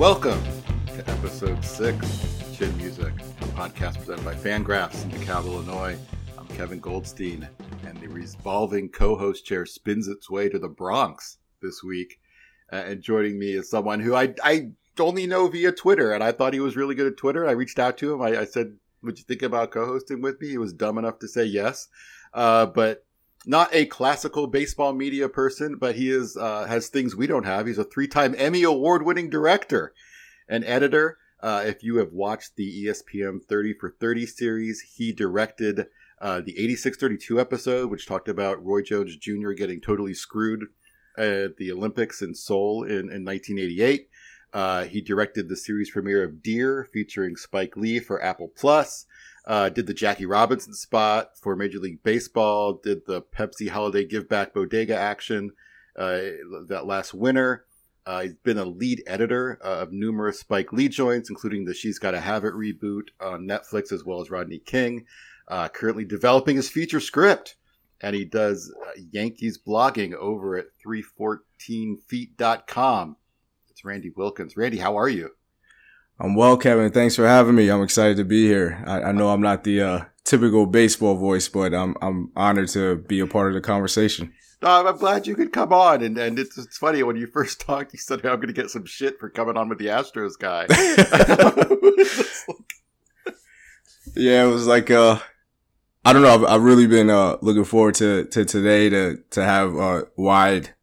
Welcome to episode six, Chin Music, a podcast presented by Fangraphs in DeKalb, Illinois. I'm Kevin Goldstein, and the revolving co-host chair spins its way to the Bronx this week. Uh, and joining me is someone who I I only know via Twitter, and I thought he was really good at Twitter. I reached out to him. I, I said, "Would you think about co-hosting with me?" He was dumb enough to say yes, uh, but not a classical baseball media person, but he is uh, has things we don't have. He's a three-time Emmy award-winning director and editor. Uh, if you have watched the ESPN 30 for 30 series, he directed uh, the 8632 episode, which talked about Roy Jones Jr. getting totally screwed at the Olympics in Seoul in, in 1988. Uh, he directed the series premiere of Dear, featuring Spike Lee for Apple Plus. Uh, did the Jackie Robinson spot for Major League Baseball. Did the Pepsi Holiday Give Back Bodega action uh, that last winter. Uh, he's been a lead editor uh, of numerous Spike Lee joints, including the She's Gotta Have It reboot on Netflix, as well as Rodney King. Uh, currently developing his feature script. And he does uh, Yankees blogging over at 314feet.com. It's Randy Wilkins. Randy, how are you? I'm well, Kevin. Thanks for having me. I'm excited to be here. I, I know I'm not the uh, typical baseball voice, but I'm I'm honored to be a part of the conversation. No, I'm glad you could come on. And, and it's, it's funny, when you first talked, you said, I'm going to get some shit for coming on with the Astros guy. Yeah, it was like uh, I don't know. I've, I've really been uh looking forward to to today to to have a wide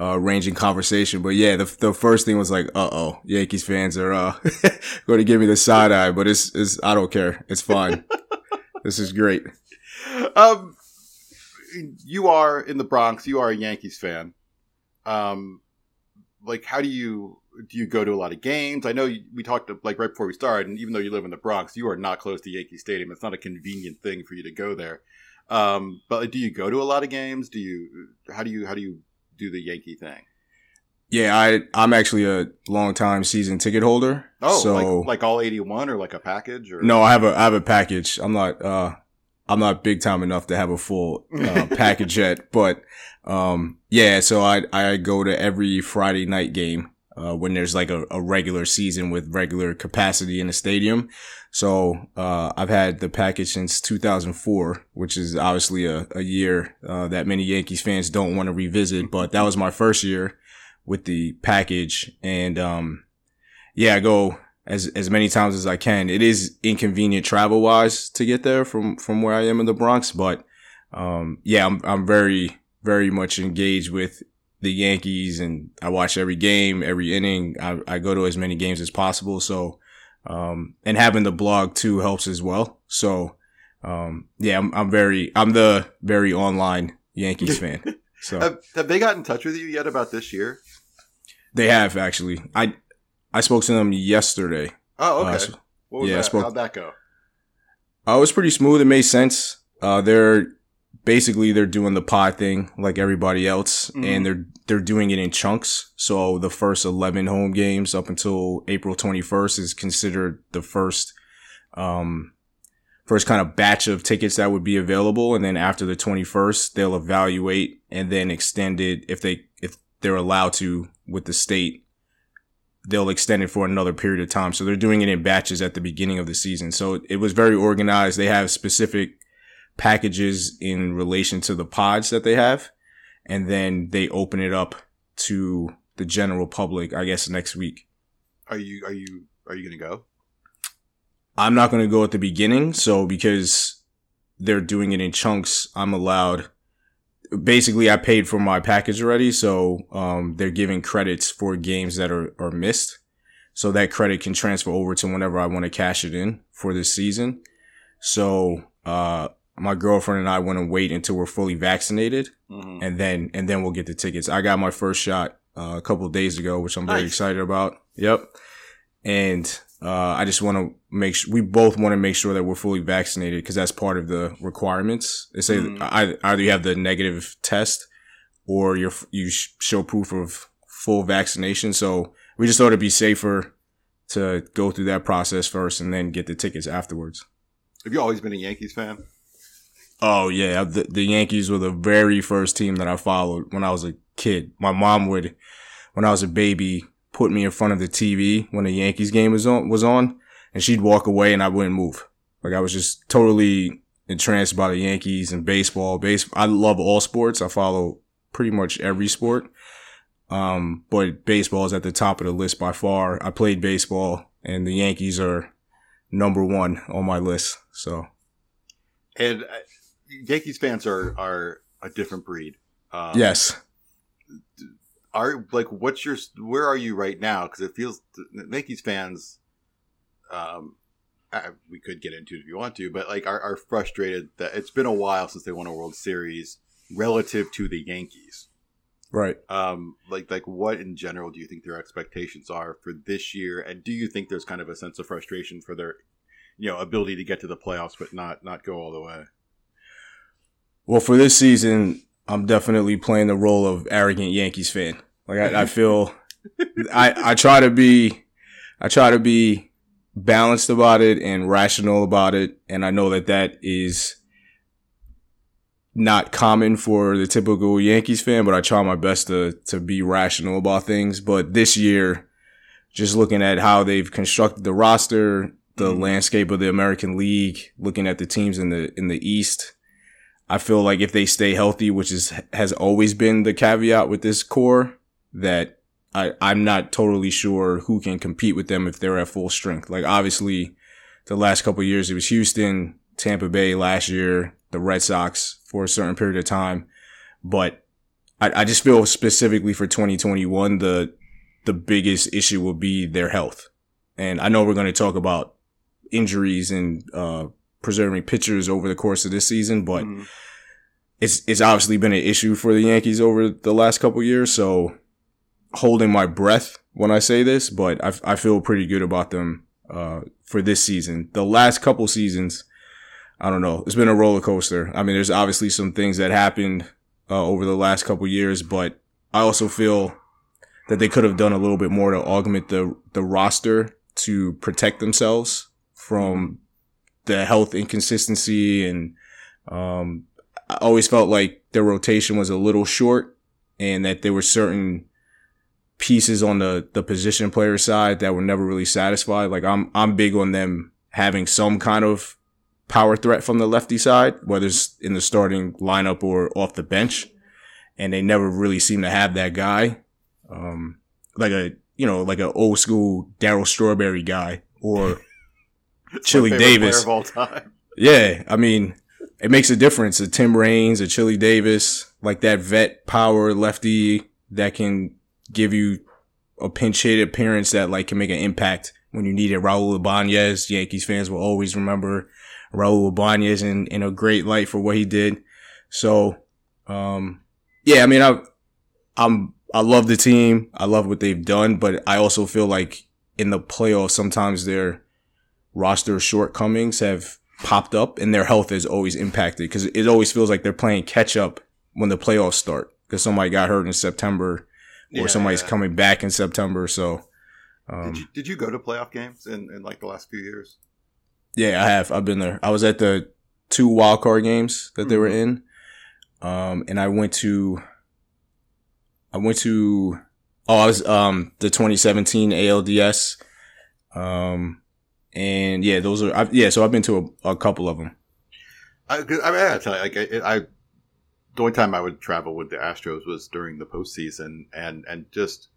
uh ranging conversation. But yeah, the the first thing was like, uh oh, Yankees fans are uh going to give me the side eye, but it's it's I don't care. It's fine. this is great. um, you are in the Bronx. You are a Yankees fan. Um, like, how do you do? You go to a lot of games. I know you, we talked like right before we started, and even though you live in the Bronx, you are not close to Yankee Stadium. It's not a convenient thing for you to go there. Um, but do you go to a lot of games? Do you? How do you? How do you do the Yankee thing? Yeah, I I'm actually a long time season ticket holder. Oh, so like like all eighty one or like a package or No, I have a I have a package. I'm not uh I'm not big time enough to have a full uh, package yet, but um yeah, so I I go to every Friday night game uh when there's like a, a regular season with regular capacity in the stadium. So uh I've had the package since 2004, which is obviously a, a year uh that many Yankees fans don't want to revisit, but that was my first year with the package and um yeah, I go as as many times as I can. It is inconvenient travel wise to get there from from where I am in the Bronx, but um, yeah, I'm I'm very very much engaged with the Yankees, and I watch every game, every inning. I, I go to as many games as possible. So, um, and having the blog too helps as well. So, um, yeah, I'm I'm very I'm the very online Yankees fan. So Have, have they got in touch with you yet about this year? they have actually. I I spoke to them yesterday. Oh, Uh, okay. so- what was yeah, I that? spoke- How'd that go? Uh, it was pretty smooth. It made sense. Uh, they're basically they're doing the pod thing like everybody else, Mhm. and they're they're doing it in chunks. So the first eleven home games up until April twenty first is considered the first, um, first kind of batch of tickets that would be available, and then after the twenty first, they'll evaluate and then extend it if they if they're allowed to with the state they'll extend it for another period of time. So they're doing it in batches at the beginning of the season. So it was very organized. They have specific packages in relation to the pods that they have. And then they open it up to the general public, I guess, next week. Are you are you are you gonna go? I'm not going to go at the beginning. So because they're doing it in chunks, I'm allowed. Basically, I paid for my package already. So, um, they're giving credits for games that are, are missed. So that credit can transfer over to whenever I want to cash it in for this season. So, uh, my girlfriend and I want to wait until we're fully vaccinated Mhm. and then, and then we'll get the tickets. I got my first shot, uh, a couple of days ago, which I'm very Nice. excited about. Yep. And, uh, I just want to make sure we both want to make sure that we're fully vaccinated because that's part of the requirements. They say Mhm. I, either you have the negative test or you're, you show proof of full vaccination. So we just thought it'd be safer to go through that process first and then get the tickets afterwards. Have you always been a Yankees fan? Oh yeah, the, the Yankees were the very first team that I followed when I was a kid. My mom would, when I was a baby, put me in front of the TV when a Yankees game was on, was on, and she'd walk away and I wouldn't move. Like I was just totally entranced by the Yankees and baseball. Base, I love all sports. I follow pretty much every sport. Um, but baseball is at the top of the list by far. I played baseball and the Yankees are number one on my list. So And uh, Yankees fans are are a different breed. Um, yes. Are like, what's your? Where are you right now? Because it feels Yankees fans. Um, I, we could get into it if you want to, but like, are, are frustrated that it's been a while since they won a World Series relative to the Yankees. Right. Um, like, like, what in general do you think their expectations are for this year? And do you think there's kind of a sense of frustration for their, you know, ability to get to the playoffs but not not go all the way? Well, for this season, I'm definitely playing the role of arrogant Yankees fan. Like I, I feel, I I try to be, I try to be balanced about it and rational about it, and I know that that is not common for the typical Yankees fan, but I try my best to to be rational about things. But this year, just looking at how they've constructed the roster, the Mhm. landscape of the American League, looking at the teams in the in the East, I feel like if they stay healthy, which is has always been the caveat with this core, that I I'm not totally sure who can compete with them if they're at full strength. Like obviously, the last couple years it was Houston, Tampa Bay last year, the Red Sox for a certain period of time, but I, I just feel specifically for 2021 the the biggest issue will be their health, and I know we're going to talk about injuries and uh, preserving pitchers over the course of this season, but Mhm. it's it's obviously been an issue for the Yankees over the last couple years. So holding my breath when I say this, but I, I feel pretty good about them uh, for this season. The last couple seasons, I don't know. It's been a roller coaster. I mean, there's obviously some things that happened uh, over the last couple years, but I also feel that they could have done a little bit more to augment the the roster to protect themselves from the health inconsistency and um, I always felt like their rotation was a little short and that there were certain pieces on the, the position player side that were never really satisfied. Like I'm, I'm big on them having some kind of power threat from the lefty side, whether it's in the starting lineup or off the bench. And they never really seem to have that guy. Um, like a, you know, like an old school Darryl Strawberry guy or Chili Davis. of all time. yeah, I mean, it makes a difference. A Tim Raines, a Chili Davis, like that vet power lefty that can give you a pinch hit appearance that like can make an impact when you need it. Raul Ibanez, Yankees fans will always remember Raul Ibanez in, in a great light for what he did. So, um, yeah, I mean, I, I'm, I love the team. I love what they've done, but I also feel like in the playoffs, sometimes their roster shortcomings have popped up and their health is always impacted because it always feels like they're playing catch up when the playoffs start because somebody got hurt in September or Yeah, somebody's yeah. coming back in September. So, um, Did you, did you go to playoff games in, in like the last few years? yeah, I have. I've been there. I was at the two wild card games that they were Mhm. in. Um, and I went to, I went to, oh, I was, um, the 2017 ALDS. Um, and yeah, those are, I've, yeah, so I've been to a, a couple of them. I, I mean, I tell you, like, I, I, the only time I would travel with the Astros was during the postseason, and and just,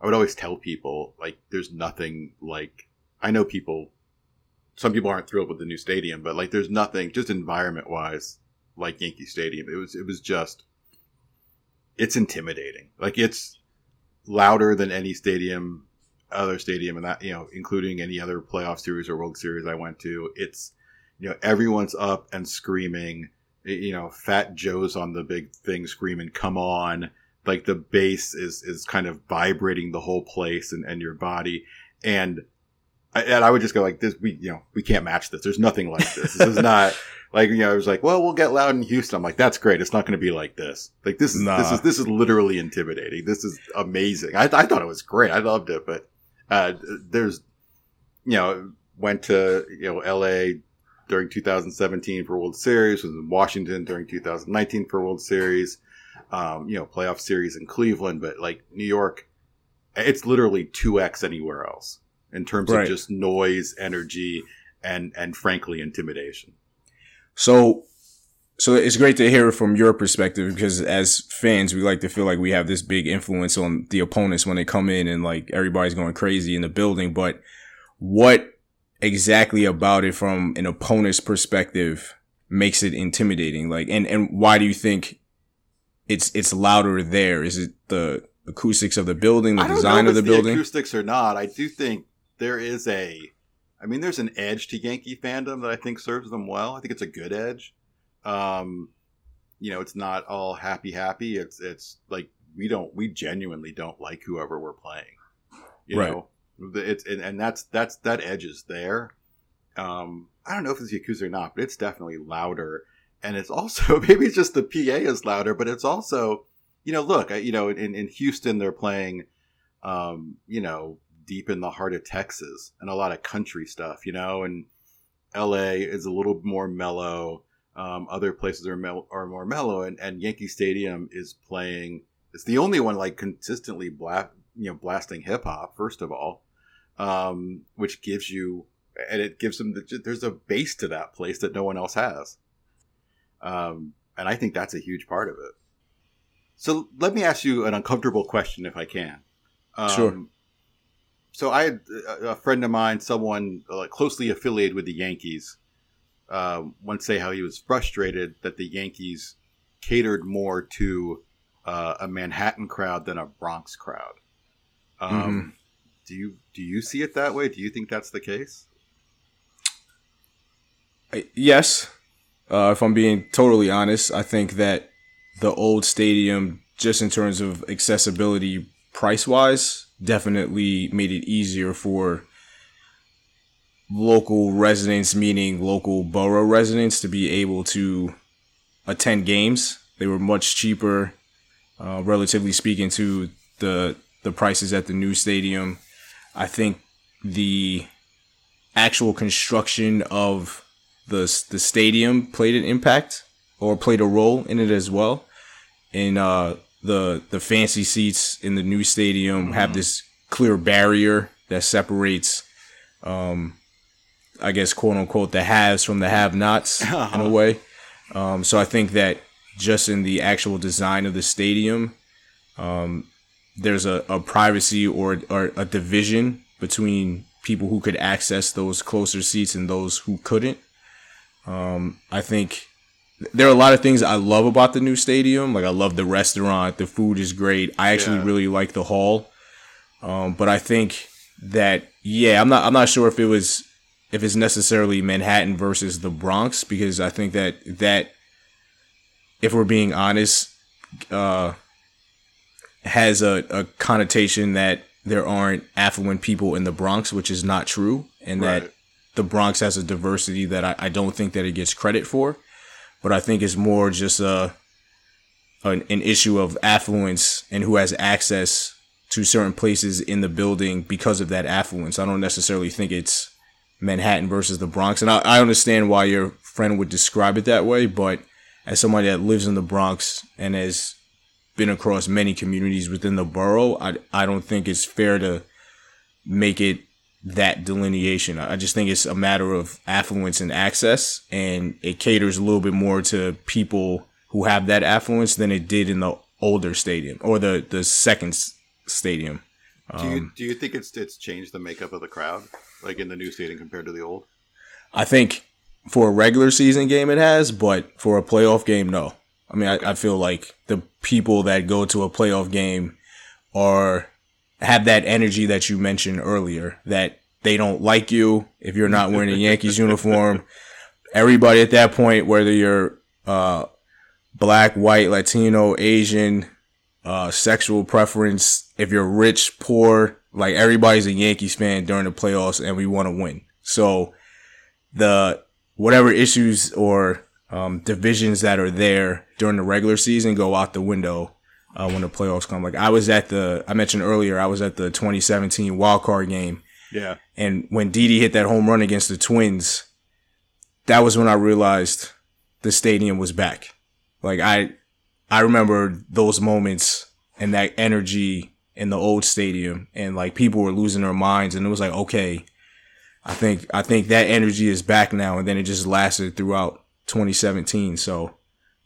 I would always tell people like, there's nothing like. I know people, some people aren't thrilled with the new stadium, but like, there's nothing just environment wise like Yankee Stadium. It was, it was just, it's intimidating. Like, it's louder than any stadium other stadium and that you know, including any other playoff series or World Series I went to, it's you know everyone's up and screaming. You know, Fat Joe's on the big thing screaming, "Come on!" Like the bass is is kind of vibrating the whole place and, and your body, and and I would just go like this. We you know we can't match this. There's nothing like this. This is not. Like you know, I was like, well, we'll get loud in Houston. I'm like, that's great. It's not going to be like this. Like this is Nah. this is this is literally intimidating. This is amazing. I, I thought it was great. I loved it, but uh, there's you know went to you know L.A. during 2017 for World Series. Was in Washington during 2019 for World Series. Um, you know, playoff series in Cleveland, but like New York, it's literally two x anywhere else in terms Right. of just noise, energy, and and frankly intimidation. So, so it's great to hear from your perspective because as fans, we like to feel like we have this big influence on the opponents when they come in and like everybody's going crazy in the building. But what exactly about it from an opponent's perspective makes it intimidating? Like, and, and why do you think it's, it's louder there? Is it the acoustics of the building, the design of the it's building? acoustics or not. I do think there is a, I mean, there's an edge to Yankee fandom that I think serves them well. I think it's a good edge. Um, you know, it's not all happy, happy. It's it's like we don't, we genuinely don't like whoever we're playing. You Right. know, it's and, and that's that's that edge is there. Um, I don't know if it's the acoustics or not, but it's definitely louder. And it's also maybe it's just the PA is louder, but it's also, you know, look, I- you know, in, in Houston they're playing, um, you know, deep in the heart of Texas and a lot of country stuff, you know, and LA is a little more mellow. Um, other places are mel- are more mellow, and, and Yankee Stadium is playing. It's the only one like consistently bla- you know, blasting hip hop. First of all, um, which gives you, and it gives them the, there's a bass to that place that no one else has. Um, and I think that's a huge part of it. So let me ask you an uncomfortable question, if I can. Um, Sure. So I had a a friend of mine, someone uh, closely affiliated with the Yankees, uh, once say how he was frustrated that the Yankees catered more to uh, a Manhattan crowd than a Bronx crowd. Um, Do you do you see it that way? Do you think that's the case? I- Yes. Uh, if I'm being totally honest, I think that the old stadium, just in terms of accessibility price wise, definitely made it easier for local residents, meaning local borough residents, to be able to attend games. They were much cheaper, uh, relatively speaking, to the the prices at the new stadium. I think the actual construction of the the stadium played an impact or played a role in it as well. And uh, the the fancy seats in the new stadium have this clear barrier that separates, um, I guess, quote unquote, the haves from the have-nots in a way. Um, so I think that just in the actual design of the stadium, um, there's a, a privacy or, or a division between people who could access those closer seats and those who couldn't. Um, I think there are a lot of things I love about the new stadium. Like I love the restaurant, the food is great. I actually Yeah. really like the hall. Um, but I think that yeah, I'm not I'm not sure if it was if it's necessarily Manhattan versus the Bronx because I think that that if we're being honest, uh, has a, a connotation that there aren't affluent people in the Bronx, which is not true, and Right. that the Bronx has a diversity that I, I don't think that it gets credit for. But I think it's more just a an, an issue of affluence and who has access to certain places in the building because of that affluence. I don't necessarily think it's Manhattan versus the Bronx, and I, I understand why your friend would describe it that way. But as somebody that lives in the Bronx and has been across many communities within the borough, I I don't think it's fair to make it that delineation. I just think it's a matter of affluence and access, and it caters a little bit more to people who have that affluence than it did in the older stadium or the the second stadium. Do you Um, do you think it's it's changed the makeup of the crowd, like in the new stadium compared to the old? I think for a regular season game it has, but for a playoff game, no. I mean, I, I feel like the people that go to a playoff game are have that energy that you mentioned earlier that they don't like you if you're not wearing a Yankees uniform. Everybody at that point, whether you're uh, black, white, Latino, Asian, uh, sexual preference, if you're rich, poor, like everybody's a Yankees fan during the playoffs and we want to win. So the whatever issues or um, divisions that are there during the regular season go out the window uh, when the playoffs come. Like I was at the, I mentioned earlier, I was at the 2017 wild card game. Yeah. And when Didi hit that home run against the Twins, that was when I realized the stadium was back. Like I, I remember those moments and that energy in the old stadium and like people were losing their minds and it was like, okay, I think, I think that energy is back now. And then it just lasted throughout 2017. So,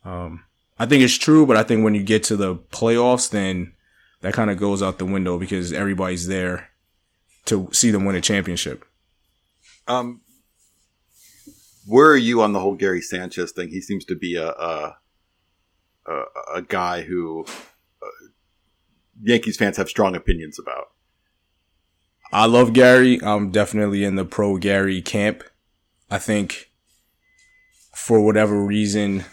um, I think it's true, but I think when you get to the playoffs, then that kind of goes out the window because everybody's there to see them win a championship. Um, where are you on the whole Gary Sanchez thing? He seems to be a a, a, a guy who Yankees fans have strong opinions about. I love Gary. I'm definitely in the pro Gary camp. I think for whatever reason,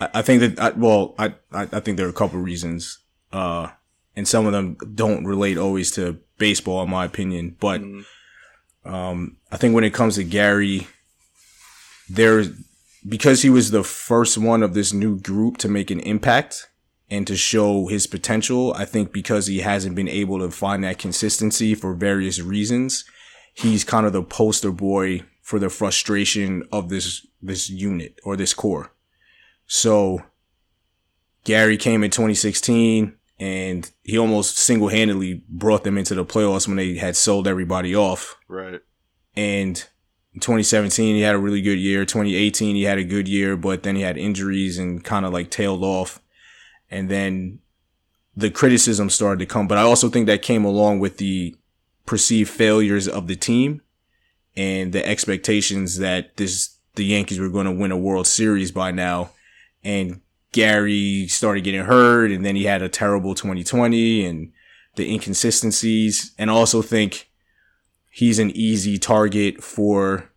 I, I think that, I, well, I, I, I think there are a couple reasons. Uh, and some of them don't relate always to baseball, in my opinion. But, um, I think when it comes to Gary, there, because he was the first one of this new group to make an impact and to show his potential, I think because he hasn't been able to find that consistency for various reasons, he's kind of the poster boy for the frustration of this, this unit or this core. So Gary came in 2016 and he almost single handedly brought them into the playoffs when they had sold everybody off. Right. And in 2017, he had a really good year. 2018, he had a good year, but then he had injuries and kind of like tailed off. And then the criticism started to come. But I also think that came along with the perceived failures of the team and the expectations that this, the Yankees were going to win a World Series by now. And Gary started getting hurt and then he had a terrible 2020 and the inconsistencies. And I also think he's an easy target for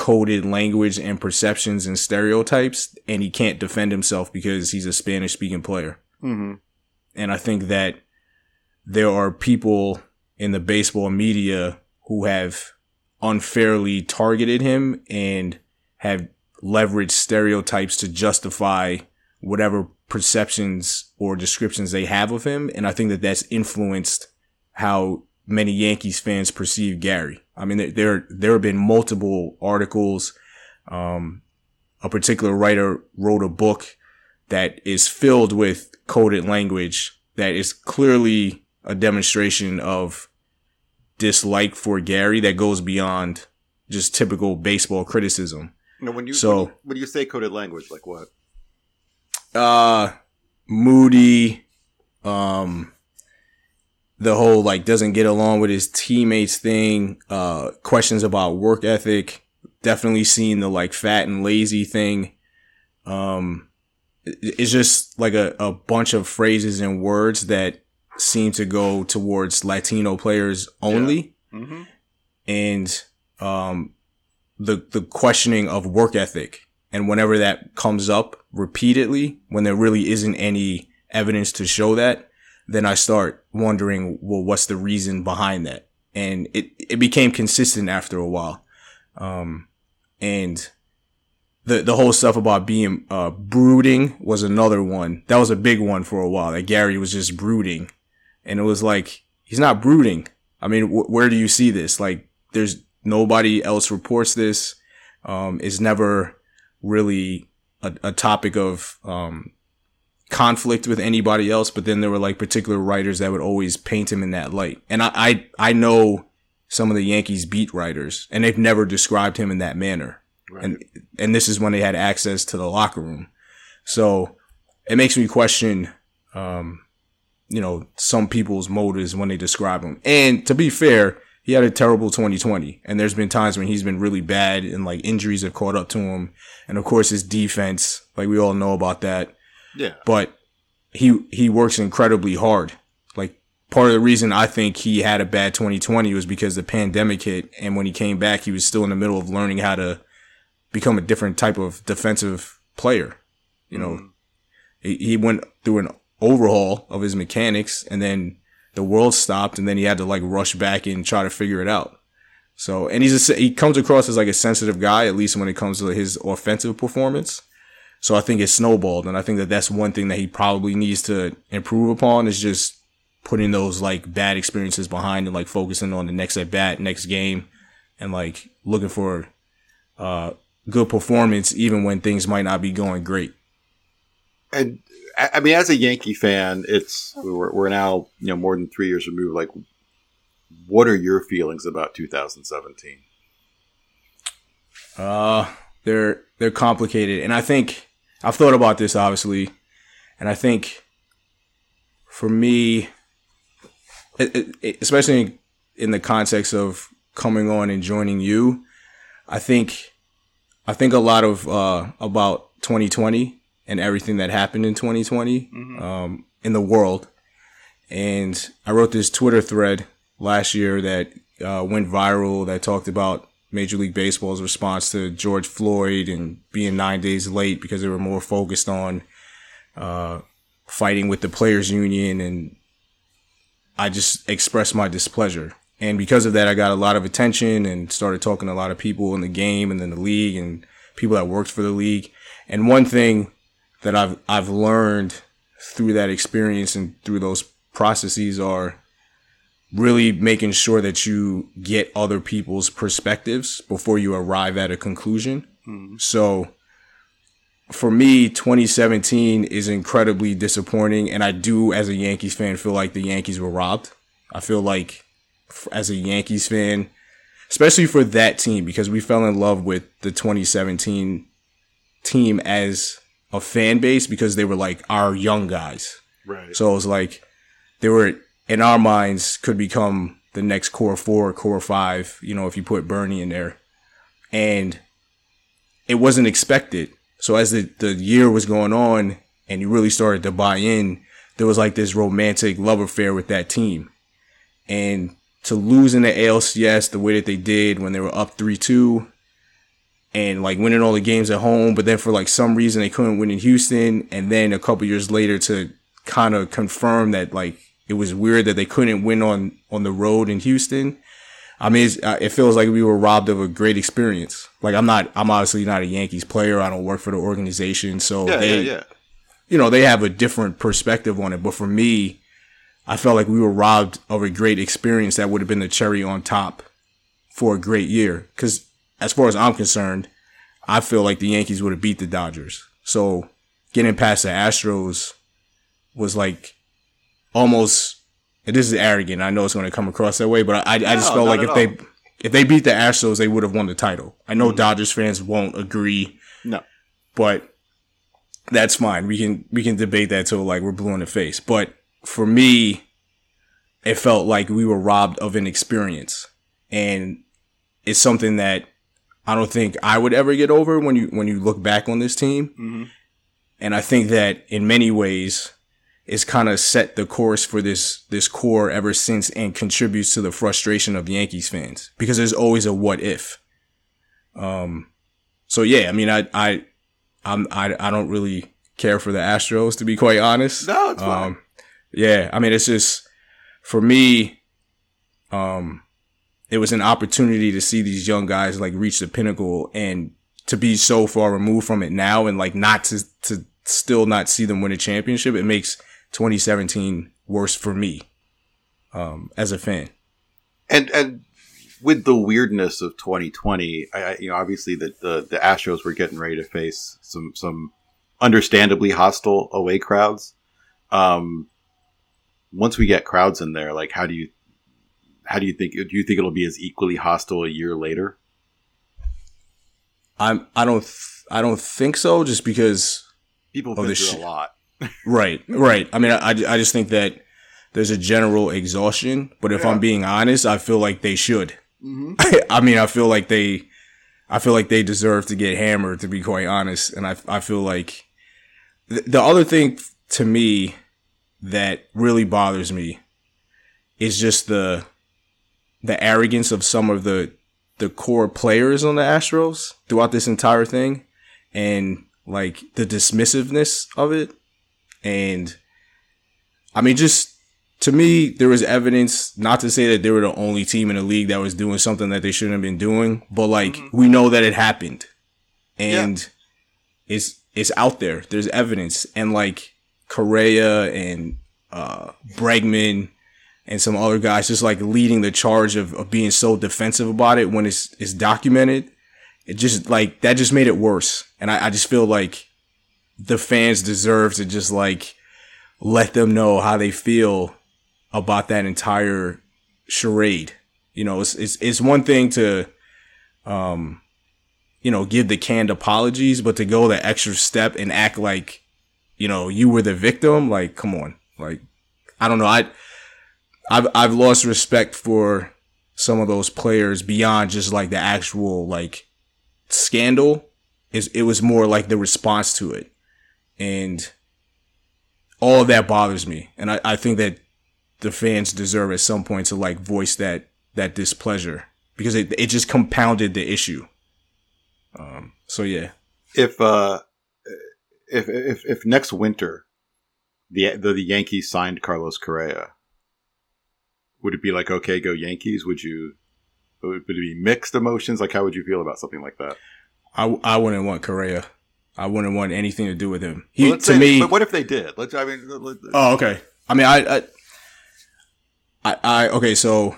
coded language and perceptions and stereotypes. And he can't defend himself because he's a Spanish speaking player. Mm-hmm. And I think that there are people in the baseball media who have unfairly targeted him and have leveraged stereotypes to justify whatever perceptions or descriptions they have of him. And I think that that's influenced how many Yankees fans perceive Gary. I mean, there, there, there have been multiple articles. Um, a particular writer wrote a book that is filled with coded language that is clearly a demonstration of dislike for Gary that goes beyond just typical baseball criticism. Know, when you So- when, you- when you say coded language, like what? uh moody um the whole like doesn't get along with his teammates thing uh questions about work ethic definitely seen the like fat and lazy thing um it's just like a, a bunch of phrases and words that seem to go towards latino players only Mm-hmm. and um, the the questioning of work ethic. And whenever that comes up repeatedly, when there really isn't any evidence to show that, then I start wondering, well, what's the reason behind that? And it it became consistent after a while, um, and the the whole stuff about being uh, brooding was another one. That was a big one for a while. That Gary was just brooding, and it was like he's not brooding. I mean, wh- where do you see this? Like, there's nobody else reports this. Um, it's never really a, a topic of um, conflict with anybody else. But then there were like particular writers that would always paint him in that light. And I, I, I know some of the Yankees beat writers, and they've never described him in that manner. Right. And and this is when they had access to the locker room. So it makes me question, um, you know, some people's motives when they describe him. And to be fair, he had a terrible 2020, and there's been times when he's been really bad, and like injuries have caught up to him. And of course, his defense, like we all know about that. Yeah. But he he works incredibly hard. Like part of the reason I think he had a bad 2020 was because the pandemic hit. And when he came back, he was still in the middle of learning how to become a different type of defensive player. You know, Mm-hmm. he, he went through an overhaul of his mechanics and then the world stopped and then he had to like rush back and try to figure it out. So, and he's a, he comes across as like a sensitive guy, at least when it comes to his offensive performance. So I think it snowballed. And I think that that's one thing that he probably needs to improve upon is just putting those like bad experiences behind and like focusing on the next at bat, next game and like looking for, uh, good performance even when things might not be going great. And I mean, as a Yankee fan, it's we're, we're now you know more than three years removed. Like, what are your feelings about 2017? Uh, they're they're complicated, and I think I've thought about this obviously, and I think for me, it, it- especially in the context of coming on and joining you, I think I think a lot of uh, about 2020 and everything that happened in 2020 um, in the world, and I wrote this Twitter thread last year that uh, went viral that talked about Major League Baseball's response to George Floyd and being nine days late because they were more focused on uh, fighting with the players union and I just expressed my displeasure. And because of that, I got a lot of attention and started talking to a lot of people in the game and in the league and people that worked for the league. And one thing that I've, I've learned through that experience and through those processes are really making sure that you get other people's perspectives before you arrive at a conclusion. Mm-hmm. So for me, 2017 is incredibly disappointing. And I do, as a Yankees fan, feel like the Yankees were robbed. I feel like as a Yankees fan, especially for that team, because we fell in love with the 2017 team as a fan base because they were like our young guys. Right. So it was like they were in our minds could become the next core four, core five, you know, if you put Bernie in there. And it wasn't expected. So as the, the year was going on and you really started to buy in, there was like this romantic love affair with that team. And to lose in the ALCS the way that they did when they were up 3 2 and like winning all the games at home, but then for like some reason they couldn't win in Houston. And then a couple years later to kind of confirm that like it was weird that they couldn't win on, on the road in Houston. I mean, it's, uh, it feels like we were robbed of a great experience. Like I'm not, I'm obviously not a Yankees player. I don't work for the organization. So yeah, they, yeah, yeah. you know, they have a different perspective on it. But for me, I felt like we were robbed of a great experience that would have been the cherry on top for a great year. Cause as far as I'm concerned, I feel like the Yankees would have beat the Dodgers. So getting past the Astros was like almost, and this is arrogant. I know it's going to come across that way, but I, I just felt like if all. they, if they beat the Astros, they would have won the title. I know mm-hmm. Dodgers fans won't agree No. but that's fine. We can we can debate that till like we're blue in the face. But for me, it felt like we were robbed of an experience, and it's something that I don't think I would ever get over when you when you look back on this team. Mm-hmm. And I think that in many ways, it's kind of set the course for this this core ever since, and contributes to the frustration of Yankees fans because there's always a what if. Um, so yeah, I mean, I I I'm I I don't really care for the Astros to be quite honest. No, it's fine. Um, yeah, I mean, it's just for me. Um, it was an opportunity to see these young guys like reach the pinnacle and to be so far removed from it now and like not to to still not see them win a championship. It makes 2017 worse for me um, as a fan. and and with the weirdness of 2020, I, you know, obviously the, the the Astros were getting ready to face some some understandably hostile away crowds. Um, once we get crowds in there, like how do you how do you think do you think it'll be as equally hostile a year later? I'm I don't th- I don't think so. Just because People have been through shit. a lot. Right, right. I mean, I, I just think that there's a general exhaustion, but if Yeah. I'm being honest, I feel like they should. Mm-hmm. I mean, I feel like they, I feel like they deserve to get hammered, to be quite honest. And I, I feel like th- the other thing to me that really bothers me is just the the arrogance of some of the the core players on the Astros throughout this entire thing and like the dismissiveness of it and I mean just to me there was evidence not to say that they were the only team in the league that was doing something that they shouldn't have been doing but like we know that it happened. And it's it's out there. There's evidence. And like Correa and uh Bregman and some other guys just like leading the charge of, of being so defensive about it when it's it's documented. It just like that just made it worse. And I, I just feel like the fans deserve to just like let them know how they feel about that entire charade. You know, it's it's it's one thing to um you know, give the canned apologies, but to go the extra step and act like, you know, you were the victim, like come on. Like I don't know. I I've I've lost respect for some of those players beyond just like the actual like scandal. Is it was more like the response to it, and all of that bothers me. And I, I think that the fans deserve at some point to like voice that that displeasure because it it just compounded the issue. Um. So yeah. If uh, if if if next winter, the the, the Yankees signed Carlos Correa, would it be like okay, go Yankees? Would you? Would it be mixed emotions? Like, how would you feel about something like that? I I wouldn't want Correa. I wouldn't want anything to do with him. He Well, to say- me. but what if they did? Let's. I mean, let- Oh, okay. I mean, I, I, I, I okay. So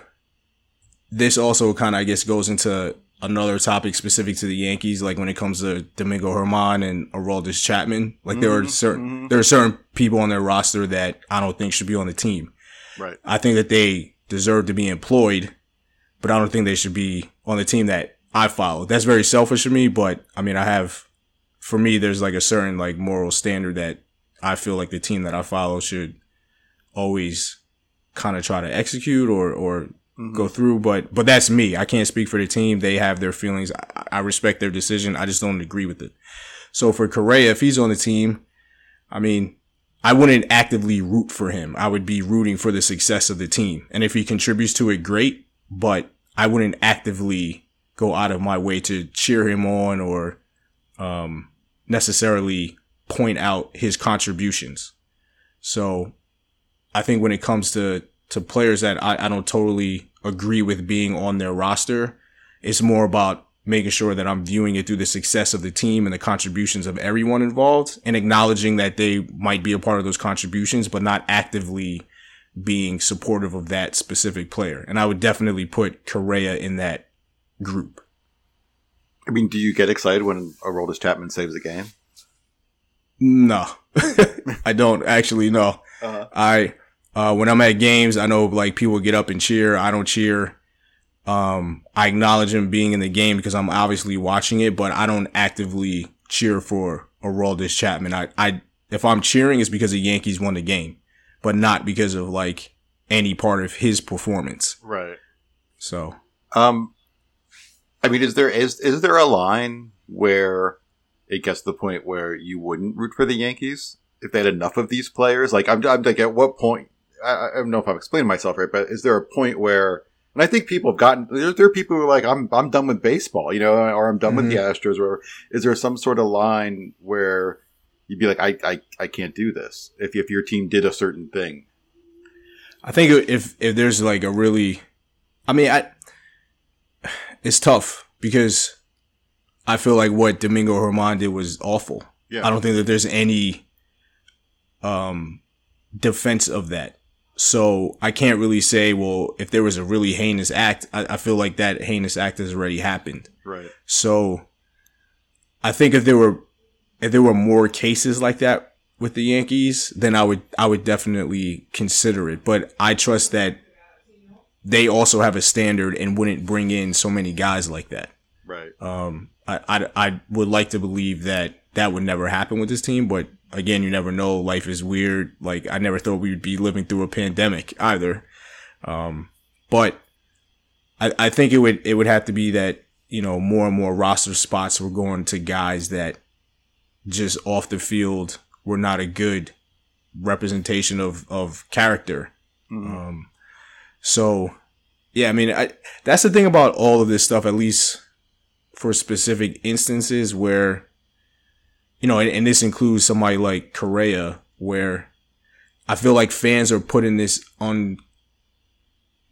this also kind of, I guess, goes into another topic specific to the Yankees. Like when it comes to Domingo Germán and Aroldis Chapman, like there are mm-hmm, certain mm-hmm. there are certain people on their roster that I don't think should be on the team. right. I think that they deserve to be employed, but I don't think they should be on the team that I follow. That's very selfish of me, but I mean, I have, for me, there's like a certain like moral standard that I feel like the team that I follow should always kind of try to execute or, or go through. But, but that's me. I can't speak for the team. They have their feelings. I, I respect their decision. I just don't agree with it. So for Correa, if he's on the team, I mean, I wouldn't actively root for him. I would be rooting for the success of the team. And if he contributes to it, great. But I wouldn't actively go out of my way to cheer him on or um, necessarily point out his contributions. So I think when it comes to, to players that I, I don't totally agree with being on their roster, it's more about making sure that I'm viewing it through the success of the team and the contributions of everyone involved and acknowledging that they might be a part of those contributions, but not actively being supportive of that specific player. And I would definitely put Correa in that group. I mean, do you get excited when Aroldis Chapman saves a game? No, I don't actually. No, Uh-huh. I uh, when I'm at games, I know like people get up and cheer. I don't cheer. Um, I acknowledge him being in the game because I'm obviously watching it, but I don't actively cheer for Aroldis Chapman. I, I, if I'm cheering, it's because the Yankees won the game, but not because of like any part of his performance. Right. So Um, I mean, is there is is there a line where it gets to the point where you wouldn't root for the Yankees if they had enough of these players? Like, I'm, I'm like, at what point? I, I don't know if I'm explaining myself right, but is there a point where? And I think people have gotten there. There are people who are like, I'm I'm done with baseball, you know, or I'm done with the mm-hmm. Astros. Or is there some sort of line where you'd be like, I I, I can't do this if if your team did a certain thing? I think if if there's like a really, I mean, I it's tough because I feel like what Domingo Germán did was awful. Yeah. I don't think that there's any um defense of that. So I can't really say, well, if there was a really heinous act, I, I feel like that heinous act has already happened. Right. So I think if there were if there were more cases like that with the Yankees, then I would I would definitely consider it. But I trust that they also have a standard and wouldn't bring in so many guys like that. Right. Um, I, I, I would like to believe that that would never happen with this team, but again, you never know. Life is weird. Like I never thought we'd be living through a pandemic either. Um, but I, I think it would it would have to be that you know more and more roster spots were going to guys that just off the field were not a good representation of of character. Um, So, yeah, I mean, I, that's the thing about all of this stuff, at least for specific instances where, you know, and, and this includes somebody like Correa, where I feel like fans are put in this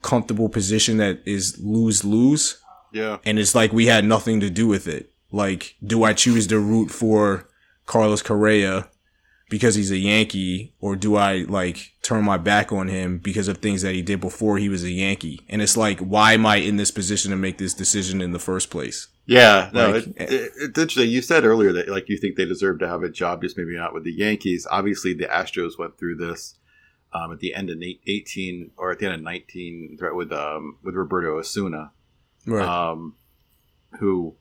uncomfortable position that is lose lose. Yeah. And it's like we had nothing to do with it. Like, do I choose to root for Carlos Correa because he's a Yankee or do I like turn my back on him because of things that he did before he was a Yankee? And it's like, why am I in this position to make this decision in the first place? Yeah, no, Like, it, it, it's interesting. You said earlier that like you think they deserve to have a job, just maybe not with the Yankees. Obviously, the Astros went through this um, at the end of eighteen or at the end of nineteen right, with um, with Roberto Osuna, Right. um, who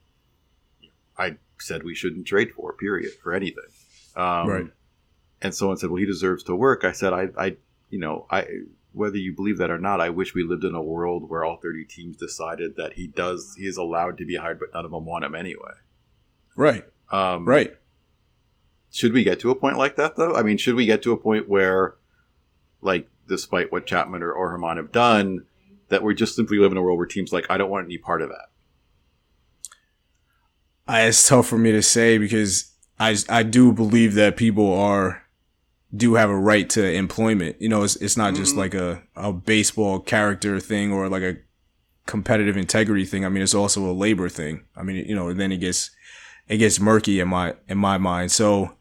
I said we shouldn't trade for. Period for anything. Um, Right. And someone said, "Well, he deserves to work." I said, "I, I, you know, I." Whether you believe that or not, I wish we lived in a world where all 30 teams decided that he does, he is allowed to be hired, but none of them want him anyway. right. Um, Right. Should we get to a point like that, though? I mean, should we get to a point where, like, despite what Chapman or, or Germán have done, that we just simply live in a world where teams like, I don't want any part of that. I, it's tough for me to say because I, I do believe that people are, do have a right to employment. You know, it's, it's not just Mhm. like a, a baseball character thing or like a competitive integrity thing. I mean, it's also a labor thing. I mean, you know, then it gets, it gets murky in my, in my mind. So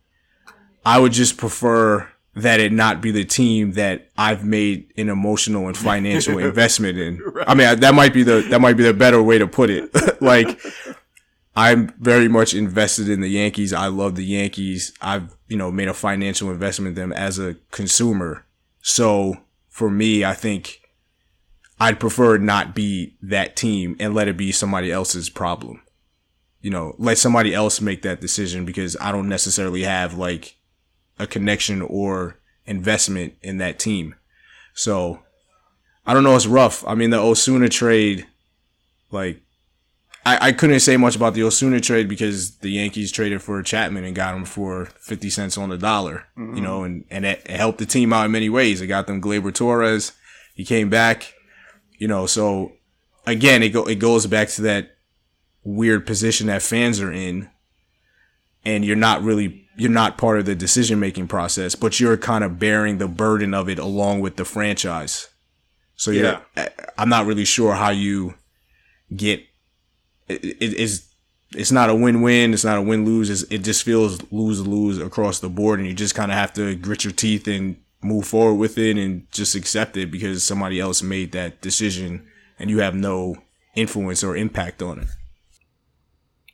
I would just prefer that it not be the team that I've made an emotional and financial investment in. I mean, that might be the, that might be the better way to put it. like, I'm very much invested in the Yankees. I love the Yankees. I've, you know, made a financial investment in them as a consumer. So for me, I think I'd prefer not be that team and let it be somebody else's problem. You know, let somebody else make that decision because I don't necessarily have like a connection or investment in that team. So I don't know. It's rough. I mean, the Osuna trade, like, I, I couldn't say much about the Osuna trade because the Yankees traded for Chapman and got him for 50 cents on the dollar, you know, and, and it, it helped the team out in many ways. It got them Gleyber Torres. He came back, you know, so again, it go, it goes back to that weird position that fans are in and you're not really, you're not part of the decision making process, but you're kind of bearing the burden of it along with the franchise. So yeah, I'm not really sure how you get it, it is it's not a win-win. It's not a win-lose. It just feels lose-lose across the board, and you just kind of have to grit your teeth and move forward with it and just accept it because somebody else made that decision, and you have no influence or impact on it.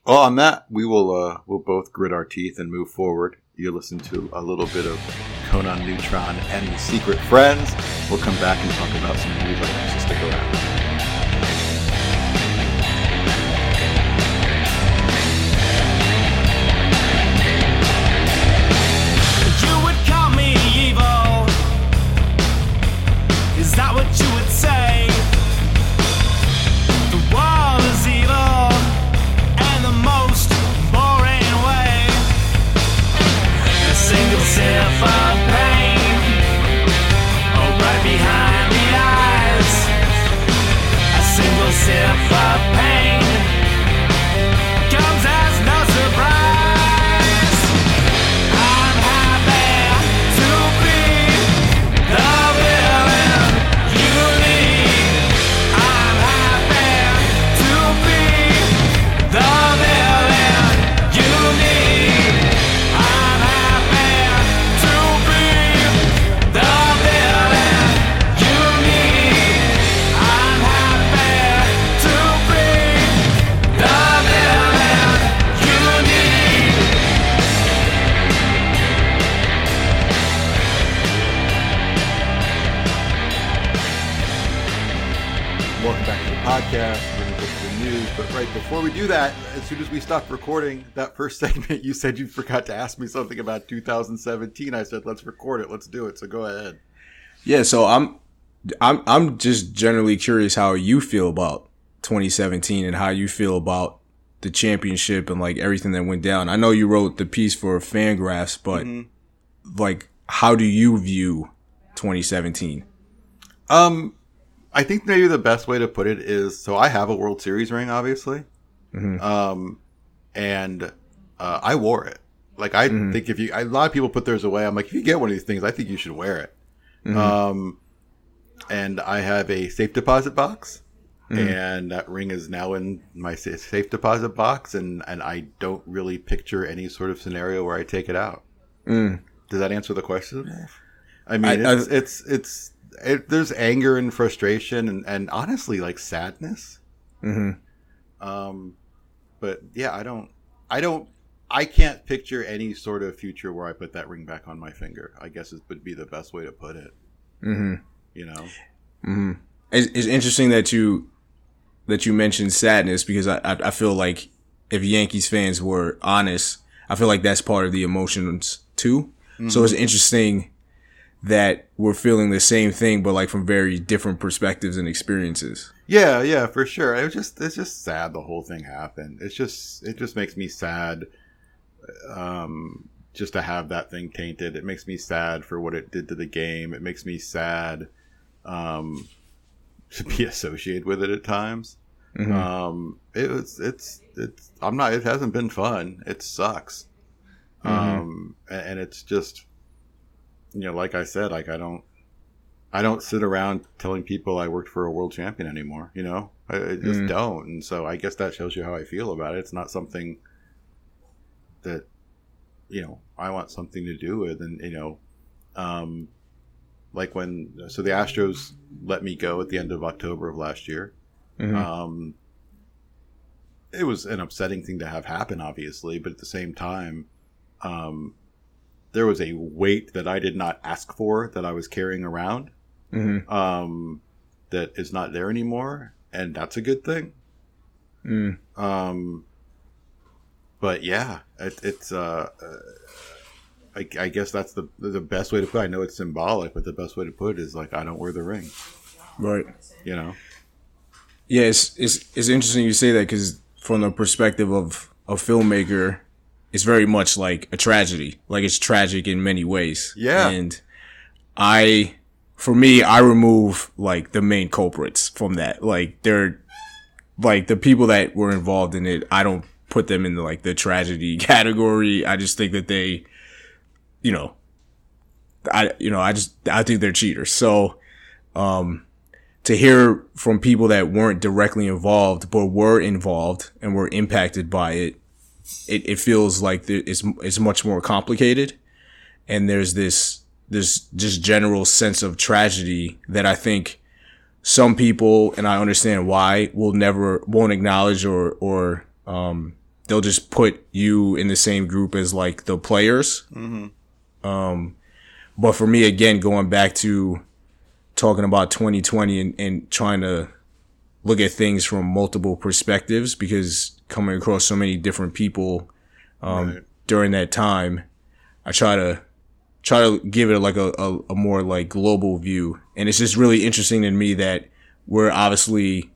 Well, on that, we will uh, we'll both grit our teeth and move forward. You listen to a little bit of Conan Neutron and the Secret Friends. We'll come back and talk about some news items. So stick around. As soon as we stopped recording that first segment, you said you forgot to ask me something about 2017. I said, "Let's record it. Let's do it." So go ahead. Yeah, so I'm I'm I'm just generally curious how you feel about 2017 and how you feel about the championship and like everything that went down. I know you wrote the piece for Fangraphs, but like how do you view 2017? Um, I think maybe the best way to put it is so I have a World Series ring, obviously, Mhm. um, and uh, I wore it. Like I Mhm. think if you, a lot of people put theirs away. I'm like, if you get one of these things, I think you should wear it. Mhm. Um, and I have a safe deposit box, Mhm. and that ring is now in my sa- safe deposit box, and and I don't really picture any sort of scenario where I take it out. Mm. Does that answer the question? I mean, I- I- it's, it's it's it, there's anger and frustration and and honestly like sadness. Mhm. Um, but yeah, I don't, I don't, I can't picture any sort of future where I put that ring back on my finger. I guess it would be the best way to put it. Mhm. You know? hmm It's, it's interesting that you that you mentioned sadness because I, I I feel like if Yankees fans were honest, I feel like that's part of the emotions too. So it's interesting that we're feeling the same thing, but like from very different perspectives and experiences. Yeah, yeah, for sure. It was just, it's just sad the whole thing happened. It's just, it just makes me sad. Um, just to have that thing tainted, it makes me sad for what it did to the game. It makes me sad, um, to be associated with it at times. Mhm. Um, it was, it's, it's, I'm not, it hasn't been fun. It sucks. Mhm. Um, a- and it's just, you know, like I said, like I don't, I don't sit around telling people I worked for a world champion anymore. You know, I, I just Mm. don't. And so I guess that shows you how I feel about it. It's not something that, you know, I want something to do with. And, you know, um, like when, so the Astros let me go at the end of October of last year. Mhm. Um, it was an upsetting thing to have happen, obviously, but at the same time, um, there was a weight that I did not ask for that I was carrying around Mhm. um, that is not there anymore, and that's a good thing. Mm. Um, but yeah, it, it's uh, uh, I, I guess that's the the best way to put. it. I know it's symbolic, but the best way to put it is like I don't wear the ring. Right. You know. Yeah, it's it's it's interesting you say that because from the perspective of a filmmaker, it's very much like a tragedy. Like it's tragic in many ways. Yeah. And I, for me, I remove like the main culprits from that. Like they're like the people that were involved in it. I don't put them in the like the tragedy category. I just think that they, you know, I you know I just I think they're cheaters. So, um to hear from people that weren't directly involved but were involved and were impacted by it, it, it feels like it's it's much more complicated, and there's this this just general sense of tragedy that I think some people and I understand why will never won't acknowledge or or um they'll just put you in the same group as like the players. Um, but for me, again, going back to talking about 2020 and, and trying to look at things from multiple perspectives because coming across so many different people um, Right. during that time, I try to try to give it like a, a, a more like global view. And it's just really interesting to me that we're obviously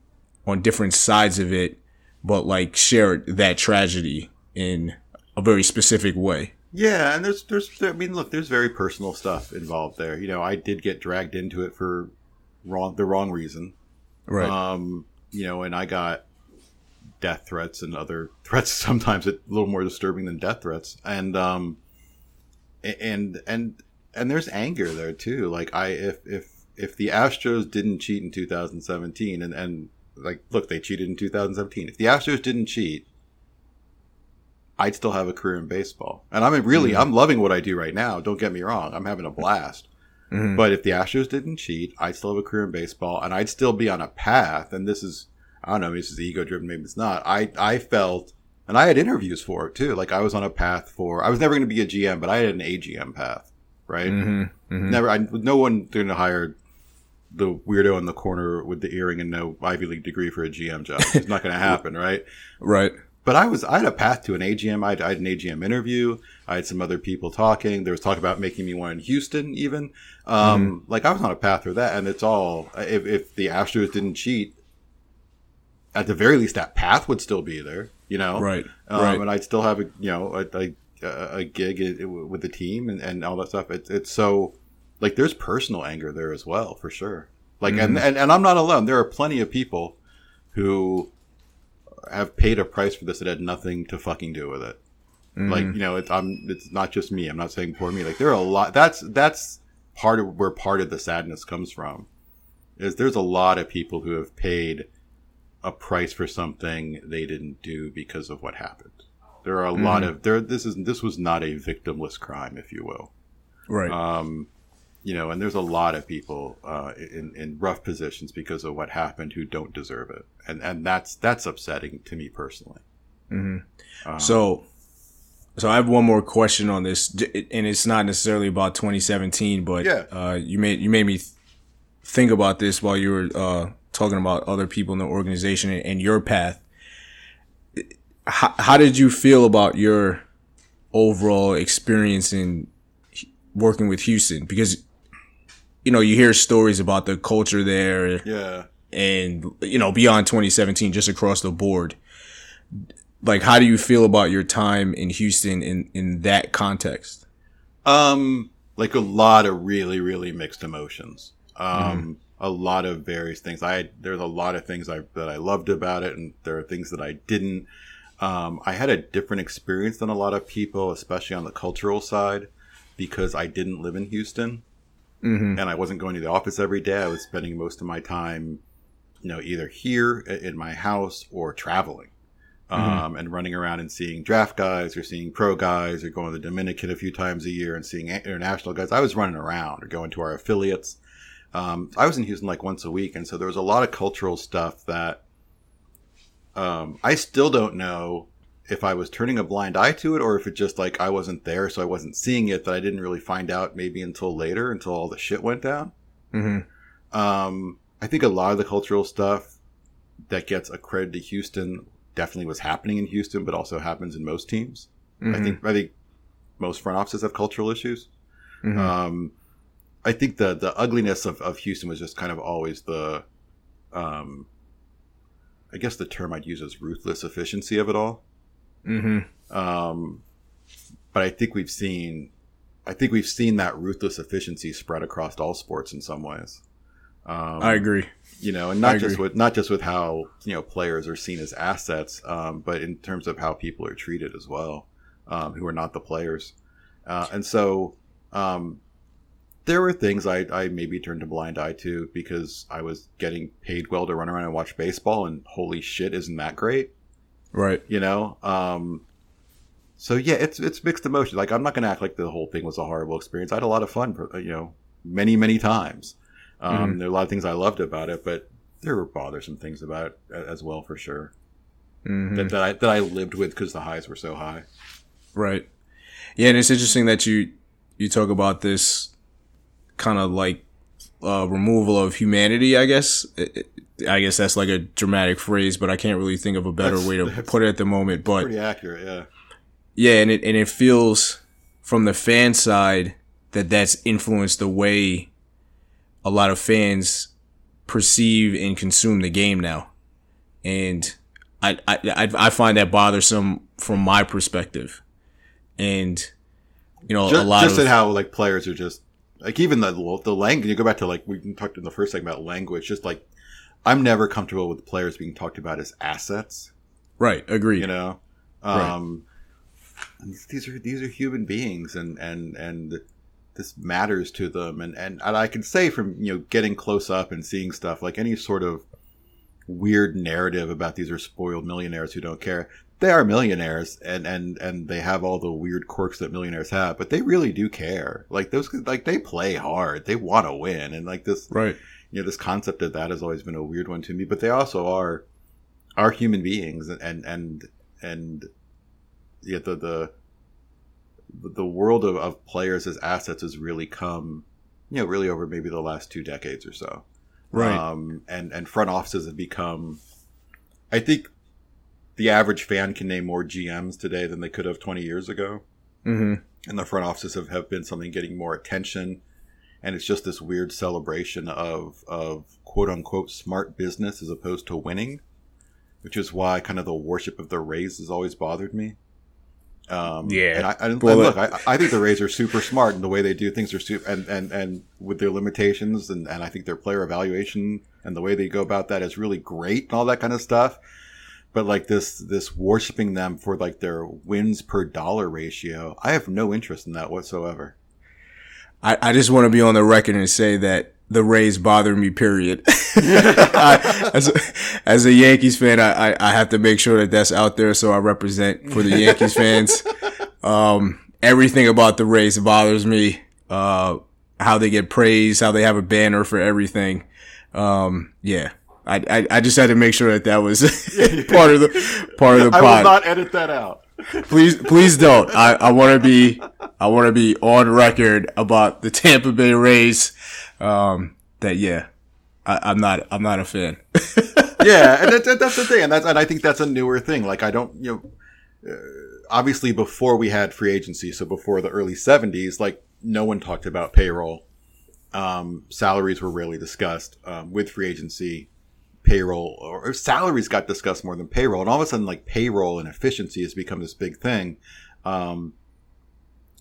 on different sides of it, but like share that tragedy in a very specific way. Yeah, and there's there's I mean, look, there's very personal stuff involved there. You know, I did get dragged into it for wrong the wrong reason. Right. Um, you know, and I got death threats and other threats sometimes a little more disturbing than death threats. And um and and and there's anger there too. Like I if if if the Astros didn't cheat in 2017 and and like look, they cheated in 2017. If the Astros didn't cheat, I'd still have a career in baseball. And I'm really I'm loving what I do right now. Don't get me wrong. I'm having a blast. Mhm. But if the Astros didn't cheat, I'd still have a career in baseball, and I'd still be on a path. And this is, I don't know, maybe this is ego driven, maybe it's not. I I felt, and I had interviews for it too. Like I was on a path for, I was never going to be a GM, but I had an AGM path, right? Mhm. Mhm. Never, I, no one going to hire the weirdo in the corner with the earring and no Ivy League degree for a GM job. It's not going to happen, right? Right. But I was, I had a path to an AGM. I had, I had an AGM interview. I had some other people talking. There was talk about making me one in Houston, even. Um, Like I was on a path for that, and it's all. If, if the Astros didn't cheat, at the very least, that path would still be there. You know, Right. Um, right. And I'd still have a, you know, a, a, a gig with the team and, and all that stuff. It's it's so like there's personal anger there as well, for sure. Like, and, and and I'm not alone. There are plenty of people who have paid a price for this that had nothing to fucking do with it. Like, you know, it's I'm it's not just me. I'm not saying poor me. Like, there are a lot. That's that's part of where part of the sadness comes from. Is there's a lot of people who have paid a price for something they didn't do because of what happened. There are a lot of there. This is this was not a victimless crime, if you will. Right. Um, you know, and there's a lot of people uh, in in rough positions because of what happened who don't deserve it, and and that's that's upsetting to me personally. So, so I have one more question on this, and it's not necessarily about 2017, but Yeah. uh, you made you made me think about this while you were uh, talking about other people in the organization and, and your path. How, how did you feel about your overall experience in working with Houston? Because you know you hear stories about the culture there, Yeah. and you know beyond 2017 just across the board like how do you feel about your time in houston in in that context Um, like a lot of really, really mixed emotions. Um, a lot of various things. I there's a lot of things I that I loved about it, and there are things that I didn't. Um, I had a different experience than a lot of people, especially on the cultural side, because I didn't live in Houston, and I wasn't going to the office every day. I was spending most of my time, you know, either here in my house or traveling um, and running around and seeing draft guys or seeing pro guys or going to the Dominican a few times a year and seeing international guys. I was running around or going to our affiliates. Um, I was in Houston like once a week, and so there was a lot of cultural stuff that um, I still don't know if I was turning a blind eye to it or if it just like I wasn't there, so I wasn't seeing it. That I didn't really find out maybe until later, until all the shit went down. mm-hmm. Um, I think a lot of the cultural stuff that gets accredited to Houston definitely was happening in Houston, but also happens in most teams. I think I think most front offices have cultural issues. Mhm. Um, I think the the ugliness of, of Houston was just kind of always the, um, I guess the term I'd use is ruthless efficiency of it all. Mm-hmm. Um, but I think we've seen, I think we've seen that ruthless efficiency spread across all sports in some ways. Um, i agree you know, and I not just agree. with not just with how you know players are seen as assets, um, but in terms of how people are treated as well, um, who are not the players, uh, and so um, there were things I, I maybe turned a blind eye to because I was getting paid well to run around and watch baseball, and holy shit, isn't that great? Right You know, um, so yeah, it's it's mixed emotions. Like I'm not gonna act like the whole thing was a horrible experience. I had a lot of fun, you know, many many times. Um, There are a lot of things I loved about it, but there were bothersome things about it as well, for sure. Mhm. That, that I that I lived with because the highs were so high. right yeah and it's interesting that you you talk about this kind of like uh removal of humanity i guess i guess that's like a dramatic phrase but i can't really think of a better That's- way to put it at the moment but Pretty accurate, yeah. Yeah, and it and it feels from the fan side that that's influenced the way a lot of fans perceive and consume the game now, and I I I, I find that bothersome from my perspective, and you know Just, a lot just of in how like players are just like even the the language. You go back to like we talked in the first segment about language. Just like I'm never comfortable with players being talked about as assets. right agreed. You know? Um and these are these are human beings and and and this matters to them. And and, and i can say from you know getting close up and seeing stuff like any sort of weird narrative about these are spoiled millionaires who don't care they are millionaires and and and they have all the weird quirks that millionaires have but they really do care. Like those like they play hard. They want to win and like this right you know this concept of that has always been a weird one to me but they also are are human beings and and and, yeah the the the world of, of players as assets has really come you know really over maybe the last two decades or so. Right. Um and and front offices have become i think the average fan can name more gms today than they could have 20 years ago. Mm-hmm. and the front offices have, have been something getting more attention and it's just this weird celebration of of quote unquote smart business as opposed to winning which is why kind of the worship of the rays has always bothered me Um, Yeah. and I, and, and look, I, I think the Rays are super smart in the way they do things are super, and, and, and with their limitations, and, and I think their player evaluation and the way they go about that is really great and all that kind of stuff. But like this, this worshiping them for like their wins per dollar ratio, I have no interest in that whatsoever. I, I just want to be on the record and say that the Rays bother me, period. I, as, a, as a Yankees fan, I, I, I have to make sure that that's out there so I represent for the Yankees fans. Um, everything about the Rays bothers me. Uh, how they get praised, how they have a banner for everything. Um, yeah. I, I, I just had to make sure that that was part of the part of the I will not edit that out. please please don't i, I want to be i want to be on record about the tampa bay rays um that yeah I, i'm not i'm not a fan yeah, and that's, that's the thing, and that's and I think that's a newer thing. Like I don't, you know, uh, obviously before we had free agency, so before the early '70s, like no one talked about payroll. Um, salaries were rarely discussed. Um, with free agency, payroll or salaries got discussed more than payroll, and all of a sudden, like payroll and efficiency has become this big thing. Um,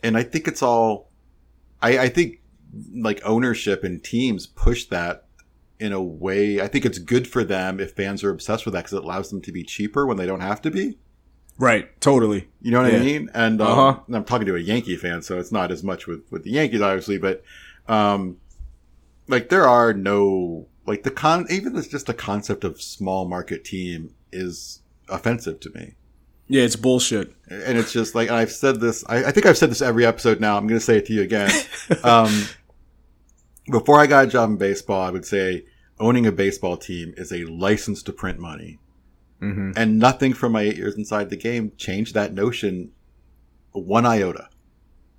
and I think it's all. I, I think like ownership and teams push that in a way. I think it's good for them if fans are obsessed with that because it allows them to be cheaper when they don't have to be. right totally You know what I mean? And um, Uh-huh. I'm talking to a Yankee fan, so it's not as much with, with the Yankees, obviously, but um, like there are no like the con even this just the concept of small market team is offensive to me. Yeah it's bullshit And it's just like I've said this. I, I think I've said this every episode. Now I'm going to say it to you again. um, before I got a job in baseball, I would say owning a baseball team is a license to print money, hmm and nothing from my eight years inside the game changed that notion one iota.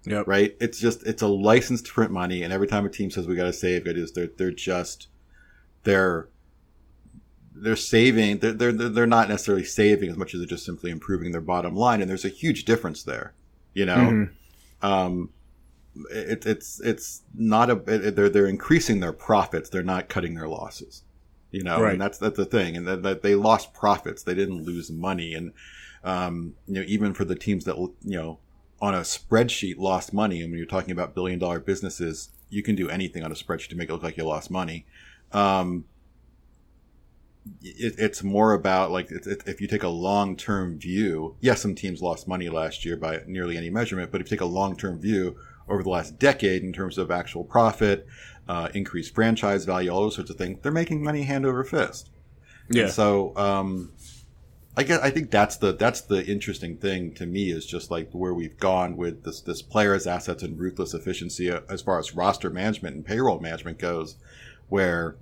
Yeah. Right? It's just it's a license to print money, and every time a team says we got to save, it is they're they're just they're they're saving. They're, they're they're not necessarily saving as much as they're just simply improving their bottom line, and there's a huge difference there. You know, Mhm. um, it, it's it's not a it, they're they're increasing their profits. They're not cutting their losses. You know, Right. and that's that's the thing, and that, that they lost profits. They didn't lose money, and um, you know, even for the teams that you know on a spreadsheet lost money, and when you're talking about billion dollar businesses, you can do anything on a spreadsheet to make it look like you lost money. Um, it, it's more about like it, it, if you take a long term view. Yes, some teams lost money last year by nearly any measurement, but if you take a long term view over the last decade in terms of actual profit, uh, increased franchise value, all those sorts of things, they're making money hand over fist. yeah And so, um, I guess I think that's the that's the interesting thing to me is just like where we've gone with this this players' assets and ruthless efficiency uh, as far as roster management and payroll management goes, where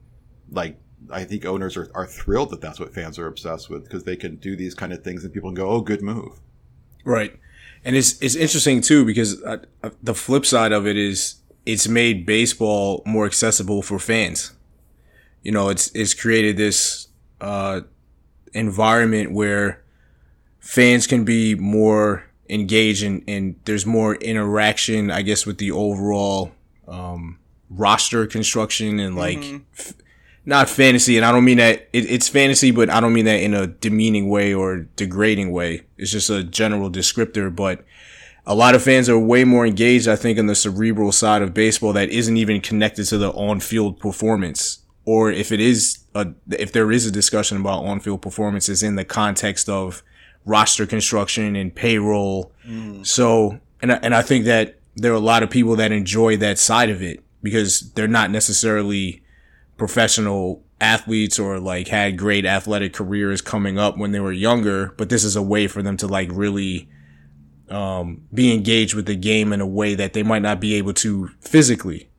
like I think owners are, are thrilled that that's what fans are obsessed with because they can do these kind of things and people can go, oh, good move. Right. And it's it's interesting too because uh, uh, the flip side of it is it's made baseball more accessible for fans. You know, it's it's created this uh, environment where fans can be more engaged and, and there's more interaction, I guess, with the overall um, roster construction and like f- not fantasy. And I don't mean that it, it's fantasy, but I don't mean that in a demeaning way or degrading way. It's just a general descriptor, but a lot of fans are way more engaged, I think, on the cerebral side of baseball that isn't even connected to the on-field performance. Or if it is a, if there is a discussion about on-field performance, is in the context of roster construction and payroll. Mm. So, and I, and I think that there are a lot of people that enjoy that side of it because they're not necessarily professional athletes or like had great athletic careers coming up when they were younger, but this is a way for them to like really um, be engaged with the game in a way that they might not be able to physically.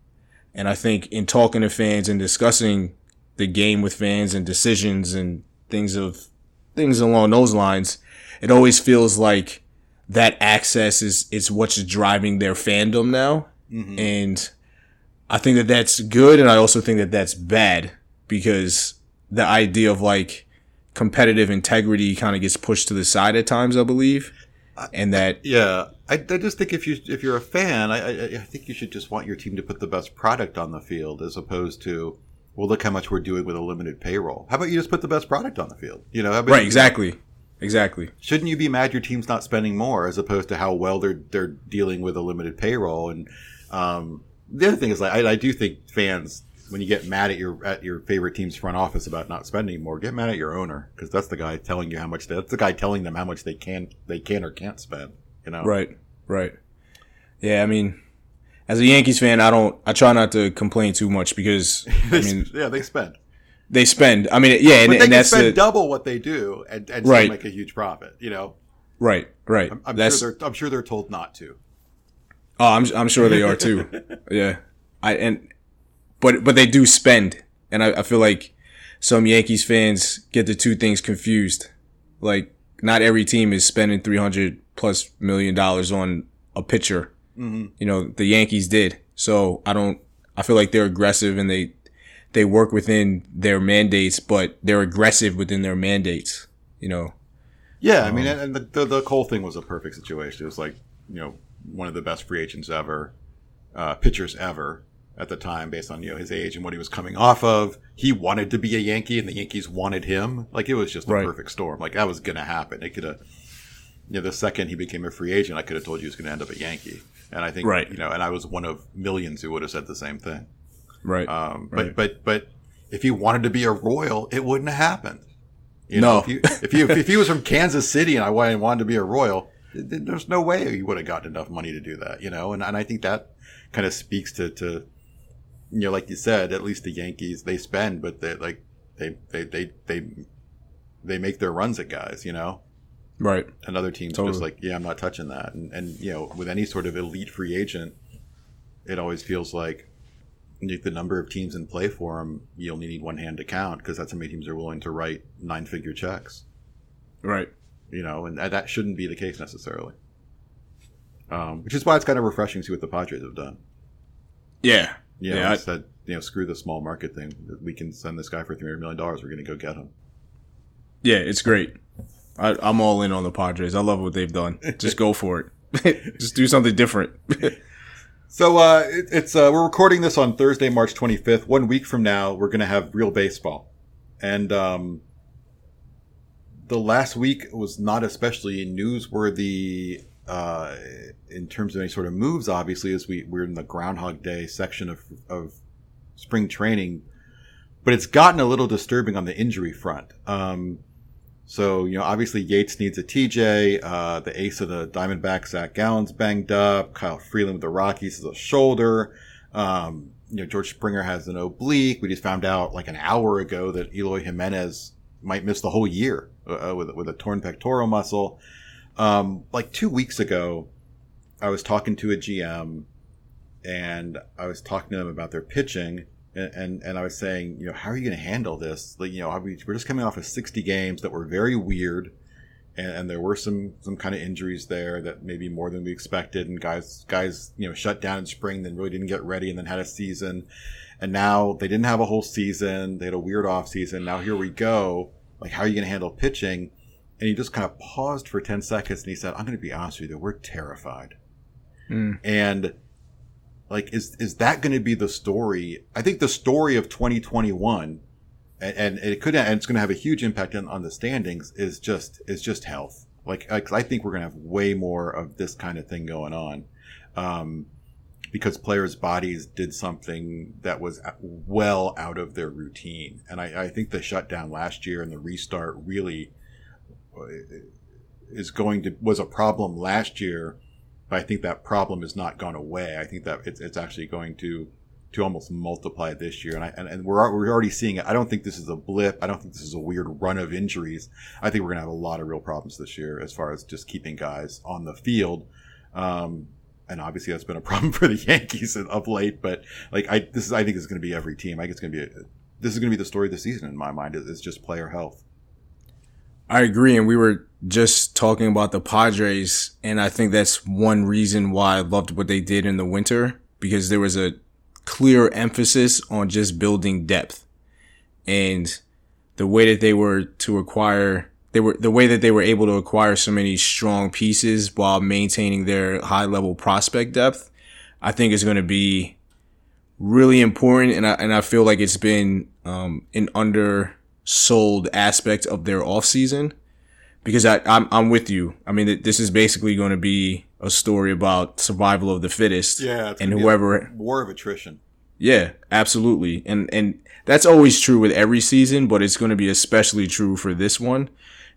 And I think in talking to fans and discussing the game with fans and decisions and things of things along those lines, it always feels like that access is is what's driving their fandom now. And I think that that's good, and I also think that that's bad because the idea of like competitive integrity kind of gets pushed to the side at times. I believe, and that Yeah, I, I just think if you if you're a fan, I, I I think you should just want your team to put the best product on the field as opposed to well, look how much we're doing with a limited payroll. How about you just put the best product on the field? You know, right exactly. exactly. Shouldn't you be mad your team's not spending more as opposed to how well they're they're dealing with a limited payroll? And um, the other thing is, like, I, I do think fans when you get mad at your at your favorite team's front office about not spending more, get mad at your owner because that's the guy telling you how much. They, that's the guy telling them how much they can they can or can't spend. You know, Right, right. Yeah, I mean, as a Yankees fan, I don't, I try not to complain too much because I mean yeah, they spend, they spend. I mean, yeah, and, but they and can that's spend the double what they do and, and Right. make a huge profit. You know, right, right. I'm, I'm that's sure they're I'm sure they're told not to. oh, I'm I'm sure they are too. yeah, I and but but they do spend, and I, I feel like some Yankees fans get the two things confused. Like, not every team is spending three hundred plus million dollars on a pitcher. Mm-hmm. You know, the Yankees did. So I don't. I feel like they're aggressive and they they work within their mandates, but they're aggressive within their mandates. You know. Yeah, I mean, um, and and the, the the Cole thing was a perfect situation. It was like you know one of the best free agents ever, uh, pitchers ever at the time, based on you know his age and what he was coming off of. He wanted to be a Yankee, and the Yankees wanted him. Like it was just a Right. perfect storm. Like that was gonna happen. It could have. You know, the second he became a free agent, I could have told you he was going to end up a Yankee, and I think, Right. you know, and I was one of millions who would have said the same thing. Right. Um, Right. But but but if he wanted to be a Royal, it wouldn't have happened. You know, No. if, you, if he if he was from Kansas City and I wa- wanted to be a Royal, th- th- there's no way he would have gotten enough money to do that. You know, and and I think that kind of speaks to to you know, like you said, at least the Yankees they spend, but they like they they they they they make their runs at guys. You know, right. and other teams Totally. just like, yeah, I'm not touching that. And, and you know, with any sort of elite free agent, it always feels like the number of teams in play for him, you only need one hand to count because that's how many teams are willing to write nine figure checks. Right. You know, and that shouldn't be the case necessarily. Um, which is why it's kind of refreshing to see what the Padres have done. Yeah. You know, Yeah, I- instead, you know, screw the small market thing. We can send this guy for three hundred million dollars. We're going to go get him. Yeah, it's great. I, I'm all in on the Padres. I love what they've done. Just go for it. Just do something different. So uh, it, it's uh, we're recording this on Thursday, March 25th. One week from now, we're going to have real baseball, and um, the last week was not especially newsworthy uh, in terms of any sort of moves. Obviously, as we we're in the Groundhog Day section of of spring training, but it's gotten a little disturbing on the injury front. Um, so, you know, obviously Yates needs a TJ. Uh, the ace of the Diamondbacks, Zach Gallen's banged up. Kyle Freeland with the Rockies is a shoulder. Um, you know, George Springer has an oblique. We just found out like an hour ago that Eloy Jimenez might miss the whole year uh, with, with a torn pectoral muscle. Um, like two weeks ago, I was talking to a GM and I was talking to them about their pitching and, and, and I was saying, you know, how are you going to handle this? Like, you know, we, we're just coming off of 60 games that were very weird. And, and there were some, some kind of injuries there that maybe more than we expected. And guys, guys, you know, shut down in spring, then really didn't get ready and then had a season. And now they didn't have a whole season. They had a weird off season. Now here we go. Like, how are you going to handle pitching? And he just kind of paused for 10 seconds and he said, I'm going to be honest with you, we're terrified. Mm. And like, is, is that going to be the story? I think the story of 2021 and, and it could, and it's going to have a huge impact on, on the standings is just, is just health. Like, I, I think we're going to have way more of this kind of thing going on. Um, because players' bodies did something that was well out of their routine. And I, I think the shutdown last year and the restart really is going to, was a problem last year, but I think that problem has not gone away. I think that it's, it's actually going to, to almost multiply this year. And I, and, and we're, we're already seeing it. I don't think this is a blip. I don't think this is a weird run of injuries. I think we're going to have a lot of real problems this year as far as just keeping guys on the field. Um, and obviously that's been a problem for the Yankees of late. But like I, this is I think is going to be every team. I think it's going to be a, this is going to be the story of the season in my mind. Is it's just player health. I agree. And we were just talking about the Padres. And I think that's one reason why I loved what they did in the winter because there was a clear emphasis on just building depth and the way that they were to acquire they were the way that they were able to acquire so many strong pieces while maintaining their high level prospect depth, I think is going to be really important. And I, and I feel like it's been, um, an undersold aspect of their offseason because I, I'm, I'm with you. I mean, this is basically going to be a story about survival of the fittest. Yeah, and whoever, war of attrition. yeah, absolutely. And, and that's always true with every season, but it's going to be especially true for this one.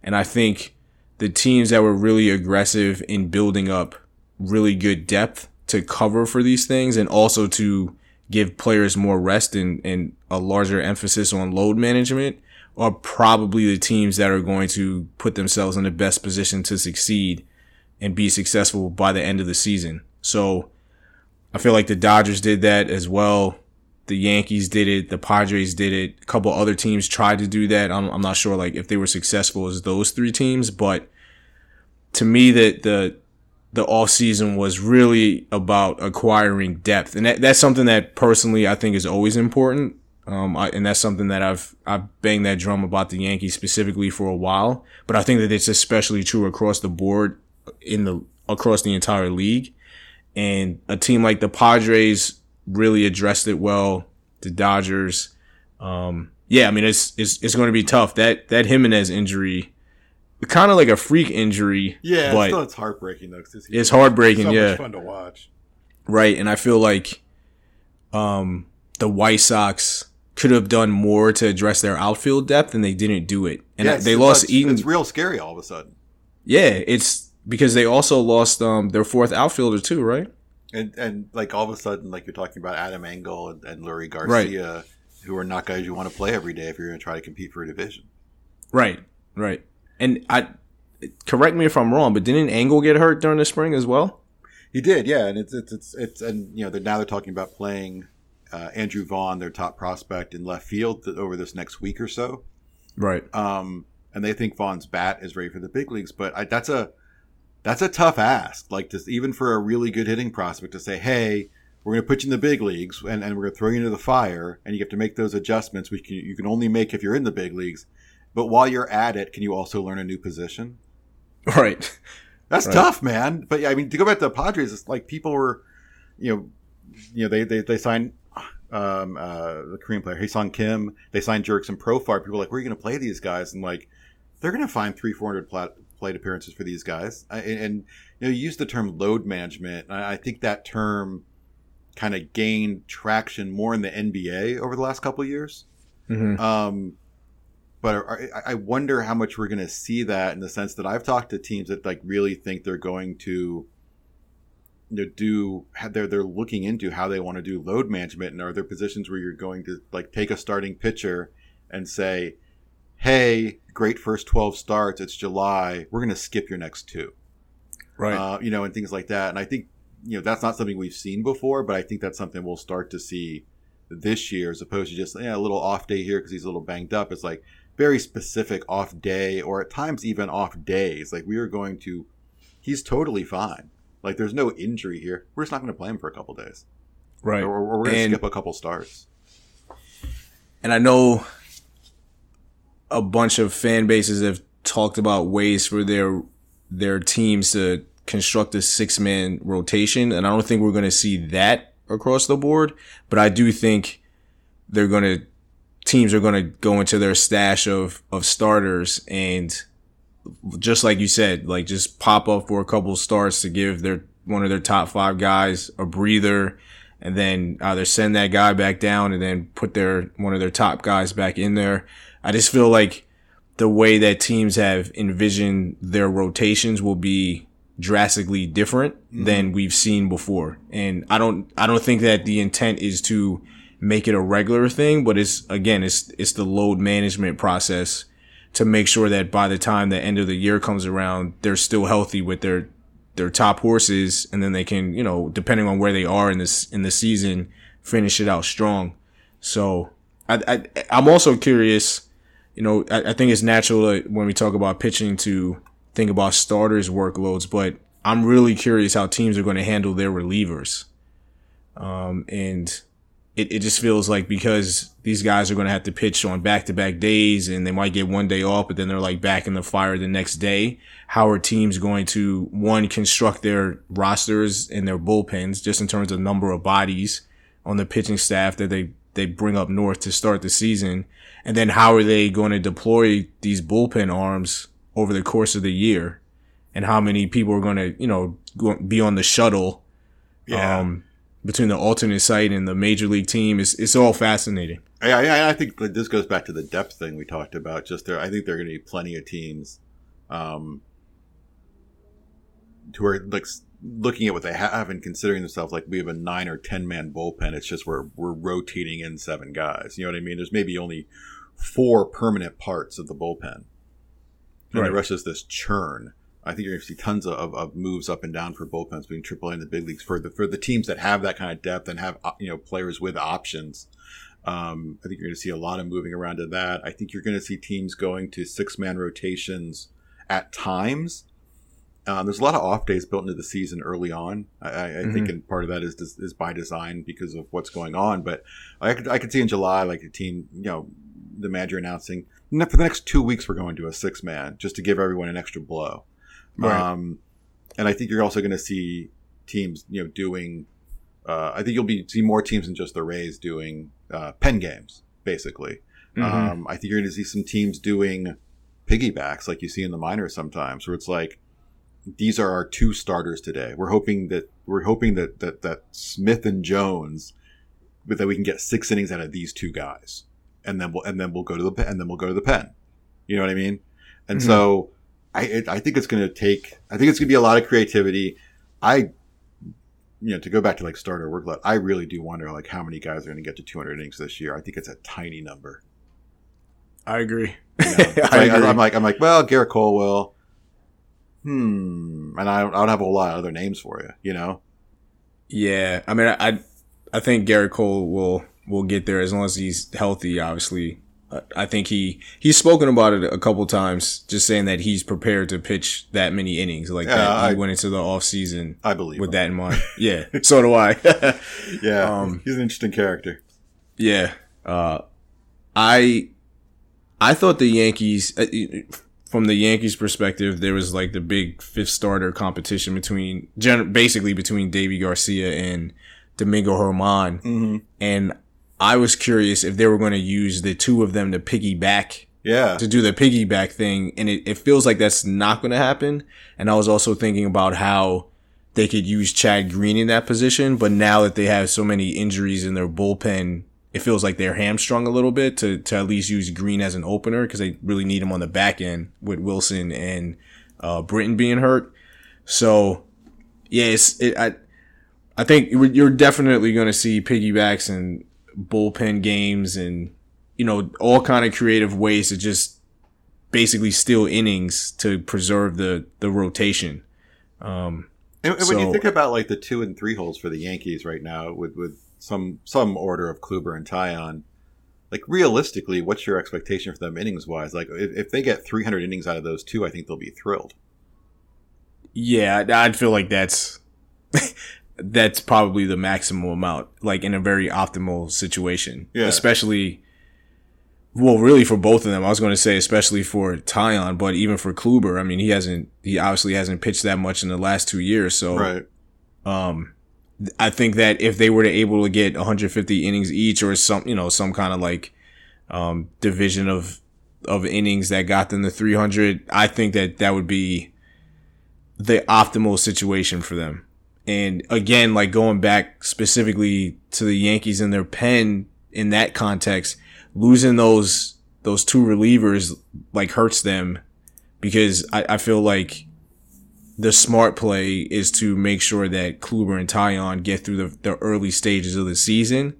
And I think the teams that were really aggressive in building up really good depth to cover for these things and also to give players more rest and, and a larger emphasis on load management are probably the teams that are going to put themselves in the best position to succeed and be successful by the end of the season. So I feel like the Dodgers did that as well. The Yankees did it. The Padres did it. A couple other teams tried to do that. I'm, I'm not sure like if they were successful as those three teams, but to me that the the off season was really about acquiring depth, and that, that's something that personally I think is always important. Um, I, and that's something that I've I've banged that drum about the Yankees specifically for a while, but I think that it's especially true across the board in the across the entire league. And a team like the Padres really addressed it well. The Dodgers, um, yeah, I mean it's it's it's going to be tough. That that Jimenez injury, kind of like a freak injury. Yeah, but still it's heartbreaking though. 'cause it's heartbreaking. so yeah, much fun to watch. right. And I feel like, um, the White Sox could have done more to address their outfield depth, and they didn't do it. And Yeah, they lost Eaton. It's real scary all of a sudden. Yeah, it's because they also lost um their fourth outfielder too, right? And and like all of a sudden, like you're talking about Adam Engel and, and Leury Garcia, who are not guys you want to play every day if you're going to try to compete for a division. Right, right. And I correct me if I'm wrong, but didn't Engel get hurt during the spring as well? He did, yeah, and it's it's it's, it's and you know they're now they're talking about playing uh, Andrew Vaughn, their top prospect, in left field th- over this next week or so. Right. Um, and they think Vaughn's bat is ready for the big leagues, but I, that's a that's a tough ask. Like to even for a really good hitting prospect to say, "Hey, we're going to put you in the big leagues, and, and we're going to throw you into the fire, and you have to make those adjustments, which can, you can only make if you're in the big leagues. But while you're at it, can you also learn a new position?" Right. That's Right. tough, man. But yeah, I mean, to go back to the Padres, it's like people were, you know, you know, they they, they signed um, uh, the Korean player Ha-Seong Kim. They signed Jerks Jurickson Profar. People were like, where are you going to play these guys? And like, they're going to find three, four hundred plat- plate appearances for these guys. I, and, and you know, you use the term load management. And I I think that term kind of gained traction more in the NBA over the last couple of years. hmm Um, but I, I wonder how much we're going to see that in the sense that I've talked to teams that like really think they're going to, you know, do they're they're looking into how they want to do load management and are there positions where you're going to like take a starting pitcher and say, hey, great first twelve starts, it's July, we're going to skip your next two, Right. uh, you know, and things like that. And I think you know that's not something we've seen before, but I think that's something we'll start to see this year as opposed to just yeah, a little off day here because he's a little banged up. It's like very specific off day or at times even off days. Like we are going to, he's totally fine. Like there's no injury here. We're just not going to play him for a couple days, right. or, or we're going to skip a couple starts. And I know a bunch of fan bases have talked about ways for their their teams to construct a six man rotation, and I don't think we're going to see that across the board. But I do think they're going to teams are going to go into their stash of of starters and just like you said, like just pop up for a couple starts to give their one of their top five guys a breather and then either send that guy back down and then put their one of their top guys back in there. I just feel like the way that teams have envisioned their rotations will be drastically different mm-hmm. than we've seen before. And I don't I don't think that the intent is to make it a regular thing, but it's again it's it's the load management process to make sure that by the time the end of the year comes around, they're still healthy with their their top horses, and then they can, you know, depending on where they are in this in the season, finish it out strong. So I, I I'm also curious. You know, I, I think it's natural when we talk about pitching to think about starters' workloads, but I'm really curious how teams are going to handle their relievers. Um, and it, it just feels like because these guys are going to have to pitch on back to back days and they might get one day off, but then they're like back in the fire the next day. How are teams going to one construct their rosters and their bullpens just in terms of number of bodies on the pitching staff that they, they bring up north to start the season? And then how are they going to deploy these bullpen arms over the course of the year and how many people are going to, you know, go, be on the shuttle Yeah. um, between the alternate site and the major league team. It's, it's all fascinating. Yeah, yeah, I think this goes back to the depth thing we talked about. Just there, I think there are going to be plenty of teams um, who are like looking at what they have and considering themselves like we have a nine or ten man bullpen. It's just we're we're rotating in seven guys. You know what I mean? There's maybe only four permanent parts of the bullpen, and Right. the rest is this churn. I think you're going to see tons of, of, moves up and down for bullpens between AAA and the big leagues for the for the teams that have that kind of depth and have you know players with options. Um, I think you're going to see a lot of moving around to that. I think you're going to see teams going to six man rotations at times. Um, there's a lot of off days built into the season early on. I, I, I think, and part of that is is by design because of what's going on. But I could I could see in July like a team, you know, the manager announcing for the next two weeks we're going to a six man just to give everyone an extra blow. Right. Um, and I think you're also going to see teams, you know, doing. Uh, I think you'll be see more teams than just the Rays doing uh, pen games, basically. Mhm. Um, I think you're going to see some teams doing piggybacks, like you see in the minors sometimes, where it's like these are our two starters today. We're hoping that we're hoping that that that Smith and Jones, but that we can get six innings out of these two guys, and then we'll and then we'll go to the pen, and then we'll go to the pen. You know what I mean? And Mhm. so I it, I think it's going to take. I think it's going to be a lot of creativity. I. You know, to go back to like starter workload, I really do wonder like how many guys are going to get to 200 innings this year. I think it's a tiny number. I agree. You know? I. I'm like, I'm like, well, Gerrit Cole will. hmm, and I don't, I don't have a whole lot of other names for you, you know. Yeah, I mean, I I think Gerrit Cole will will get there as long as he's healthy. Obviously, I- think he he's spoken about it a couple times, just saying that he's prepared to pitch that many innings. Like Yeah, that, I- he went into the off season I believe with him. that in mind. Yeah, so do I. Yeah, um, he's an interesting character. Yeah. Uh, I I thought the Yankees, uh, from the Yankees' perspective, there was like the big fifth starter competition between, basically between Deivi García and Domingo Germán, Mm-hmm. and I was curious if they were going to use the two of them to piggyback Yeah, to do the piggyback thing, and it, it feels like that's not going to happen. And I was also thinking about how they could use Chad Green in that position, but now that they have so many injuries in their bullpen, it feels like they're hamstrung a little bit to, to at least use Green as an opener because they really need him on the back end with Wilson and uh, Britton being hurt. So, yeah, it's, it, I, I think you're definitely going to see piggybacks and bullpen games and you know all kind of creative ways to just basically steal innings to preserve the the rotation. Um, and, and when you think about like the two and three holes for the Yankees right now, with with some some order of Kluber and Taillon, like realistically, what's your expectation for them innings wise? Like if, if they get 300 innings out of those two, I think they'll be thrilled. yeah, I'd feel like that's that's probably the maximum amount, like in a very optimal situation. Yeah. Especially, well, really for both of them. I was going to say, especially for Taillon, but even for Kluber, I mean, he hasn't, he obviously hasn't pitched that much in the last two years. So, Right. Um, I think that if they were to able to get 150 innings each, or some, you know, some kind of like um, division of of innings that got them to 300, I think that that would be the optimal situation for them. And again, like going back specifically to the Yankees and their pen in that context, losing those those two relievers like hurts them because I, I feel like the smart play is to make sure that Kluber and Taillon get through the, the early stages of the season,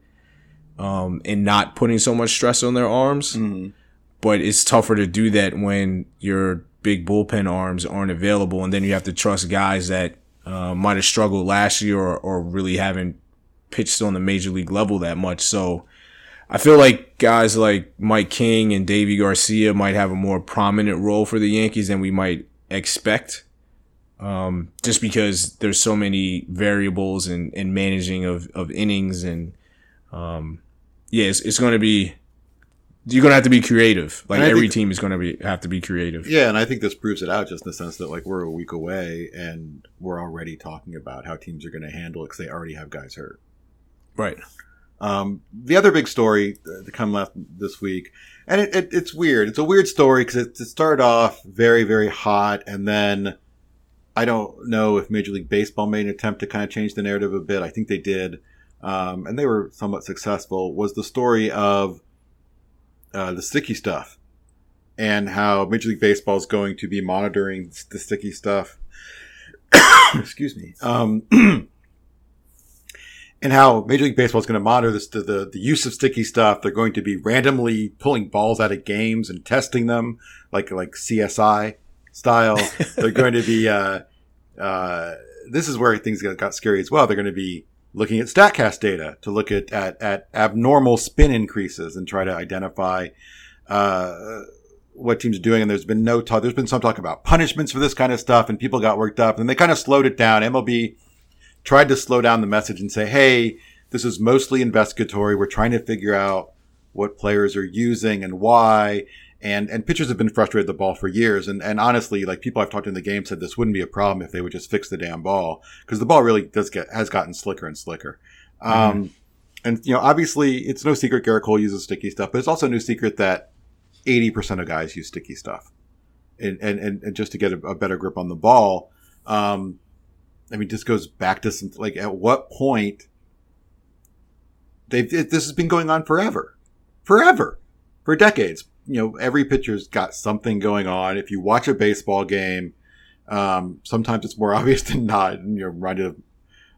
um, and not putting so much stress on their arms. Mhm. But it's tougher to do that when your big bullpen arms aren't available, and then you have to trust guys that uh, might have struggled last year or, or really haven't pitched on the major league level that much. So I feel like guys like Mike King and Deivi García might have a more prominent role for the Yankees than we might expect um, just because there's so many variables and in managing of, of innings and um, yeah, it's, it's going to be you're going to have to be creative. Like every think- team is going to be have to be creative. Yeah, and I think this proves it out just in the sense that like we're a week away and we're already talking about how teams are going to handle it because they already have guys hurt. Right. Um, the other big story uh, to come left this week, and it, it, it's weird. It's a weird story because it, it started off very, very hot, and then I don't know if Major League Baseball made an attempt to kind of change the narrative a bit. I think they did, um, and they were somewhat successful. Was the story of uh, the sticky stuff and how Major League Baseball is going to be monitoring the sticky stuff. Excuse me. Um, and how Major League Baseball is going to monitor this, the, the, the use of sticky stuff. They're going to be randomly pulling balls out of games and testing them like, like CSI style. They're going to be, uh, uh, this is where things got, got scary as well. They're going to be looking at StatCast data to look at, at, at abnormal spin increases and try to identify, uh, what teams are doing. And there's been no talk. There's been some talk about punishments for this kind of stuff and people got worked up and they kind of slowed it down. MLB tried to slow down the message and say, Hey, this is mostly investigatory. We're trying to figure out what players are using and why. And, and pitchers have been frustrated with the ball for years. And, and honestly, like people I've talked to in the game said this wouldn't be a problem if they would just fix the damn ball because the ball really does get, has gotten slicker and slicker. Um, and you know, obviously it's no secret Gerrit Cole uses sticky stuff, but it's also no secret that 80% of guys use sticky stuff. And, and, and, and just to get a, a better grip on the ball. Um, I mean, this goes back to some, like, at what point they've, this has been going on forever, forever, for decades. You know, every pitcher's got something going on. If you watch a baseball game, um, sometimes it's more obvious than not. And you're reminded of,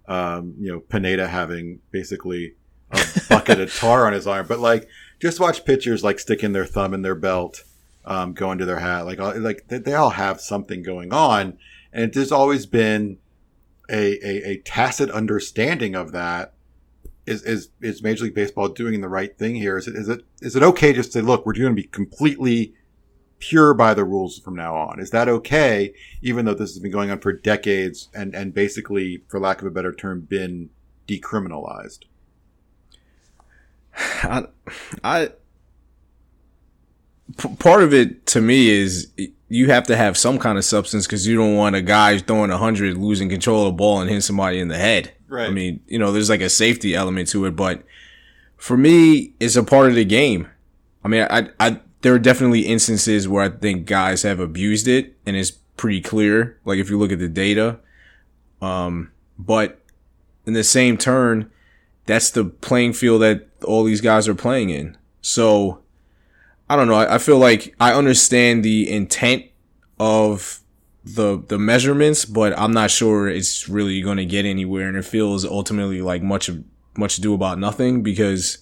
um, you know, Pineda having basically a bucket of tar on his arm. But like, just watch pitchers like sticking their thumb in their belt, um, going to their hat. Like, like they, they all have something going on. And there's always been a, a, a tacit understanding of that. Is, is, is Major League Baseball doing the right thing here? Is it, is it, is it okay just to say, look, we're going to be completely pure by the rules from now on? Is that okay? Even though this has been going on for decades and, and basically, for lack of a better term, been decriminalized? I, I, part of it to me is you have to have some kind of substance because you don't want a guy throwing a hundred losing control of the ball and hitting somebody in the head. Right. I mean, you know, there's like a safety element to it, but for me, it's a part of the game. I mean, I, I, there are definitely instances where I think guys have abused it and it's pretty clear. Like if you look at the data, um, but in the same turn, that's the playing field that all these guys are playing in. So I don't know. I, I feel like I understand the intent of the the measurements, but I'm not sure it's really going to get anywhere, and it feels ultimately like much much do about nothing because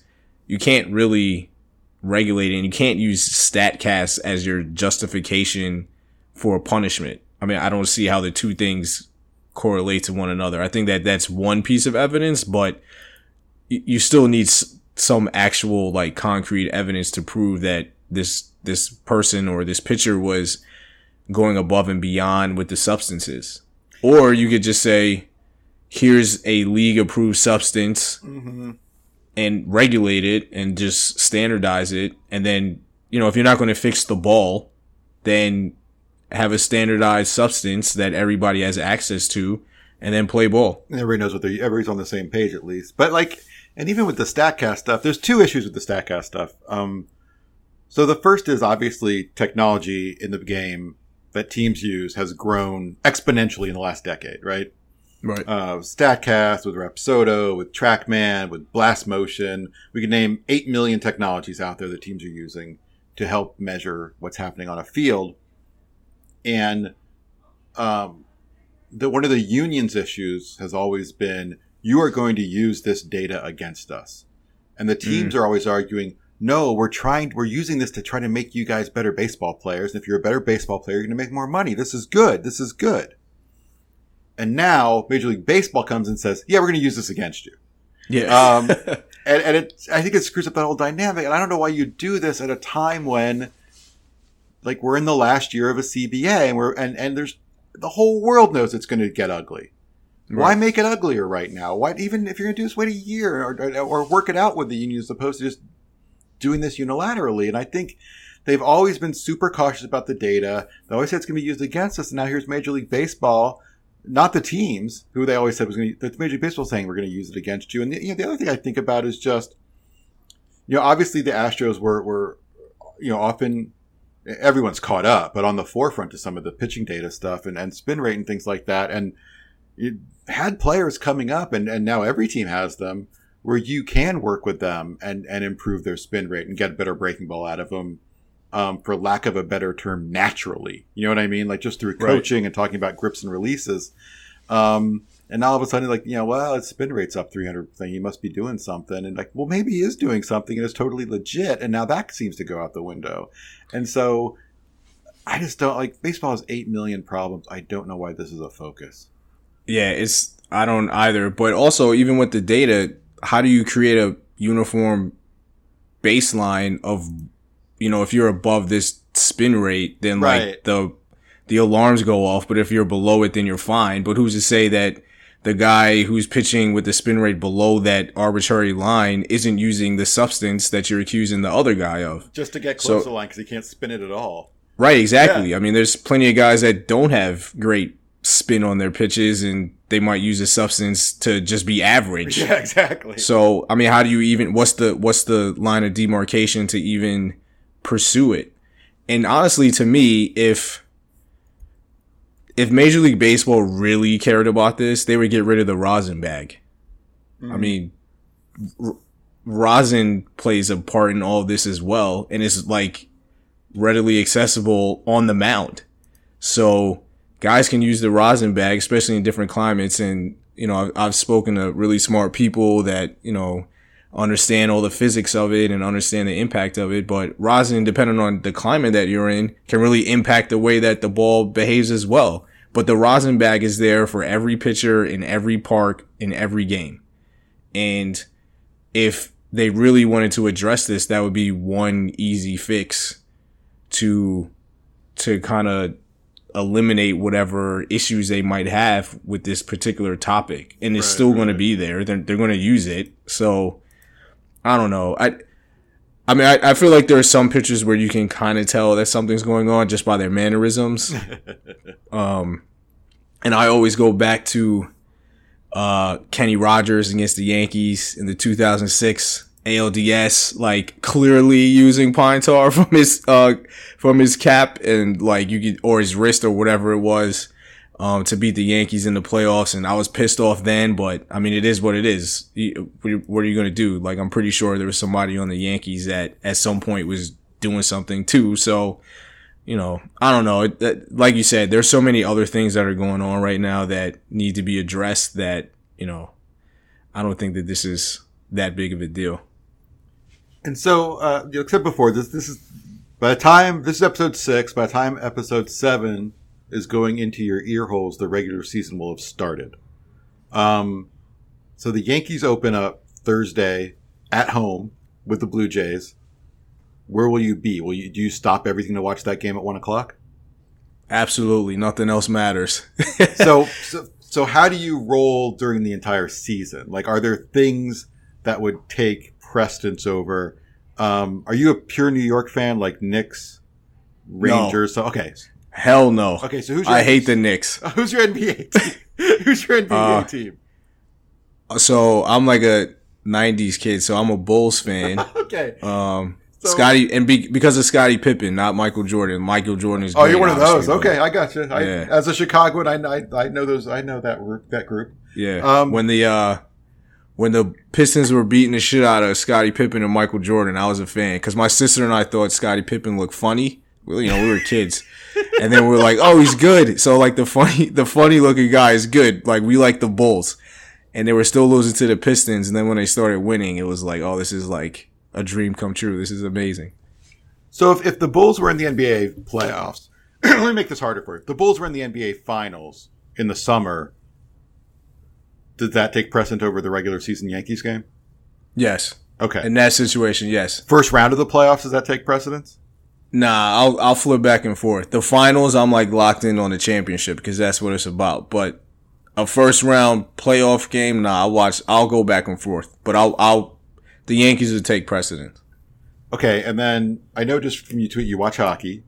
you can't really regulate it, and you can't use Statcast as your justification for a punishment. I mean, I don't see how the two things correlate to one another. I think that that's one piece of evidence, but you still need some actual like concrete evidence to prove that this this person or this pitcher was going above and beyond with the substances. Or you could just say, here's a league approved substance and regulate it and just standardize it. And then, you know, if you're not going to fix the ball, then have a standardized substance that everybody has access to and then play ball. everybody knows what they're, everybody's on the same page at least. But like, and even with the Statcast stuff, there's two issues with the Statcast stuff. Um, so the first is obviously technology in the game that teams use has grown exponentially in the last decade, right? Right. Uh, Statcast with Rapsodo, with TrackMan, with Blast Motion. We can name 8 million technologies out there that teams are using to help measure what's happening on a field. And, um, the, one of the union's issues has always been you are going to use this data against us. And the teams are always arguing, no, we're trying, we're using this to try to make you guys better baseball players. And if you're a better baseball player, you're going to make more money. This is good. This is good. And now Major League Baseball comes and says, yeah, we're going to use this against you. Yeah. Um, and, and it, I think it screws up that whole dynamic. And I don't know why you do this at a time when, like, we're in the last year of a CBA and we're, and, and there's, the whole world knows it's going to get ugly. Why make it uglier right now? Why, even if you're going to do this, wait a year or, or, or work it out with the union as opposed to just doing this unilaterally. And I think they've always been super cautious about the data. They always said it's going to be used against us. And now here's Major League Baseball not the teams who they always said was going to, the Major League Baseball saying we're going to use it against you. And the, you know, the other thing I think about is just, you know, obviously the Astros were, were, you know, often everyone's caught up, but on the forefront to some of the pitching data stuff and, and spin rate and things like that. And it had players coming up and, and now every team has them where you can work with them and, and improve their spin rate and get a better breaking ball out of them. Um, for lack of a better term, naturally. You know what I mean? Like just through Right. coaching and talking about grips and releases. Um, and now all of a sudden, like, you know, well, his spin rate's up 300 thing. He must be doing something. And like, well, maybe he is doing something and it's totally legit. And now that seems to go out the window. And so I just don't like baseball has 8 million problems. I don't know why this is a focus. Yeah, it's I don't either. But also, even with the data, how do you create a uniform baseline of, you know, if you're above this spin rate, then Right. like the the alarms go off. But if you're below it, then you're fine. But who's to say that the guy who's pitching with the spin rate below that arbitrary line isn't using the substance that you're accusing the other guy of? Just to get So- close to the line because he can't spin it at all. Right, exactly. I mean, there's plenty of guys that don't have great spin on their pitches and they might use a substance to just be average. Yeah, exactly. So, I mean, how do you even what's the what's the line of demarcation to even pursue it? And honestly, to me, if if Major League Baseball really cared about this, they would get rid of the rosin bag. I mm-hmm. mean, r- rosin plays a part in all this as well, and it's like readily accessible on the mound. So guys can use the rosin bag, especially in different climates. And, you know, I've, I've spoken to really smart people that, you know, understand all the physics of it and understand the impact of it. But rosin, depending on the climate that you're in, can really impact the way that the ball behaves as well. But the rosin bag is there for every pitcher in every park in every game. And if they really wanted to address this, that would be one easy fix to to kind of eliminate whatever issues they might have with this particular topic. And it's Right, still going to be there. They're, they're going to use it. So i don't know. I i mean i, I feel like there are some pictures where you can kind of tell that something's going on just by their mannerisms. Um and i always go back to uh kenny rogers against the yankees in the 2006 ALDS, like clearly using pine tar from his uh from his cap and like you could or his wrist or whatever it was um to beat the Yankees in the playoffs and I was pissed off then but I mean it is what it is. What are- you to do? Like I'm pretty sure there was somebody on the Yankees that at some point was doing something too so you know I don't know. Like you said there's so many other things that are going on right now that need to be addressed that you know I don't think that this is that big of a deal And so, uh, you know, except before this, this is by the time this is episode six. By the time episode seven is going into your ear holes, the regular season will have started. Um, so the Yankees open up Thursday at home with the Blue Jays. Where will you be? Will you do you stop everything to watch that game at one o'clock? Absolutely, nothing else matters. so, so, so how do you roll during the entire season? Like, are there things that would take precedence over? Um, are you a pure New York fan, like Knicks, Rangers? So, okay, Hell no. okay. So who's your I hate the Knicks. who's your NBA team? who's your NBA Uh, team? So I'm like a '90s kid, so I'm a Bulls fan. Okay. Um, So- Scottie, and be, because of Scottie Pippen, not Michael Jordan. Michael Jordan is. Oh, you're one of those. Okay, I got you. I, Yeah. As a Chicagoan, I, I I know those. I know that group. That group. Yeah. Um, when the uh, when the Pistons were beating the shit out of Scottie Pippen and Michael Jordan, I was a fan because my sister and I thought Scottie Pippen looked funny. You know, we were kids, and then we are like, "Oh, he's good." So like the funny, the funny looking guy is good. Like we like the Bulls, and they were still losing to the Pistons. And then when they started winning, it was like, "Oh, this is like a dream come true. This is amazing." So if, if the Bulls were in the NBA playoffs, let me make this harder for you. If the Bulls were in the NBA finals in the summer. Did that take precedent over the regular season Yankees game? Yes, Okay. in that situation, yes. First round of the playoffs, does that take precedence? Nah, I'll I'll flip back and forth. The finals, I'm like locked in on the championship because that's what it's about. But a first round playoff game, nah, I'll watch. I'll go back and forth. But I'll I'll the Yankees will take precedence. Okay, and then I know just from you tweet you watch hockey.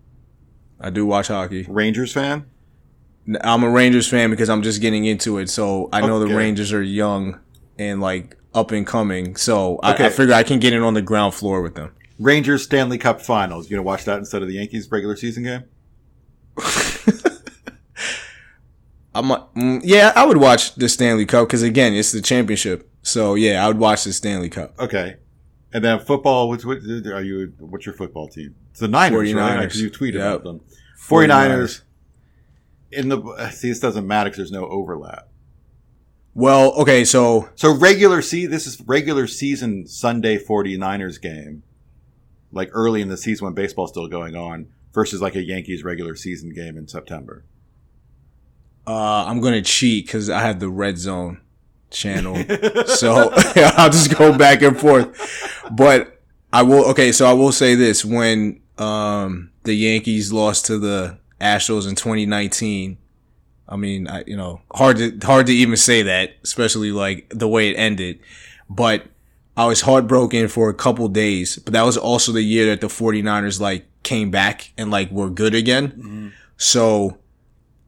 I do watch hockey. Rangers fan? I'm a Rangers fan because I'm just getting into it. So I know Okay. the Rangers are young and like up and coming. So I, Okay. I figure I can get in on the ground floor with them. Rangers Stanley Cup Finals. You gonna watch that instead of the Yankees regular season game? I'm mm, yeah, I would watch the Stanley Cup because again, it's the championship. So yeah, I would watch the Stanley Cup. Okay. And then football. What's what are you? What's your football team? It's the Niners, right? 49ers. Because you tweeted Yep. about them. 49ers. In the see, this doesn't matter because there's no overlap. Well, okay, so So regular see this is regular season Sunday 49ers game. Like early in the season when baseball's still going on versus like a Yankees regular season game in September. uh, I'm gonna cheat because I have the Red Zone channel. so I'll just go back and forth. But I will okay, so I will say this when um the Yankees lost to the Astros in 2019. I mean, I you know, hard to hard to even say that, especially like the way it ended. But I was heartbroken for a couple days, but that was also the year that the 49ers like came back and like were good again. Mm-hmm. So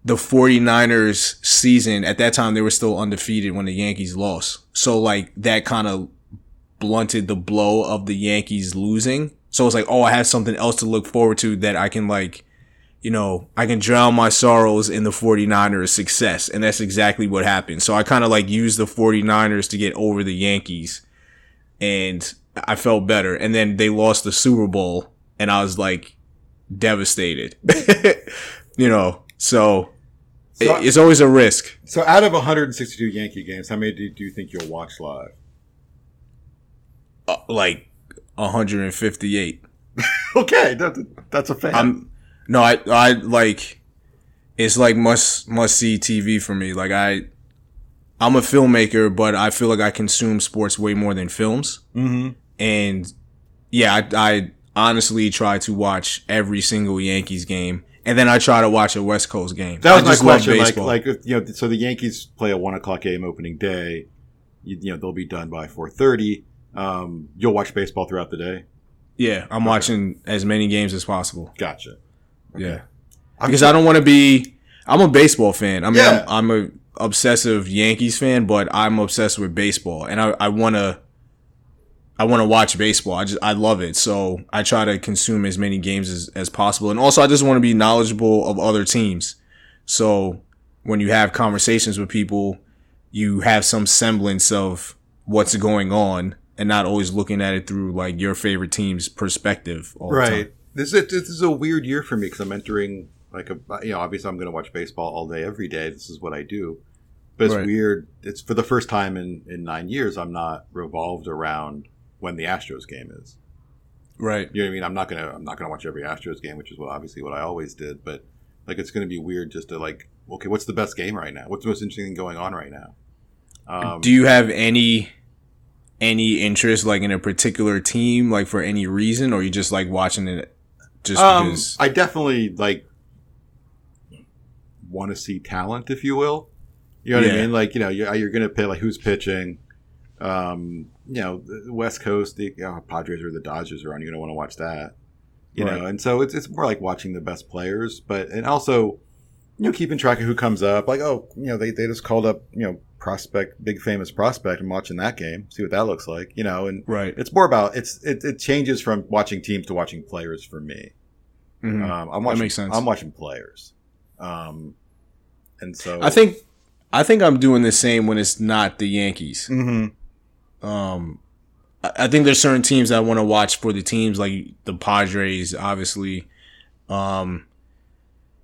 the 49ers season at that time they were still undefeated when the Yankees lost. So like that kind of blunted the blow of the Yankees losing. So it's like, oh, I have something else to look forward to that I can like, you know, I can drown my sorrows in the 49ers success. And that's exactly what happened. So I kind of like used the 49ers to get over the Yankees and I felt better. And then they lost the Super Bowl and I was like devastated. you know, so, So- it's always a risk. So out of 162 Yankee games, how many do, you think you'll watch live? Uh, like 158. Okay, that, that's a fan. I'm no, I I like it's like must must see TV for me. Like I I'm a filmmaker, but I feel like I consume sports way more than films. mm-hmm. And yeah, I, I honestly try to watch every single Yankees game, and then I try to watch a West Coast game. That was I my question. Like, like you know, so the Yankees play a one o'clock game opening day. You, you know, they'll be done by 4:30. Um, you'll watch baseball throughout the day. yeah, I'm watching as many games as possible. Gotcha. Yeah. I'm because I don't want to be. I'm a baseball fan. I mean, Yeah. I'm, I'm a obsessive Yankees fan, but I'm obsessed with baseball, and I, I want to. I want to watch baseball. I just I love it, so I try to consume as many games as, as possible, and also I just want to be knowledgeable of other teams. So when you have conversations with people, you have some semblance of what's going on, and not always looking at it through like your favorite team's perspective. All the time. Right. This is this is a weird year for me because I'm entering like a you know obviously I'm going to watch baseball all day every day. This is what I do, but it's Right. weird. It's for the first time in in nine years I'm not revolved around when the Astros game is. Right. You know what I mean? I'm not gonna I'm not gonna watch every Astros game, which is what obviously what I always did. But like it's gonna be weird just to like okay, what's the best game right now? What's the most interesting thing going on right now? Um, Do you have any any interest like in a particular team, like for any reason, or you just like watching it just Um, because? I definitely like want to see talent, if you will. You know what I mean? Like you know, you're, you're going to pay like who's pitching. Um, you know, the West Coast, the Padres or the Dodgers are on. You're going to want to watch that. You Right. know, and so it's it's more like watching the best players, but and also you know keeping track of who comes up. Like oh, you know they they just called up you know prospect, big famous prospect. I'm watching that game, see what that looks like. You know, and right. it's more about it's it, it changes from watching teams to watching players for me. Mhm. Um, I'm watching. makes sense. I'm watching players, um, and so I think I think I'm doing the same when it's not the Yankees. Mhm. Um, I, I think there's certain teams I want to watch for the teams like the Padres, obviously. Um,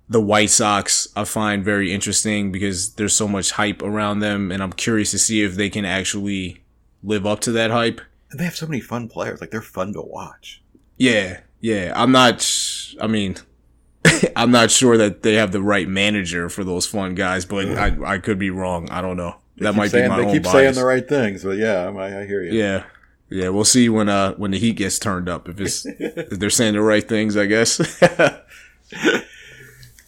the White Sox I find very interesting because there's so much hype around them, and I'm curious to see if they can actually live up to that hype. And they have so many fun players. Like they're fun to watch. Yeah, yeah. I'm not. I mean, I'm not sure that they have the right manager for those fun guys, but I I could be wrong. I don't know. They that keep might saying, be my They own keep bias. saying the right things, but yeah, I, I hear you. Yeah, yeah. We'll see when uh when the heat gets turned up if it's if they're saying the right things. I guess.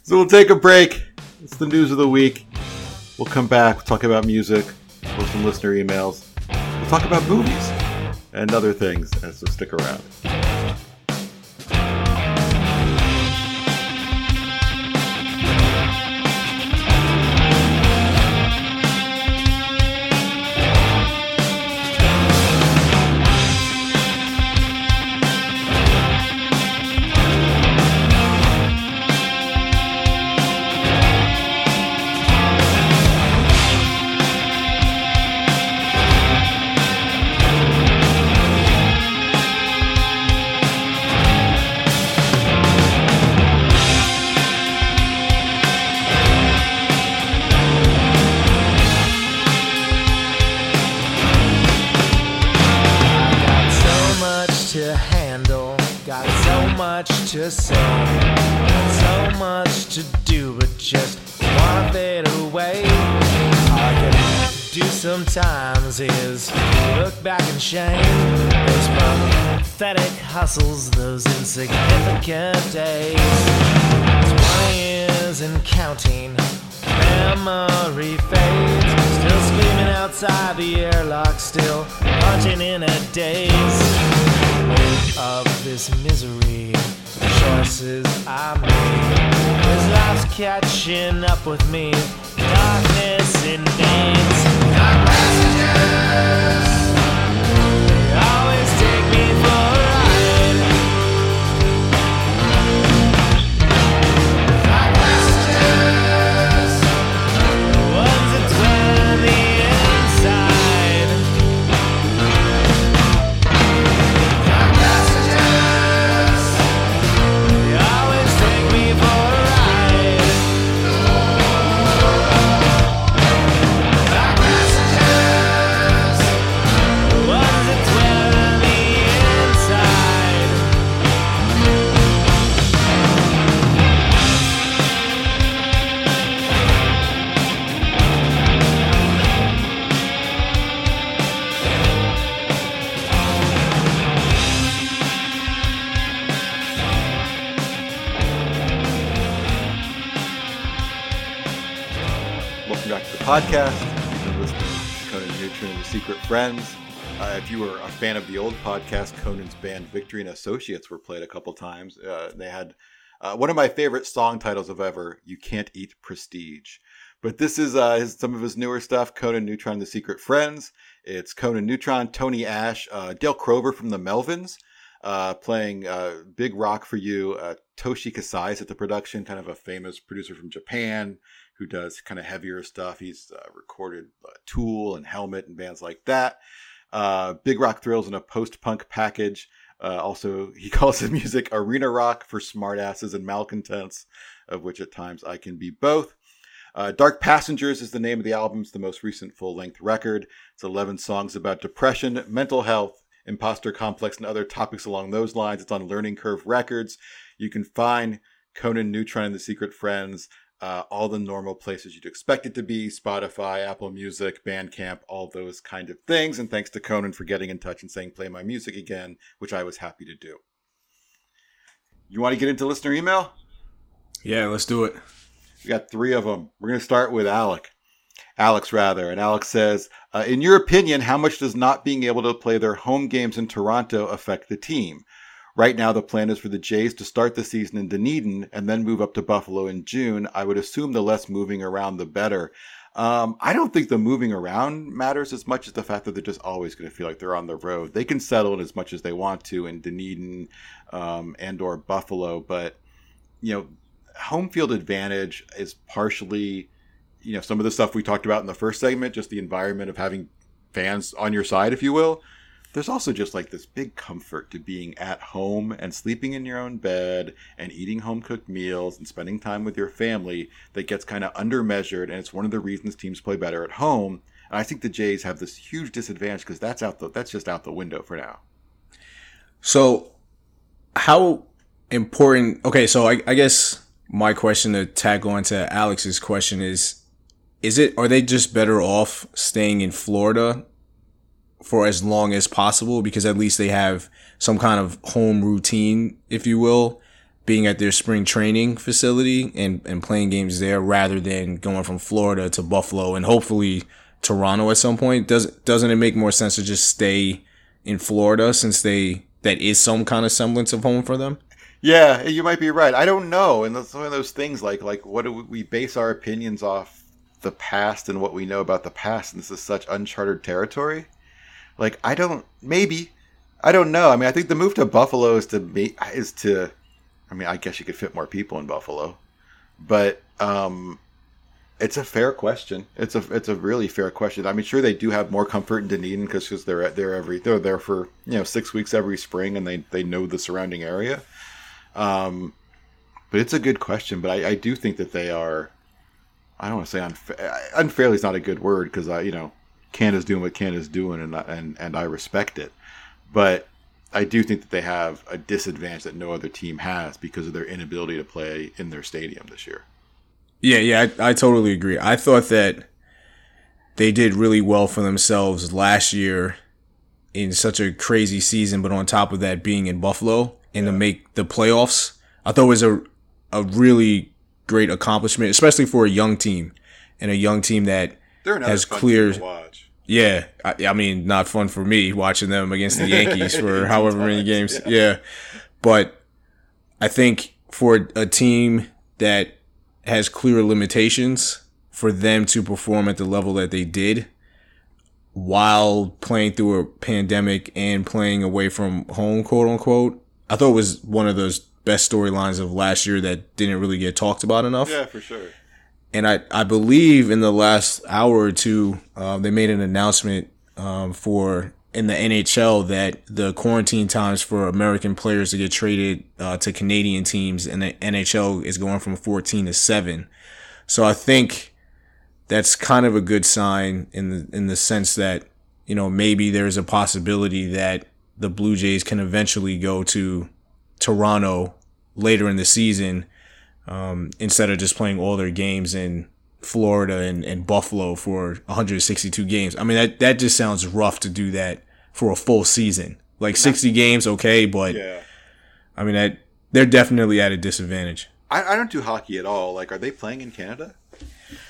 So we'll take a break. It's the news of the week. We'll come back. We'll talk about music. We'll some listener emails. We'll talk about movies and other things. And so stick around. And those pathetic hustles, those insignificant days. Twenty years and counting, memory fades. Still screaming outside the airlock, still punching in a daze. Weight of this misery, the choices I made. This life's catching up with me, darkness invades. Dark passengers, they always podcast. You've been listening to Conan Neutron and the Secret Friends. Uh, if you were a fan of the old podcast, Conan's band Victory and Associates were played a couple times. Uh, they had uh, one of my favorite song titles of ever, You Can't Eat Prestige. But this is uh, his, some of his newer stuff, Conan Neutron the Secret Friends. It's Conan Neutron, Tony Ash, uh, Dale Crover from the Melvins, uh, playing uh, Big Rock for You. Uh, Toshi Kasai is at the production, kind of a famous producer from Japan who does kind of heavier stuff. He's uh, recorded uh, Tool and Helmet and bands like that. Uh, Big Rock Thrills in a post punk package. Uh, also, he calls his music arena rock for smartasses and malcontents, of which at times I can be both. Uh, Dark Passengers is the name of the album. It's the most recent full length record. It's 11 songs about depression, mental health, imposter complex, and other topics along those lines. It's on Learning Curve Records. You can find Conan Neutron and the Secret Friends, uh, all the normal places you'd expect it to be Spotify, Apple Music, Bandcamp, all those kind of things. And thanks to Conan for getting in touch and saying, play my music again, which I was happy to do. You want to get into listener email? Yeah, let's do it. We got three of them. We're going to start with Alec. Alex, rather. And Alex says, uh, In your opinion, how much does not being able to play their home games in Toronto affect the team? Right now, the plan is for the Jays to start the season in Dunedin and then move up to Buffalo in June. I would assume the less moving around, the better. Um, I don't think the moving around matters as much as the fact that they're just always going to feel like they're on the road. They can settle in as much as they want to in Dunedin um, and or Buffalo, but you know, home field advantage is partially, you know, some of the stuff we talked about in the first segment, just the environment of having fans on your side, if you will. There's also just like this big comfort to being at home and sleeping in your own bed and eating home cooked meals and spending time with your family that gets kind of undermeasured. And it's one of the reasons teams play better at home. And I think the Jays have this huge disadvantage because that's out the that's just out the window for now. So, how important? Okay, so I, I guess my question to tag on to Alex's question is: Is it are they just better off staying in Florida for as long as possible because at least they have some kind of home routine, if you will, being at their spring training facility and, and playing games there rather than going from Florida to Buffalo and hopefully Toronto at some point. Does doesn't it make more sense to just stay in Florida since they that is some kind of semblance of home for them? Yeah, you might be right. I don't know, and that's one of those things like like what do we, base our opinions off the past and what we know about the past, and this is such uncharted territory. Like I don't maybe I don't know. I mean, I think the move to Buffalo is to be is to. I mean, I guess you could fit more people in Buffalo, but um, it's a fair question. It's a it's a really fair question. I mean, sure they do have more comfort in Dunedin because because they're there every they're there for you know six weeks every spring and they they know the surrounding area. Um, but it's a good question. But I, I do think that they are. I don't want to say unfair. Unfairly is not a good word because I you know Canada's doing what Canada's doing and I- and and I respect it. But I do think that they have a disadvantage that no other team has because of their inability to play in their stadium this year. Yeah, yeah, I, I totally agree. I thought that they did really well for themselves last year in such a crazy season, but on top of that, being in Buffalo and to make the playoffs, I thought it was a a really great accomplishment, especially for a young team and a young team that has clear. Team to watch. Yeah, I, I mean, not fun for me watching them against the Yankees for however many games. Yeah. but I think for a team that has clear limitations, for them to perform at the level that they did while playing through a pandemic and playing away from home, quote unquote, I thought it was one of those best storylines of last year that didn't really get talked about enough Yeah, for sure. And I, I believe in the last hour or two, uh, they made an announcement um, for in the NHL that the quarantine times for American players to get traded uh, to Canadian teams and the NHL is going from 14 to 7. So I think that's kind of a good sign in the in the sense that you know maybe there's a possibility that the Blue Jays can eventually go to Toronto later in the season um, instead of just playing all their games in Florida and, and Buffalo for 162 games. I mean, that, that just sounds rough to do that for a full season. Like 60 games, okay, but Yeah. I mean, that they're definitely at a disadvantage. I, I don't do hockey at all. Like, are they playing in Canada?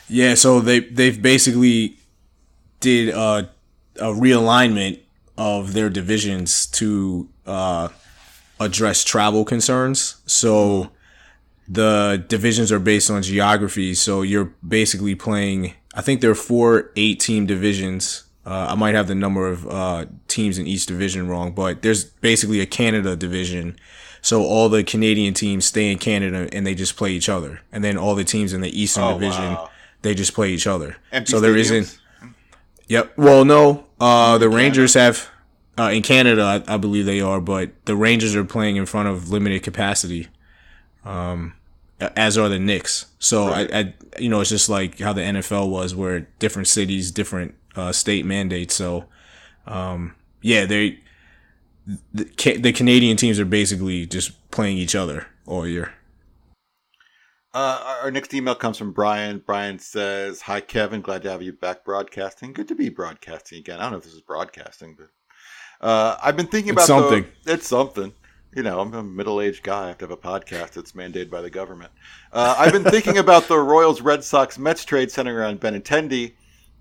Yeah, so they they've basically did uh, a realignment of their divisions to uh, address travel concerns. So the divisions are based on geography. So you're basically playing. I think there are four eight team divisions. Uh, I might have the number of uh, teams in each division wrong, but there's basically a Canada division. So all the Canadian teams stay in Canada and they just play each other, and then all the teams in the Eastern Oh, division wow. they just play each other. Empty so there isn't. Yep. Well, no. Uh, the Rangers have uh, in Canada, I, I believe they are, but the Rangers are playing in front of limited capacity, um, as are the Knicks. So I, I, you know, it's just like how the NFL was, where different cities, different uh, state mandates. So, um, yeah, they the, the Canadian teams are basically just playing each other all year. Uh, our- next email comes from Brian. Brian says, "Hi Kevin, glad to have you back broadcasting. Good to be broadcasting again. I don't know if this is broadcasting, but uh, I've been thinking It's about something. The, it's something. You know, I'm a middle-aged guy. I have to have a podcast that's mandated by the government. Uh, I've been thinking about the Royals, Red Sox, Mets trade centering around Benintendi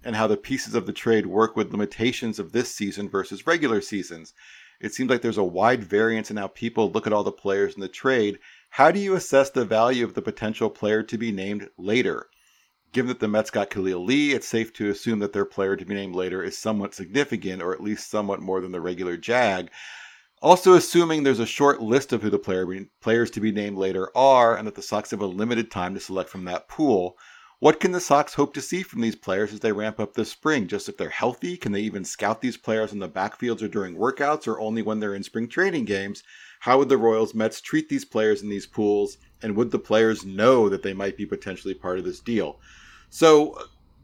and how the pieces of the trade work with limitations of this season versus regular seasons. It seems like there's a wide variance in how people look at all the players in the trade. How do you assess the value of the potential player to be named later? Given that the Mets got Khalil Lee, it's safe to assume that their player to be named later is somewhat significant, or at least somewhat more than the regular Jag. Also, assuming there's a short list of who the player players to be named later are, and that the Sox have a limited time to select from that pool, what can the Sox hope to see from these players as they ramp up this spring? Just if they're healthy, can they even scout these players in the backfields or during workouts, or only when they're in spring training games? How would the Royals Mets treat these players in these pools, and would the players know that they might be potentially part of this deal? So,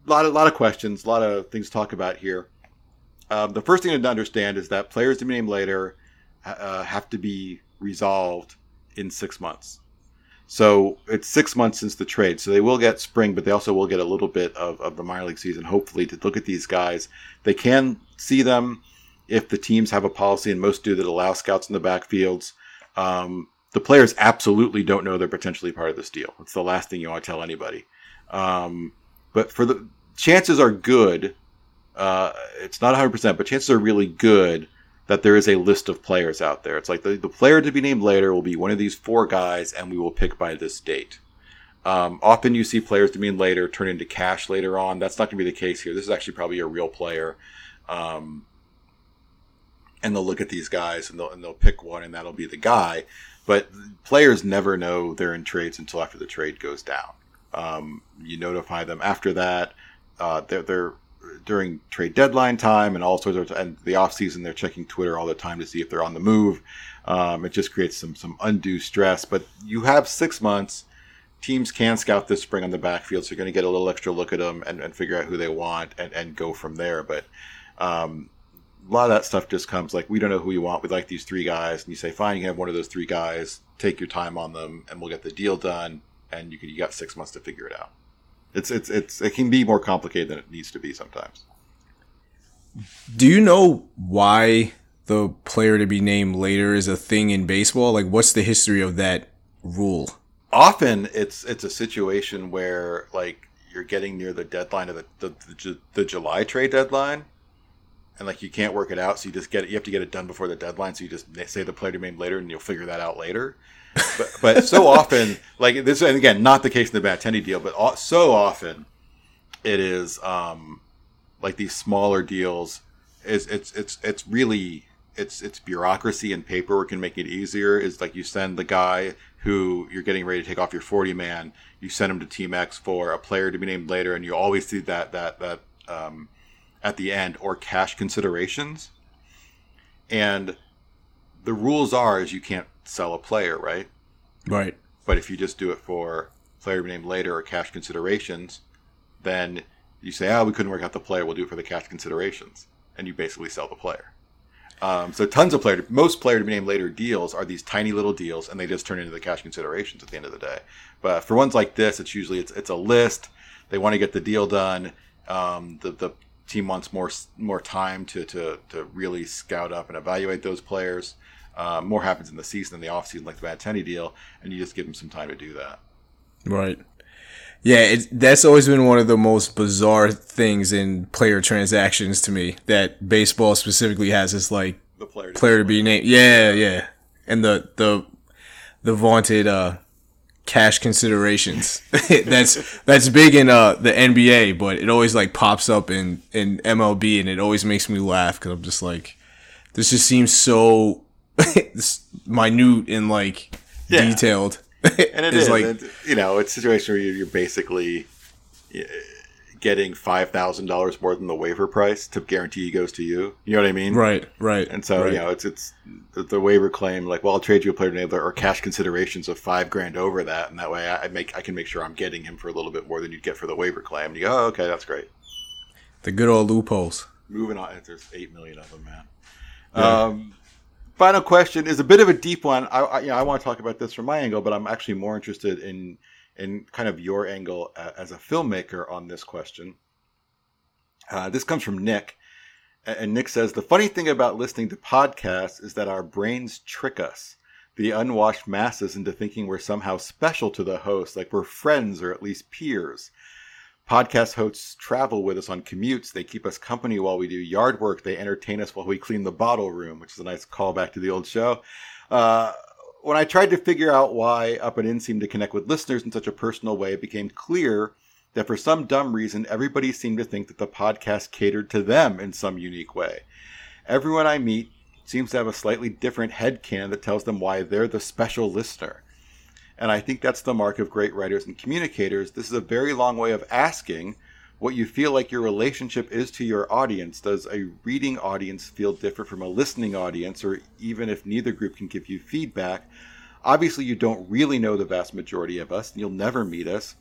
a lot of lot of questions, a lot of things to talk about here. Um, the first thing to understand is that players to be named later uh, have to be resolved in six months. So it's six months since the trade. So they will get spring, but they also will get a little bit of, of the minor league season, hopefully, to look at these guys. They can see them if the teams have a policy, and most do, that allow scouts in the backfields. Um, the players absolutely don't know they're potentially part of this deal. It's the last thing you want to tell anybody. Um, but for the chances are good. Uh, it's not 100%, but chances are really good that there is a list of players out there. It's like the, the player to be named later will be one of these four guys, and we will pick by this date. Um, often you see players to be named later turn into cash later on. That's not going to be the case here. This is actually probably a real player. Um, and they'll look at these guys and they'll, and they'll pick one, and that'll be the guy. But players never know they're in trades until after the trade goes down. Um, you notify them after that. Uh, they're, they're during trade deadline time and all sorts of and the off season they're checking Twitter all the time to see if they're on the move. Um, it just creates some some undue stress. But you have six months. Teams can scout this spring on the backfield, so you're going to get a little extra look at them and, and figure out who they want and, and go from there. But um, a lot of that stuff just comes like we don't know who you want. We like these three guys, and you say, fine, you can have one of those three guys. Take your time on them, and we'll get the deal done. And you can, you got six months to figure it out. It's it's it's it can be more complicated than it needs to be sometimes. Do you know why the player to be named later is a thing in baseball? Like, what's the history of that rule? Often, it's it's a situation where like you're getting near the deadline of the the, the, the July trade deadline, and like you can't work it out, so you just get it. You have to get it done before the deadline, so you just say the player to be named later, and you'll figure that out later. But, but so often, like this, and again, not the case in the Battendi deal, but so often, it is um, like these smaller deals. Is it's it's it's really it's it's bureaucracy and paperwork can make it easier. Is like you send the guy who you're getting ready to take off your 40 man, you send him to Team X for a player to be named later, and you always see that that that um, at the end or cash considerations. And the rules are is you can't sell a player, right? Right. But if you just do it for player to be named later or cash considerations, then you say, "Oh, we couldn't work out the player. We'll do it for the cash considerations," and you basically sell the player. Um, so tons of player, most player to be named later deals are these tiny little deals, and they just turn into the cash considerations at the end of the day. But for ones like this, it's usually it's it's a list. They want to get the deal done. Um, the the team wants more more time to to to really scout up and evaluate those players. Uh, more happens in the season than the off season, like the Matteni deal, and you just give them some time to do that. Right. Yeah, it, that's always been one of the most bizarre things in player transactions to me. That baseball specifically has this like The player, player to be named. Yeah, yeah, and the the the vaunted uh, cash considerations. that's that's big in uh, the NBA, but it always like pops up in in MLB, and it always makes me laugh because I'm just like, this just seems so minute and like Yeah. detailed. and It's is, like and, you know, it's a situation where you're basically getting five thousand dollars more than the waiver price to guarantee he goes to you. You know what I mean? right, right, And so right. you know, it's it's the, the waiver claim like, well, I'll trade you a player enabler or cash considerations of five grand over that, and that way I, make I can make sure I'm getting him for a little bit more than you'd get for the waiver claim. And you go, oh, okay, that's great. the good old loopholes. Moving on, there's eight million of them, man. Um, final question is a bit of a deep one. I, I, you know, I want to talk about this from my angle, but I'm actually more interested in in kind of your angle uh, as a filmmaker on this question. Uh, this comes from Nick, and Nick says the funny thing about listening to podcasts is that our brains trick us, the unwashed masses, into thinking we're somehow special to the host, like we're friends or at least peers. Podcast hosts travel with us on commutes. They keep us company while we do yard work. They entertain us while we clean the bottle room, which is a nice callback to the old show. Uh, when I tried to figure out why Up and In seemed to connect with listeners in such a personal way, it became clear that for some dumb reason, everybody seemed to think that the podcast catered to them in some unique way. Everyone I meet seems to have a slightly different head headcanon that tells them why they're the special listener. And I think that's the mark of great writers and communicators. This is a very long way of asking what you feel like your relationship is to your audience. Does a reading audience feel different from a listening audience, or even if neither group can give you feedback? Obviously, you don't really know the vast majority of us, and you'll never meet us.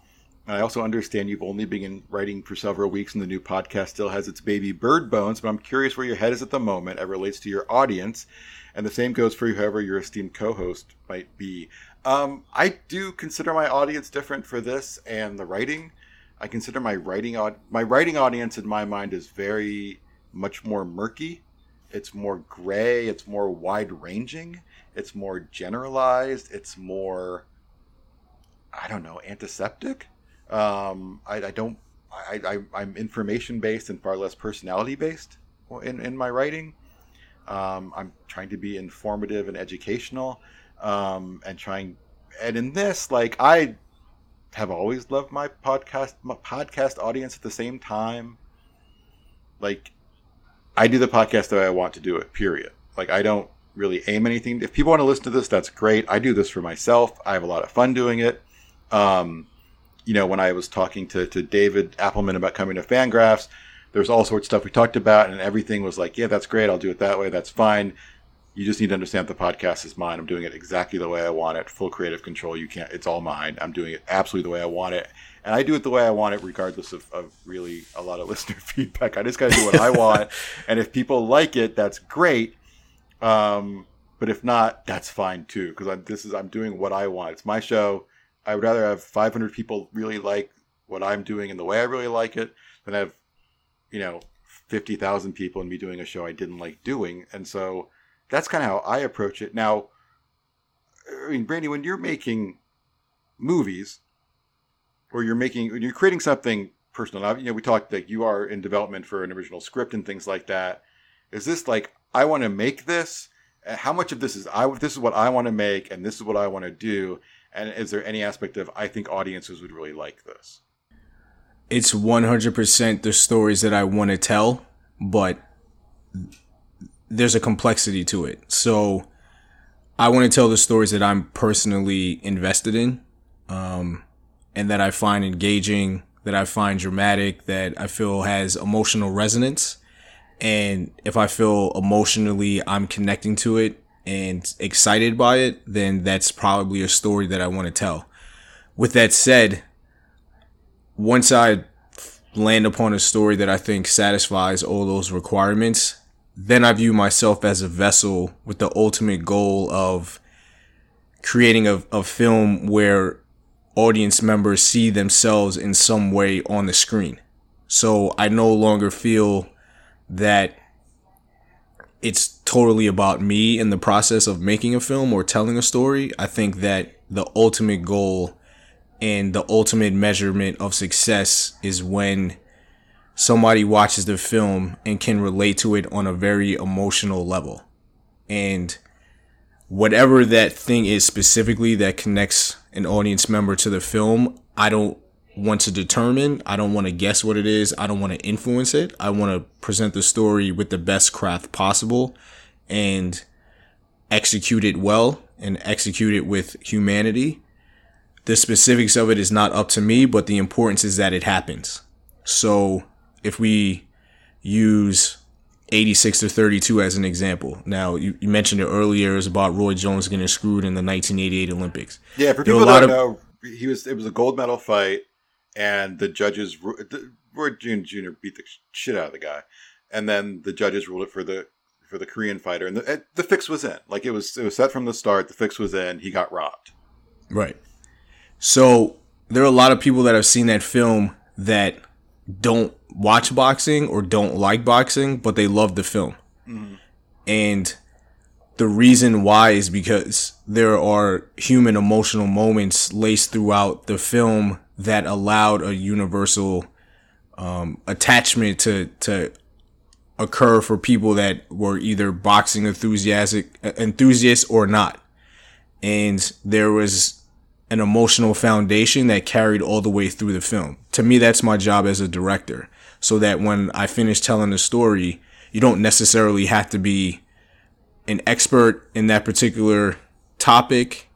I also understand you've only been writing for several weeks, and the new podcast still has its baby bird bones. But I'm curious where your head is at the moment as relates to your audience, and the same goes for whoever your esteemed co-host might be. Um, I do consider my audience different for this and the writing. I consider my writing my writing audience in my mind is very much more murky. It's more gray. It's more wide ranging. It's more generalized. It's more I don't know antiseptic. Um, I, I don't. I, I I'm information based and far less personality based in in my writing. Um, I'm trying to be informative and educational, um, and trying. And in this, like I have always loved my podcast my podcast audience at the same time. Like I do the podcast the way I want to do it. Period. Like I don't really aim anything. If people want to listen to this, that's great. I do this for myself. I have a lot of fun doing it. Um, you know, when I was talking to, to David Appelman about coming to Fangraphs, there's all sorts of stuff we talked about, and everything was like, yeah, that's great. I'll do it that way. That's fine. You just need to understand the podcast is mine. I'm doing it exactly the way I want it. Full creative control. You can't. It's all mine. I'm doing it absolutely the way I want it, and I do it the way I want it, regardless of, of really a lot of listener feedback. I just got to do what I want, and if people like it, that's great. Um, but if not, that's fine too, because I'm this is I'm doing what I want. It's my show. I would rather have 500 people really like what I'm doing and the way I really like it than have, you know, 50,000 people and me doing a show I didn't like doing. And so that's kind of how I approach it. Now, I mean, Randy, when you're making movies or you're making, when you're creating something personal, you know, we talked that you are in development for an original script and things like that. Is this like, I want to make this? Uh, How much of this is I? This is what I want to make, and this is what I want to do. And is there any aspect of I think audiences would really like this? it's 100% the stories that I want to tell, but there's a complexity to it. So I want to tell the stories that I'm personally invested in, um, and that I find engaging, that I find dramatic, that I feel has emotional resonance. And if I feel emotionally I'm connecting to it and excited by it, then that's probably a story that I want to tell. With that said, once I land upon a story that I think satisfies all those requirements, then I view myself as a vessel with the ultimate goal of creating a, a film where audience members see themselves in some way on the screen. So I no longer feel that it's totally about me in the process of making a film or telling a story. I think that the ultimate goal and the ultimate measurement of success is when somebody watches the film and can relate to it on a very emotional level. And whatever that thing is specifically that connects an audience member to the film, I don't want to determine. I don't want to guess what it is. I don't want to influence it. I want to present the story with the best craft possible and execute it well and execute it with humanity. The specifics of it is not up to me, but the importance is that it happens. So if we use 86 to 32 as an example. Now, you, you mentioned it earlier, about Roy Jones getting screwed in the 1988 Olympics. Yeah, for There people that of- know, he was it was a gold medal fight, and the judges the, Roy Jones Jr. beat the shit out of the guy, and then the judges ruled it for the for the Korean fighter, and the, the fix was in. Like it was it was set from the start. The fix was in. He got robbed. Right. So there are a lot of people that have seen that film that don't watch boxing or don't like boxing, but they love the film. And the reason why is because there are human emotional moments laced throughout the film that allowed a universal um, attachment to to occur for people that were either boxing enthusiastic enthusiasts or not. And there was an emotional foundation that carried all the way through the film. To me, that's my job as a director. So that when I finish telling the story, you don't necessarily have to be an expert in that particular topic.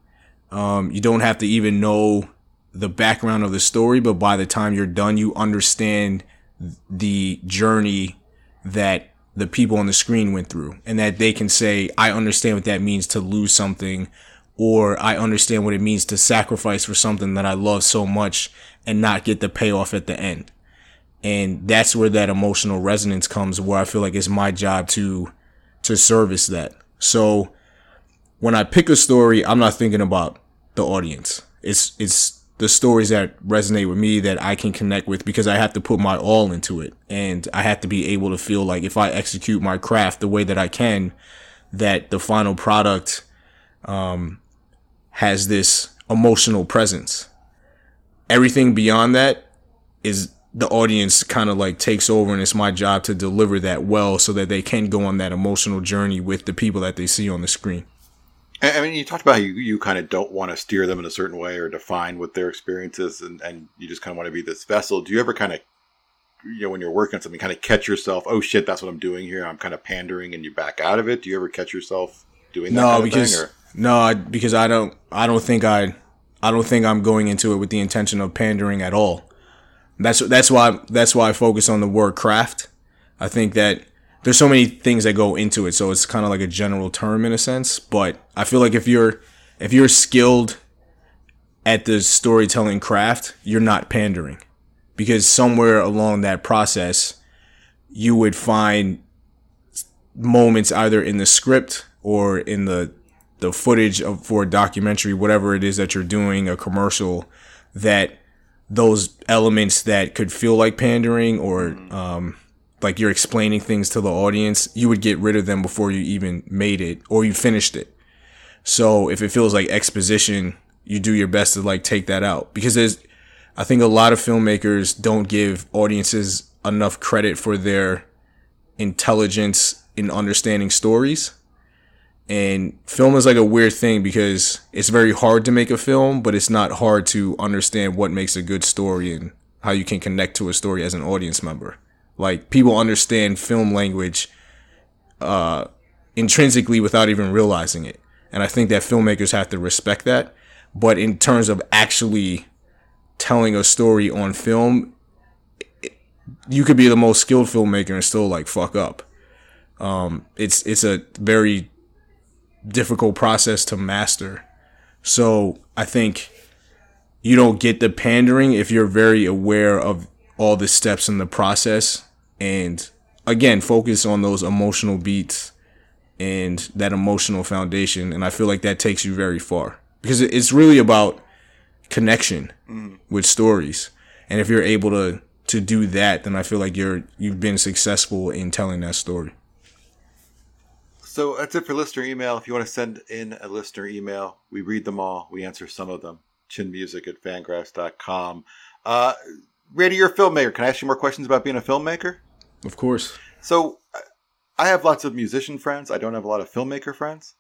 Um, you don't have to even know the background of the story, but by the time you're done, you understand the journey that the people on the screen went through and that they can say, I understand what that means to lose something or I understand what it means to sacrifice for something that I love so much and not get the payoff at the end. And that's where that emotional resonance comes where I feel like it's my job to to service that. So when I pick a story, I'm not thinking about the audience. It's it's the stories that resonate with me that I can connect with because I have to put my all into it and I have to be able to feel like if I execute my craft the way that I can that the final product um has this emotional presence. Everything beyond that is the audience kind of like takes over and it's my job to deliver that well so that they can go on that emotional journey with the people that they see on the screen. I mean, you talked about how you, you kind of don't want to steer them in a certain way or define what their experience is, and, and you just kind of want to be this vessel. Do you ever kind of, you know, when you're working on something, kind of catch yourself, oh shit, that's what I'm doing here. I'm kind of pandering and you back out of it? Do you ever catch yourself doing that No, kind of because thing? No, I- because I don't I don't think I I don't think I'm going into it with the intention of pandering at all. That's that's why that's why I focus on the word craft. I think that there's so many things that go into it, so it's kind of like a general term in a sense. But I feel like if you're if you're skilled at the storytelling craft, you're not pandering because somewhere along that process, you would find moments either in the script or in the the footage of for a documentary, whatever it is that you're doing, a commercial, that those elements that could feel like pandering or um, like you're explaining things to the audience, you would get rid of them before you even made it or you finished it. So if it feels like exposition, you do your best to like take that out because there's, I think a lot of filmmakers don't give audiences enough credit for their intelligence in understanding stories. And film is like a weird thing because it's very hard to make a film, but it's not hard to understand what makes a good story and how you can connect to a story as an audience member. Like people understand film language uh, intrinsically without even realizing it. And I think that filmmakers have to respect that. But in terms of actually telling a story on film, it- you could be the most skilled filmmaker and still like fuck up. Um, it's it's a very difficult process to master. So I think you don't get the pandering if you're very aware of all the steps in the process and again focus on those emotional beats and that emotional foundation and I feel like that takes you very far because it's really about connection mm. with stories and if you're able to to do that then I feel like you're you've been successful in telling that story. So that's it for listener email. If you want to send in a listener email, we read them all. We answer some of them. Chinmusic at fangraphs.com. Uh, Randy, you're a filmmaker. Can I ask you more questions about being a filmmaker? Of course. So I- have lots of musician friends. I don't have a lot of filmmaker friends.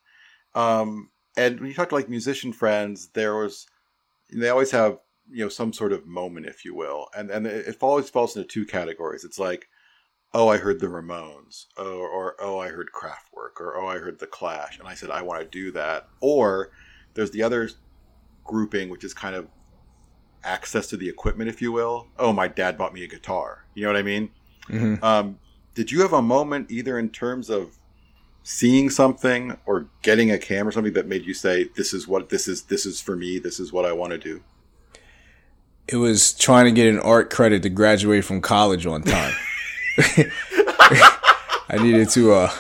Um, and when you talk to like musician friends, there was they always have you know some sort of moment, if you will, and and it, it always falls into two categories. It's like, oh, I heard the Ramones, or, or oh, I heard Kraftwerk, or oh, I heard the Clash, and I said I want to do that. Or there's the other grouping, which is kind of access to the equipment, if you will. Oh, my dad bought me a guitar. You know what I mean? Mhm. Um, did you have a moment either in terms of seeing something or getting a cam or something that made you say, "This is what this is. This is for me. This is what I want to do." It was trying to get an art credit to graduate from college on time. I needed to uh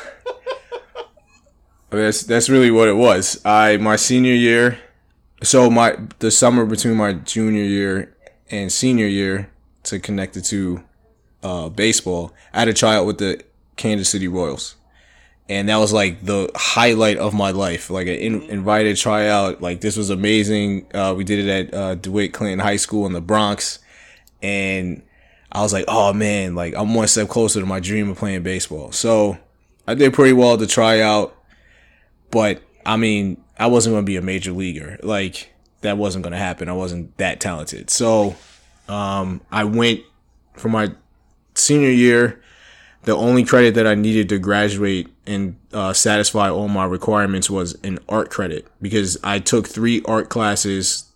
that's that's really what it was. I my senior year so my the summer between my junior year and senior year to connect it to uh baseball, I had a tryout with the Kansas City Royals. And that was like the highlight of my life. Like an in, invited tryout. Like this was amazing. Uh, we did it at uh, DeWitt Clinton High School in the Bronx, and I was like, oh man, like I'm one step closer to my dream of playing baseball. So I did pretty well to try out, but I mean, I wasn't going to be a major leaguer. Like that wasn't going to happen. I wasn't that talented. So um, I went for my senior year. The only credit that I needed to graduate and uh, satisfy all my requirements was an art credit because I took three art classes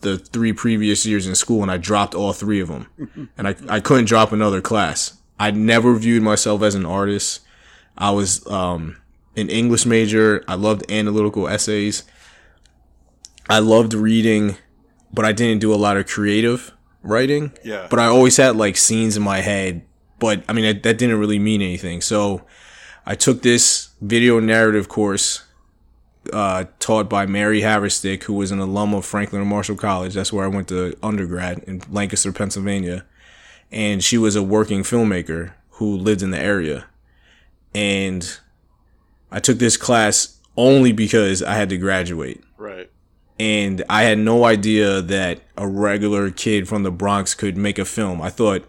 the three previous years in school and I dropped all three of them. and I, I couldn't drop another class. I never viewed myself as an artist. I was um, an English major. I loved analytical essays. I loved reading, but I didn't do a lot of creative writing. Yeah. But I always had like scenes in my head. But I mean, that, that didn't really mean anything. So I took this video narrative course uh, taught by Mary Haverstick, who was an alum of Franklin and Marshall College. That's where I went to undergrad in Lancaster, Pennsylvania. And she was a working filmmaker who lived in the area. And I took this class only because I had to graduate. Right. And I had no idea that a regular kid from the Bronx could make a film. I thought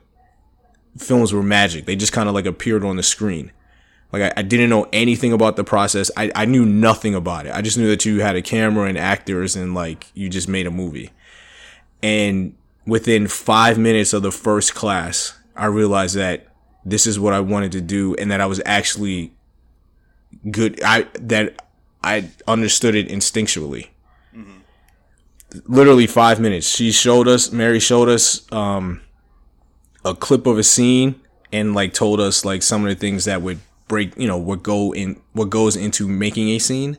films were magic. They just kind of like appeared on the screen. Like I, I didn't know anything about the process. I, I knew nothing about it. I just knew that you had a camera and actors and like you just made a movie. And within five minutes of the first class, I realized that this is what I wanted to do and that I was actually good. I, that I understood it instinctually. Literally five minutes. She showed us, Mary showed us, um, a clip of a scene and like told us like some of the things that would break, you know, what go in, what goes into making a scene.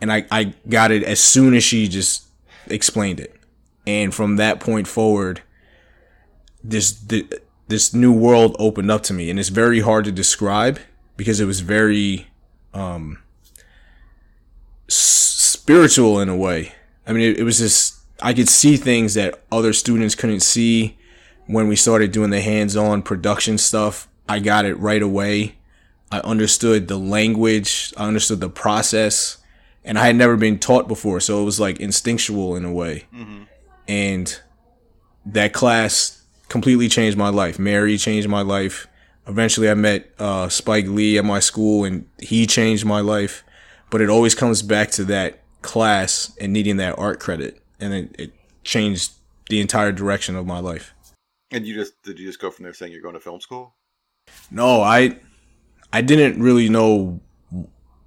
And I, I got it as soon as she just explained it. And from that point forward, this, the, this new world opened up to me and it's very hard to describe because it was very, um, spiritual in a way. I mean, it, it was just, I could see things that other students couldn't see when we started doing the hands-on production stuff. I got it right away. I understood the language. I understood the process and I had never been taught before. So it was like instinctual in a way. And that class completely changed my life. Mary changed my life. Eventually I met, uh, Spike Lee at my school and he changed my life. But it always comes back to that class and needing that art credit. And it, it changed the entire direction of my life. And you just did you just go from there saying you're going to film school? No, I I didn't really know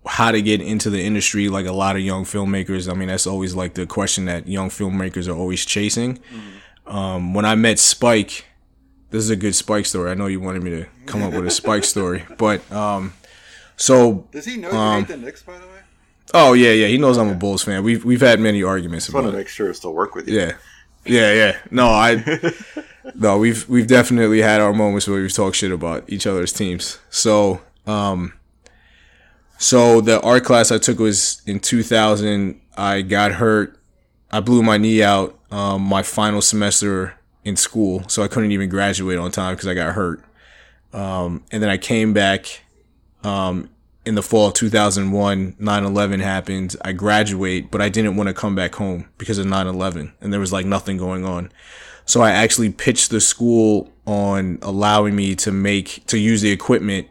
how to get into the industry like a lot of young filmmakers. I mean, that's always like the question that young filmmakers are always chasing. Um, when I met Spike, this is a good Spike story. I know you wanted me to come up with a Spike story, but um, so Does he know you Um, hate the Knicks, by the way? oh yeah, yeah, he knows I'm a Bulls fan. We've we've had many arguments Just want about to it. make sure to still work with you. Yeah. Yeah, yeah. No, I No, we've we've definitely had our moments where we've talked shit about each other's teams. So, um so the art class I took was in 2000. I got hurt. I blew my knee out um my final semester in school, so I couldn't even graduate on time because I got hurt. Um and then I came back um in the fall of 2001, 9/11 happened. I graduate, but I didn't want to come back home because of 9/11 and there was like nothing going on. So I actually pitched the school on allowing me to make to use the equipment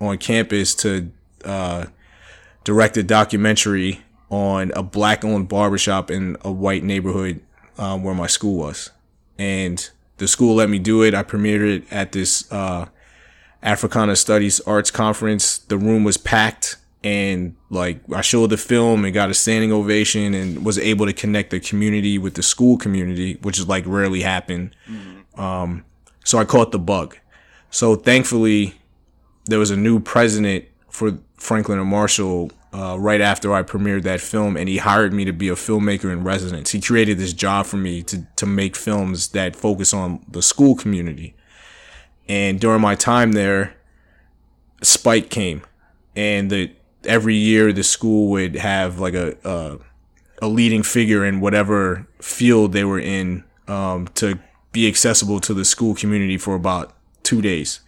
on campus to uh, direct a documentary on a black-owned barbershop in a white neighborhood um, where my school was, and the school let me do it. I premiered it at this uh, Africana Studies Arts Conference. The room was packed and like I showed the film and got a standing ovation and was able to connect the community with the school community, which is like rarely happen. Um, so I caught the bug. So thankfully there was a new president for Franklin and Marshall uh, right after I premiered that film, and he hired me to be a filmmaker in residence. He created this job for me to to make films that focus on the school community. And during my time there, Spike came, and the every year the school would have like a a, a leading figure in whatever field they were in um, to be accessible to the school community for about two days.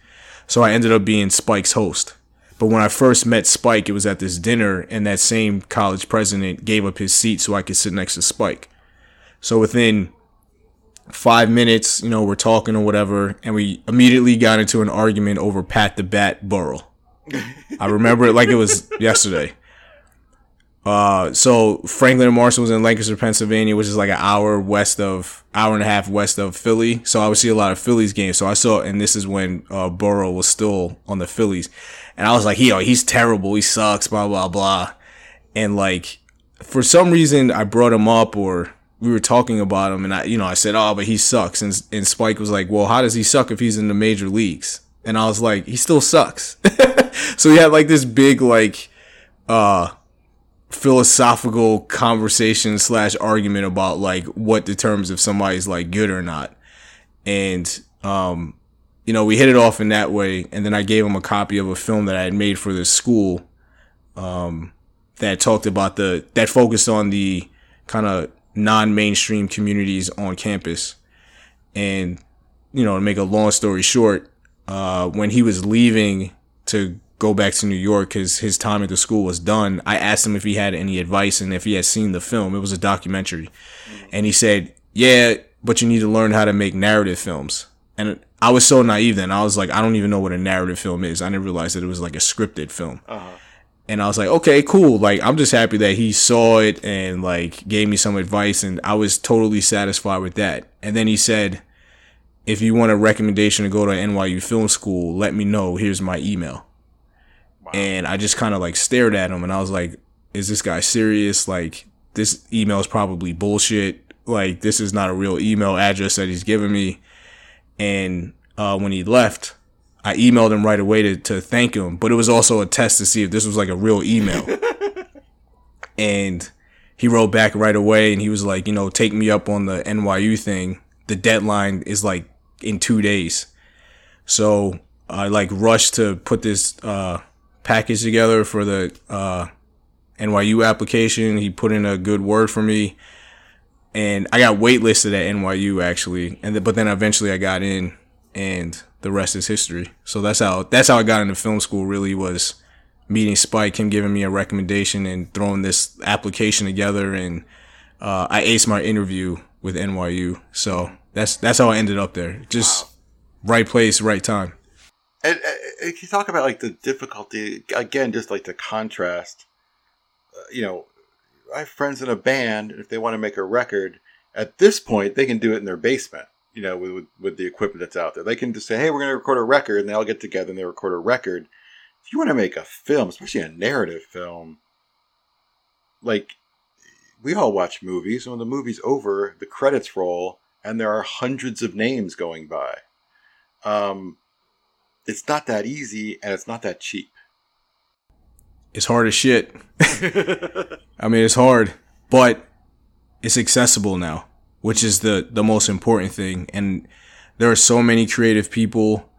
So I ended up being Spike's host. But when I first met Spike, it was at this dinner, and that same college president gave up his seat so I could sit next to Spike. So within five minutes, you know, we're talking or whatever, and we immediately got into an argument over Pat the Bat Burrell. I remember it like it was yesterday. Uh, so Franklin and Marshall was in Lancaster, Pennsylvania, which is like an hour west of, hour and a half west of Philly. So I would see a lot of Phillies games. So I saw, and this is when uh, Burrell was still on the Phillies, and I was like, yo, he's terrible, he sucks, blah blah blah, and like for some reason I brought him up or we were talking about him, and I, you know, I said, oh, but he sucks, and and Spike was like, well, how does he suck if he's in the major leagues? And I was like, he still sucks. so he had like this big like uh philosophical conversation slash argument about like what determines if somebody's like good or not. And um you know, we hit it off in that way and then I gave him a copy of a film that I had made for this school um that talked about the that focused on the kind of non-mainstream communities on campus. And you know, to make a long story short, uh, when he was leaving to go back to New York because his time at the school was done, I asked him if he had any advice and if he had seen the film. It was a documentary. And he said, Yeah, but you need to learn how to make narrative films. And I was so naive then. I was like, I don't even know what a narrative film is. I didn't realize that it was like a scripted film. Uh-huh. And I was like, okay, cool. Like, I'm just happy that he saw it and like gave me some advice. And I was totally satisfied with that. And then he said, if you want a recommendation to go to NYU Film School, let me know. Here's my email. And I just kind of like stared at him and I was like, is this guy serious? Like, this email is probably bullshit. Like, this is not a real email address that he's giving me. And uh, when he left, I emailed him right away to, to thank him, but it was also a test to see if this was like a real email. and he wrote back right away and he was like, you know, take me up on the NYU thing. The deadline is like in two days. So I like rushed to put this uh, package together for the uh, NYU application. He put in a good word for me, and I got waitlisted at NYU actually. And th- but then eventually I got in, and the rest is history. So that's how that's how I got into film school. Really was meeting Spike, him giving me a recommendation, and throwing this application together, and uh, I aced my interview with NYU. So that's that's how I ended up there. Just right place, right time. And uh, if you talk about like the difficulty again, just like the contrast, uh, you know, I have friends in a band. If they want to make a record, at this point, they can do it in their basement. You know, with, with with the equipment that's out there, they can just say, "Hey, we're going to record a record," and they all get together and they record a record. If you want to make a film, especially a narrative film, like we all watch movies. When the movie's over, the credits roll, and there are hundreds of names going by. Um, it's not that easy, and it's not that cheap. It's hard as shit. I mean, it's hard, but it's accessible now, which is the the most important thing. And there are so many creative people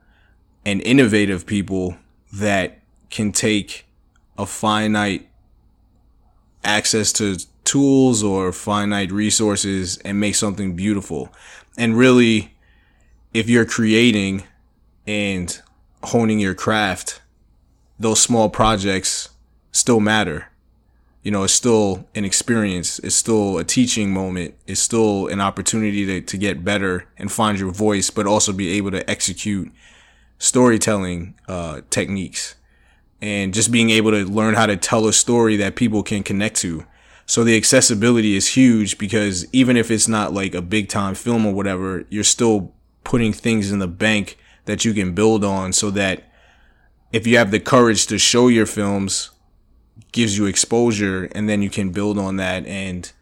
and innovative people that can take a finite access to tools or finite resources and make something beautiful. And really, if you're creating and honing your craft, those small projects still matter. You know, it's still an experience. It's still a teaching moment. It's still an opportunity to, to get better and find your voice, but also be able to execute storytelling uh, techniques and just being able to learn how to tell a story that people can connect to. So the accessibility is huge because even if it's not like a big time film or whatever, you're still putting things in the bank that you can build on so that if you have the courage to show your films gives you exposure and then you can build on that and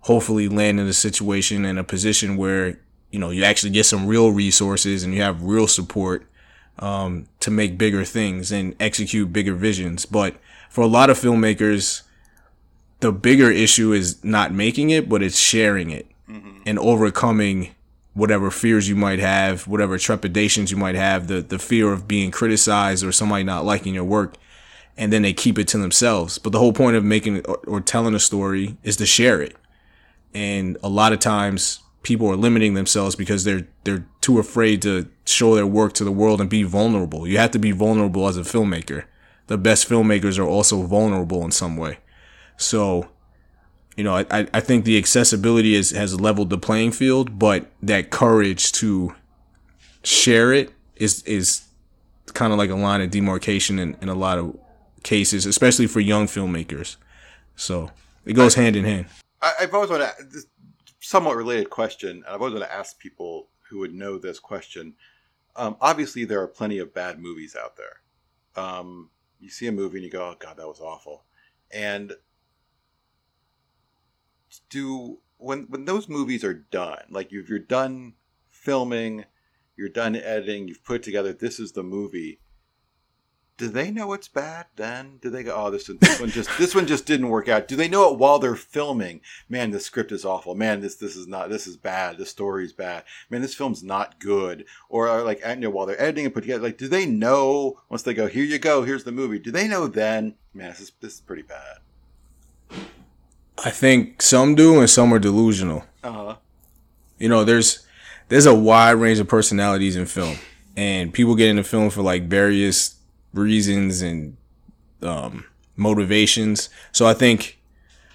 hopefully land in a situation in a position where you know you actually get some real resources and you have real support um, to make bigger things and execute bigger visions. But for a lot of filmmakers the bigger issue is not making it but it's sharing it and overcoming whatever fears you might have whatever trepidations you might have the the fear of being criticized or somebody not liking your work and then they keep it to themselves. But the whole point of making or, or telling a story is to share it. And a lot of times people are limiting themselves because they're they're too afraid to show their work to the world and be vulnerable. You have to be vulnerable as a filmmaker. The best filmmakers are also vulnerable in some way. So, you know, I, I think the accessibility is, has leveled the playing field, but that courage to share it is is kind of like a line of demarcation in, in a lot of cases, especially for young filmmakers. So it goes hand in hand. I, I've always wanted to, this somewhat related question, and I've always wanted to ask people who would know this question. Um, obviously, there are plenty of bad movies out there. Um, you see a movie and you go, "Oh God, that was awful," and do when when those movies are done, like if you're done filming, you're done editing, you've put together, this is the movie. Do they know it's bad then? Do they go, oh, this, this one just this one just didn't work out? Do they know it while they're filming? Man, the script is awful. Man, this this is not this is bad. The story's bad. Man, this film's not good. Or are like you know, while they're editing and put together, like, do they know once they go, here you go, here's the movie? Do they know then? Man, this is this is pretty bad. I think some do and some are delusional. Uh huh. You know, there's there's a wide range of personalities in film, and people get into film for like various reasons and um, motivations. So I think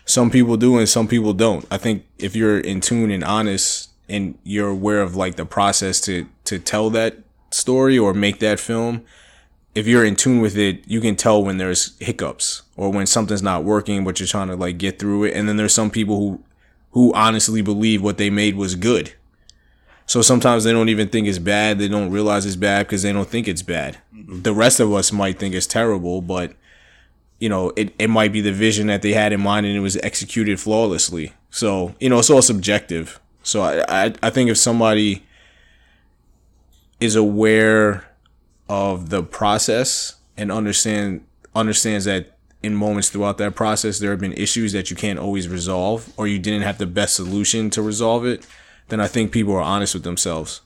some people do and some people don't. I think if you're in tune and honest and you're aware of like the process to to tell that story or make that film, if you're in tune with it, you can tell when there's hiccups or when something's not working, but you're trying to like get through it. And then there's some people who who honestly believe what they made was good. So sometimes they don't even think it's bad. They don't realize it's bad because they don't think it's bad. Mm-hmm. The rest of us might think it's terrible, but you know, it, it might be the vision that they had in mind and it was executed flawlessly. So, you know, it's all subjective. So I, I, I think if somebody is aware of the process and understand understands that in moments throughout that process there have been issues that you can't always resolve or you didn't have the best solution to resolve it, then I think people are honest with themselves.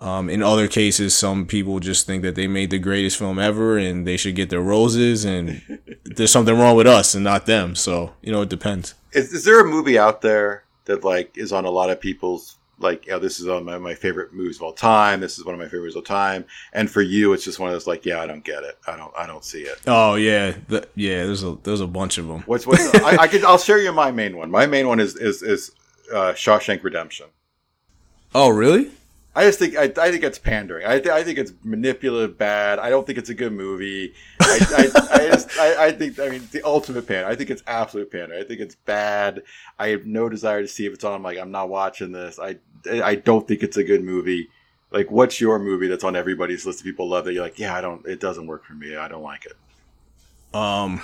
Um, in other cases, some people just think that they made the greatest film ever and they should get their roses and there's something wrong with us and not them. So, you know, it depends. Is, is there a movie out there that like is on a lot of people's like, yeah, this is on my, my favorite movies of all time. This is one of my favorites of all time. And for you, it's just one of those like, yeah, I don't get it. I don't, I don't see it. Oh yeah, the, yeah. There's a there's a bunch of them. What's what's I, I could I'll share you my main one. My main one is is is uh, Shawshank Redemption. Oh really? I just think I, I think it's pandering. I, th- I think it's manipulative, bad. I don't think it's a good movie. I, I, I just I, I think I mean the ultimate pander. I think it's absolute pander. I think it's bad. I have no desire to see if it's on. I'm like I'm not watching this. I I don't think it's a good movie. Like, what's your movie that's on everybody's list of people love that you're like, yeah, I don't. It doesn't work for me. I don't like it. Um,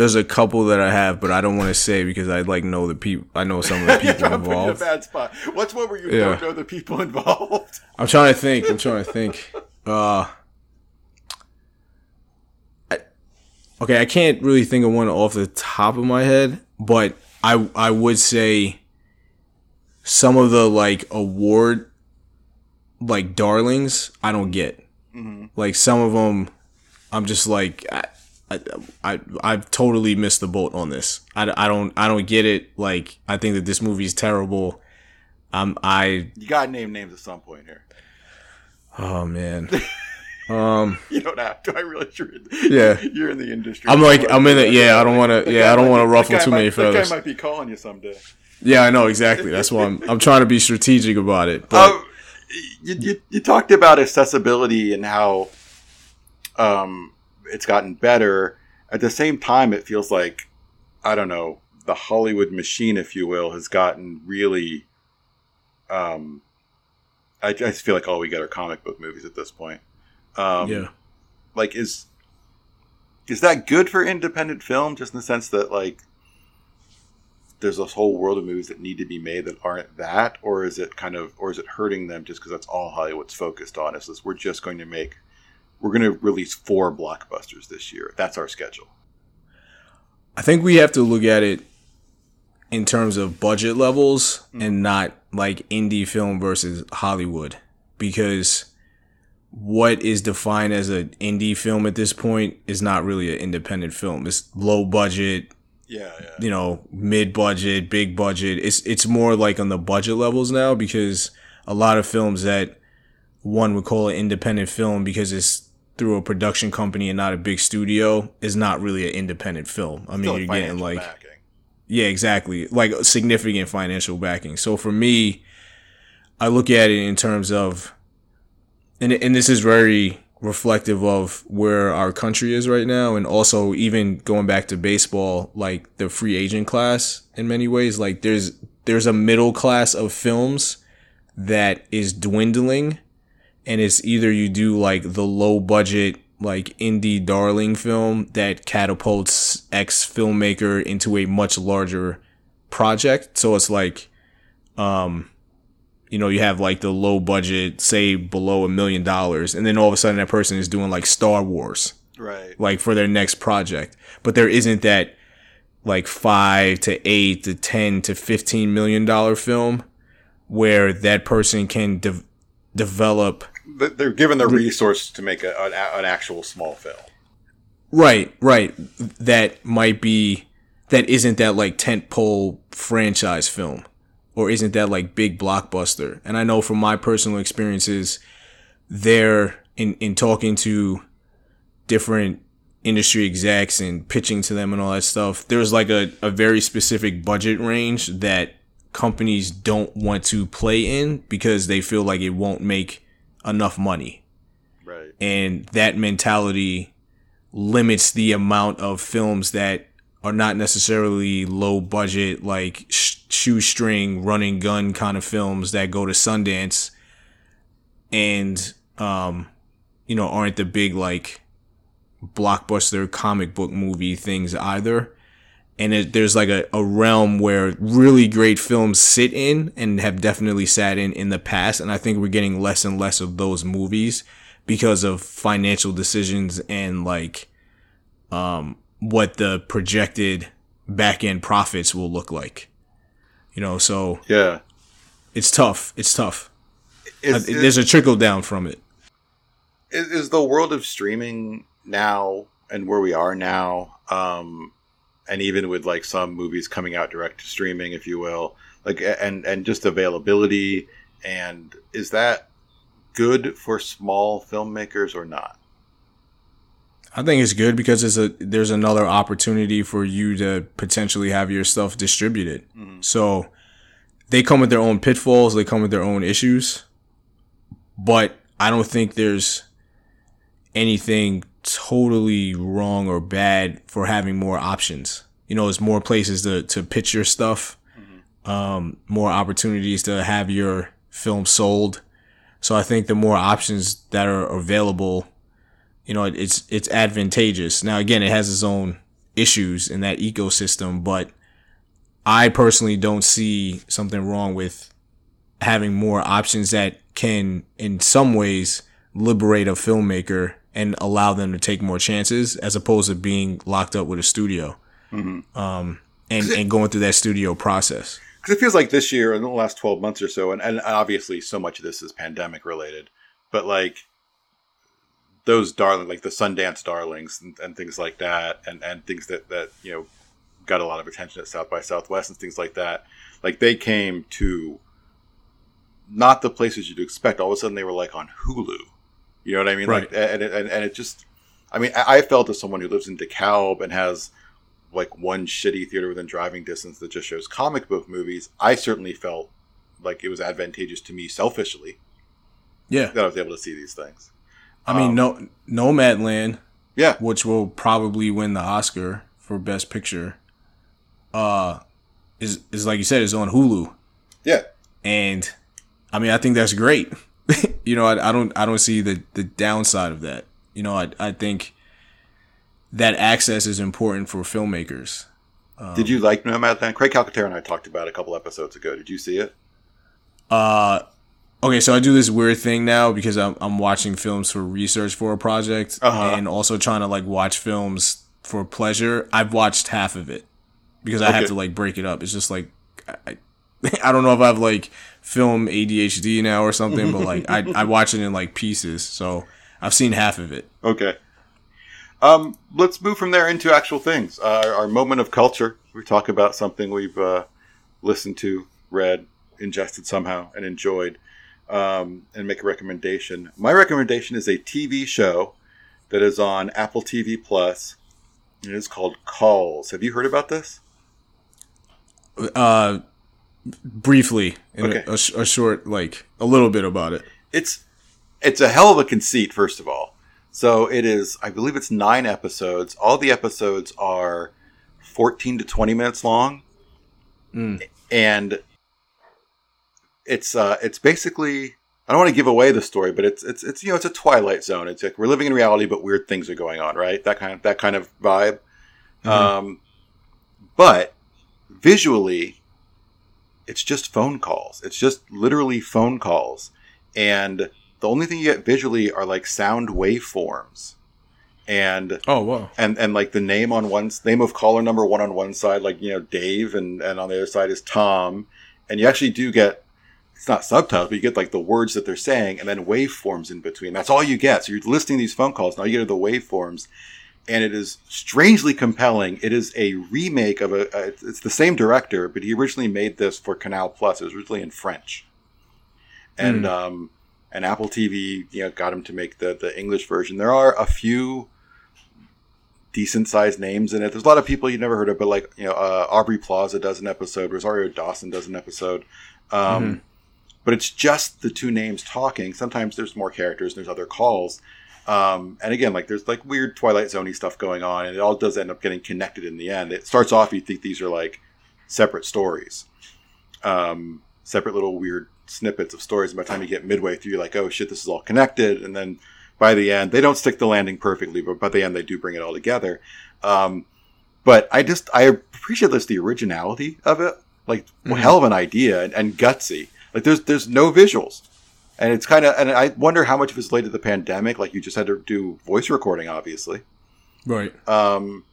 there's a couple that I have, but I don't want to say because I like know the people. I know some of the people I'm putting in a involved. bad spot. What's one where you Yeah. don't know the people involved? I'm trying to think. I'm trying to think. Uh, I, okay, I can't really think of one off the top of my head, but I I would say some of the like award like darlings I don't get. Like some of them, I'm just like I, I, I I've totally missed the boat on this. I, I don't I don't get it. Like I think that this movie is terrible. Um, I You got to name names at some point here. oh man. Um, You don't have to. I really should. Yeah. you're in the industry. I'm like, I'm in it. Yeah, I don't want to. Yeah, I don't want to ruffle too many might- feathers. The guy might be calling you someday. Yeah, I know exactly. That's why I'm. I'm trying to be strategic about it. But Um, you, you, you talked about accessibility and how um, it's gotten better. At the same time, it feels like I don't know the Hollywood machine, if you will, has gotten really. Um, I just feel like all we get are comic book movies at this point. Um, yeah, like is is that good for independent film just in the sense that like there's this whole world of movies that need to be made that aren't that or is it kind of or is it hurting them just because that's all hollywood's focused on is this we're just going to make we're going to release four blockbusters this year that's our schedule I think we have to look at it in terms of budget levels and not like indie film versus Hollywood because what is defined as an indie film at this point is not really an independent film. It's low budget, yeah yeah you know, mid budget, big budget. It's it's more like on the budget levels now because a lot of films that one would call an independent film because it's through a production company and not a big studio is not really an independent film. I mean, Still you're getting like backing. yeah, exactly. Like significant financial backing. So for me, I look at it in terms of, and and this is very reflective of where our country is right now, and also even going back to baseball, like the free agent class in many ways. Like there's there's a middle class of films that is dwindling, and it's either you do like the low budget like indie darling film that catapults X filmmaker into a much larger project. So it's like, um, you know, you have like the low budget, say below a million dollars, and then all of a sudden that person is doing like Star Wars, right like for their next project. But there isn't that like five to eight to ten to fifteen million dollar film where that person can de- develop they're given the resource to make a, an, an actual small film Right, right. That might be that isn't that like tentpole franchise film or isn't that like big blockbuster. And I know from my personal experiences there in in talking to different industry execs and pitching to them and all that stuff, there's like a, a very specific budget range that companies don't want to play in because they feel like it won't make enough money. right And that mentality limits the amount of films that are not necessarily low budget, like sh- shoestring, running gun kind of films that go to Sundance and, um, you know, aren't the big, like, blockbuster comic book movie things either. And it, there's like a, a realm where really great films sit in and have definitely sat in in the past. And I think we're getting less and less of those movies because of financial decisions and like um what the projected back end profits will look like. You know, so Yeah. it's tough. It's tough. Is, Uh, There's a trickle down from it. is, is the world of streaming now and where we are now um and even with like some movies coming out direct to streaming if you will like and and just availability and is that good for small filmmakers or not I think it's good because it's a there's another opportunity for you to potentially have your stuff distributed. Mm-hmm. So they come with their own pitfalls, they come with their own issues, but I don't think there's anything totally wrong or bad for having more options. You know, it's more places to to pitch your stuff, um, more opportunities to have your film sold. So I think the more options that are available you know, it's it's advantageous. Now again, it has its own issues in that ecosystem, but I personally don't see something wrong with having more options that can in some ways liberate a filmmaker and allow them to take more chances as opposed to being locked up with a studio. Um and, and going through that studio process. because it feels like this year in the last 12 months or so and, and obviously so much of this is pandemic related but like those darling like the sundance darlings and, and things like that and and things that that you know got a lot of attention at south by southwest and things like that like they came to not the places you'd expect all of a sudden they were like on hulu you know what i mean like Right. and, and, and it just i mean i felt as someone who lives in dekalb and has like one shitty theater within driving distance that just shows comic book movies, I certainly felt like it was advantageous to me selfishly Yeah. that I was able to see these things. I mean, no Nomadland Yeah, which will probably win the Oscar for Best Picture, uh, is is like you said, is on Hulu, yeah, and I mean, I think that's great. You know, I, I don't I don't see the the downside of that. You know, I I think that access is important for filmmakers. Did you like Nomadland? Craig Calcaterra and I talked about it a couple episodes ago. Did you see it? Uh, okay, so I do this weird thing now because I'm I'm watching films for research for a project, Uh-huh. and also trying to like watch films for pleasure. I've watched half of it because I have to like break it up. It's just like I, I, don't know if I have like film ADHD now or something, but like I I watch it in like pieces. So I've seen half of it. Okay. Um, let's move from there into actual things. Uh, our, our moment of culture. We talk about something we've uh, listened to, read, ingested somehow, and enjoyed, um, and make a recommendation. My recommendation is a TV show that is on Apple TV Plus. It is called Calls. Have you heard about this? Uh, briefly, in Okay. a, a, a short like a little bit about it. it's it's a hell of a conceit first of all. So it is i believe it's nine episodes. All the episodes are 14 to 20 minutes long. And it's uh it's basically i don't want to give away the story but it's it's it's you know it's a twilight zone. It's like we're living in reality but weird things are going on right? That kind of that kind of vibe. Um but visually it's just phone calls. It's just literally phone calls. And the only thing you get visually are like sound waveforms. And Oh wow! and and like the name on one name of caller number one on one side like you know dave and and on the other side is tom. And you actually do get it's not subtitles but you get like the words that they're saying and then waveforms in between. That's all you get. So you're listening these phone calls. Now you get the waveforms and it is strangely compelling it is a remake of a, a it's the same director but he originally made this for canal plus it was originally in french and um and apple tv you know got him to make the the english version there are a few decent sized names in it. There's a lot of people you've never heard of, but like you know, uh, Aubrey Plaza does an episode, Rosario Dawson does an episode. Um, But it's just the two names talking. Sometimes there's more characters. There's other calls. Um, and again, like there's like weird Twilight Zoney stuff going on, and it all does end up getting connected in the end. It starts off you think these are like separate stories, um, separate little weird snippets of stories. And by the time you get midway through, you're like, oh shit, this is all connected. And then by the end, they don't stick the landing perfectly, but by the end, they do bring it all together. Um, but I just I appreciate this the originality of it, like well, hell of an idea and, and gutsy. Like there's there's no visuals, and it's kind of and I wonder how much of it's related to the pandemic. Like you just had to do voice recording, obviously, Right. um,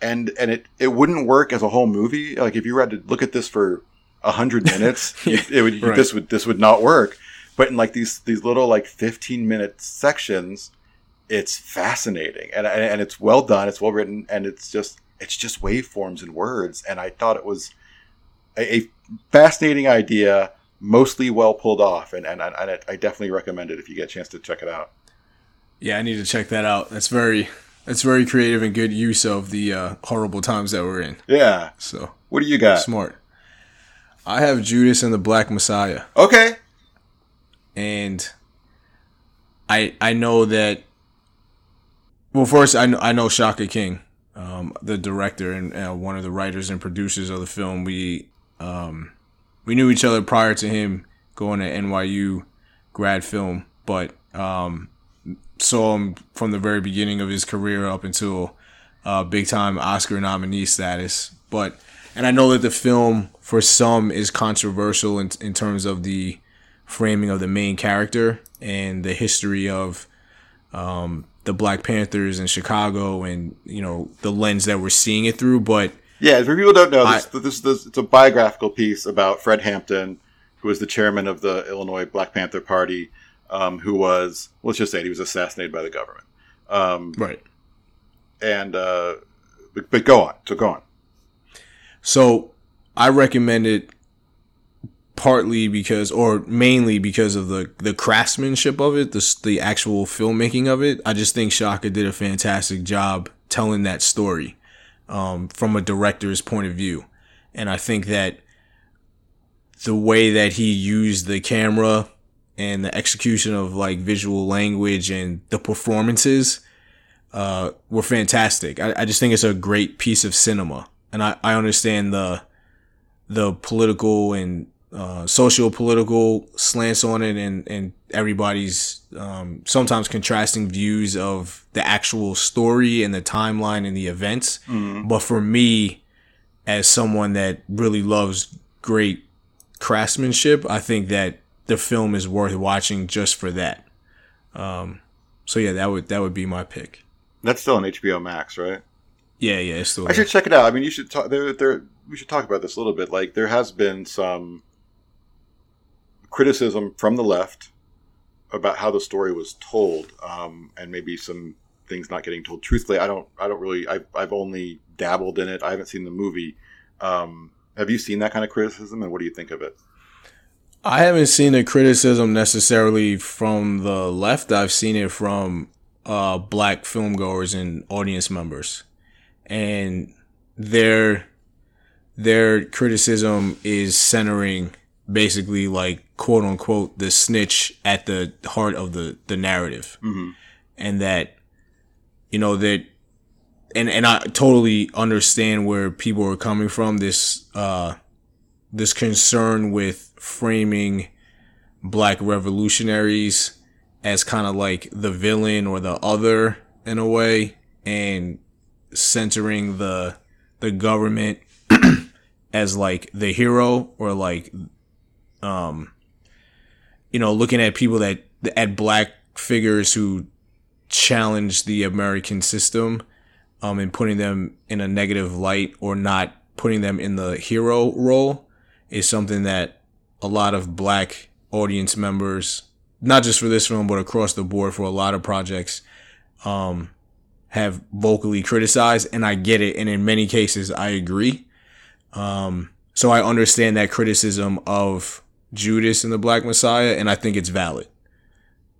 and and it it wouldn't work as a whole movie. Like if you had to look at this for a hundred minutes, Yeah, it would right. this would this would not work. But in like these these little like fifteen minute sections, it's fascinating and and and it's well done. It's well written, and it's just it's just waveforms and words. And I thought it was a, a fascinating idea, mostly well pulled off, and and, and I, I definitely recommend it if you get a chance to check it out. Yeah, I need to check that out. That's very that's very creative and good use of the uh, horrible times that we're in. Yeah, So what do you got? smart. I have Judas and the Black Messiah. Okay, and I I know that. Well, first I know I know Shaka King, um, the director and uh, one of the writers and producers of the film. We um, we knew each other prior to him going to NYU grad film, but um, saw him from the very beginning of his career up until uh, big time Oscar nominee status. But and I know that the film for some is controversial in, in terms of the framing of the main character and the history of um, the Black Panthers in Chicago and you know the lens that we're seeing it through. But Yeah, for people who don't know, this, I- this, this, it's a biographical piece about Fred Hampton, who was the chairman of the Illinois Black Panther Party, um, who was, let's just say, it, he was assassinated by the government. Um, right. and uh, but, but go on, so go on. So I recommend it partly because, or mainly because of the the craftsmanship of it, the the actual filmmaking of it. I just think Shaka did a fantastic job telling that story um, from a director's point of view, and I think that the way that he used the camera and the execution of like visual language and the performances uh, were fantastic. I, I just think it's a great piece of cinema, and I, I understand the the political and uh, social political slants on it, and and everybody's um, sometimes contrasting views of the actual story and the timeline and the events. But for me, as someone that really loves great craftsmanship, I think that the film is worth watching just for that. Um, so yeah, that would that would be my pick. That's still on HBO Max, right? Yeah, yeah, it's still. I should check it out. I mean, you should talk. There, there. We should talk about this a little bit. Like, there has been some criticism from the left about how the story was told, um, and maybe some things not getting told truthfully. I don't. I don't really. I've, I've only dabbled in it. I haven't seen the movie. Um, have you seen that kind of criticism, and what do you think of it? I haven't seen the criticism necessarily from the left. I've seen it from uh, black filmgoers and audience members, and their their criticism is centering basically like quote unquote the snitch at the heart of the the narrative, Mhm. and that you know that and and I totally understand where people are coming from. This uh this concern with framing black revolutionaries as kind of like the villain or the other in a way and centering the the government as like the hero or like um you know looking at people that at black figures who challenge the American system um and putting them in a negative light or not putting them in the hero role is something that a lot of black audience members, not just for this film, but across the board for a lot of projects, um, have vocally criticized. And I get it. And in many cases, I agree. Um, so I understand that criticism of Judas and the Black Messiah, and I think it's valid.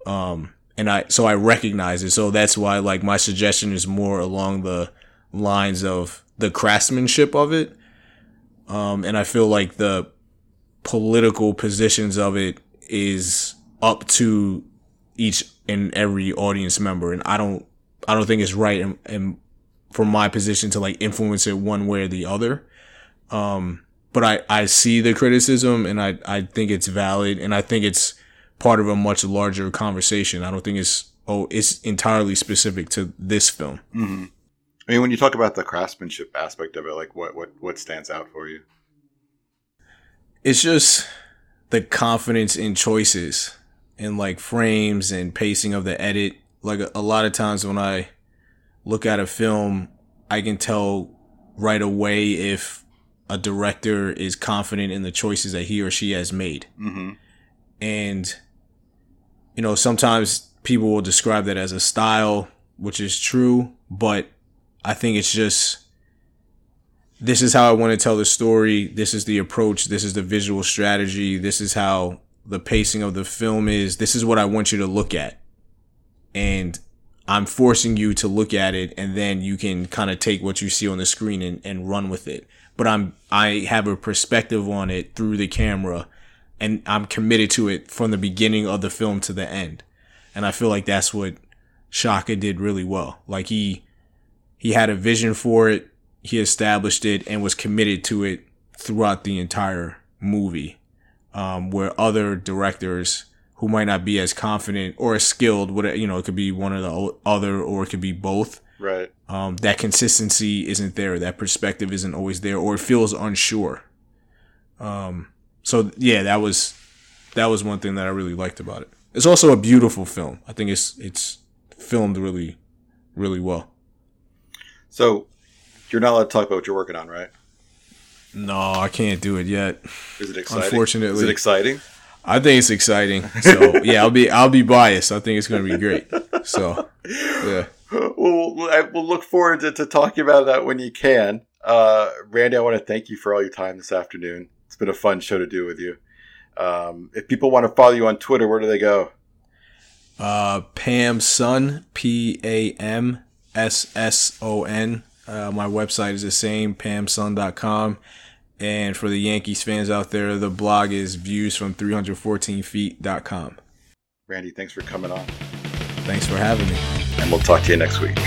Um, and I, so I recognize it. So that's why, like, my suggestion is more along the lines of the craftsmanship of it. Um, and I feel like the political positions of it is up to each and every audience member. And I don't, I don't think it's right and, and from my position to like influence it one way or the other. Um, but I, I see the criticism and I, I think it's valid and I think it's part of a much larger conversation. I don't think it's, oh, it's entirely specific to this film. Mm-hmm. I mean, when you talk about the craftsmanship aspect of it, like what what what stands out for you? it's just the confidence in choices and like frames and pacing of the edit. Like a, a lot of times when I look at a film, I can tell right away if a director is confident in the choices that he or she has made. Mm-hmm. And, you know, sometimes people will describe that as a style, which is true, but I think it's just this is how I want to tell the story. This is the approach. This is the visual strategy. This is how the pacing of the film is. This is what I want you to look at. And I'm forcing you to look at it and then you can kind of take what you see on the screen and, and run with it. But I'm I have a perspective on it through the camera and I'm committed to it from the beginning of the film to the end. And I feel like that's what Shaka did really well. Like he he had a vision for it, he established it and was committed to it throughout the entire movie. Um, where other directors who might not be as confident or as skilled, what you know, it could be one or the other, or it could be both. Right. Um, that consistency isn't there. That perspective isn't always there, or it feels unsure. Um, so yeah, that was that was one thing that I really liked about it. It's also a beautiful film. I think it's it's filmed really, really well. So you're not allowed to talk about what you're working on, right? No, I can't do it yet. Is it exciting? Unfortunately. Is it exciting? I think it's exciting. So yeah, I'll be I'll be biased. I think it's gonna be great. So yeah. Well, we'll, look forward to, to talking about that when you can. Uh, Randy, I want to thank you for all your time this afternoon. It's been a fun show to do with you. Um, if people want to follow you on Twitter, where do they go? Uh, Pam Son, P A M S S O N. Uh, my website is the same, pamson.com. And for the Yankees fans out there, the blog is viewsfrom314feet.com. Randy, thanks for coming on. Thanks for having me. And we'll talk to you next week.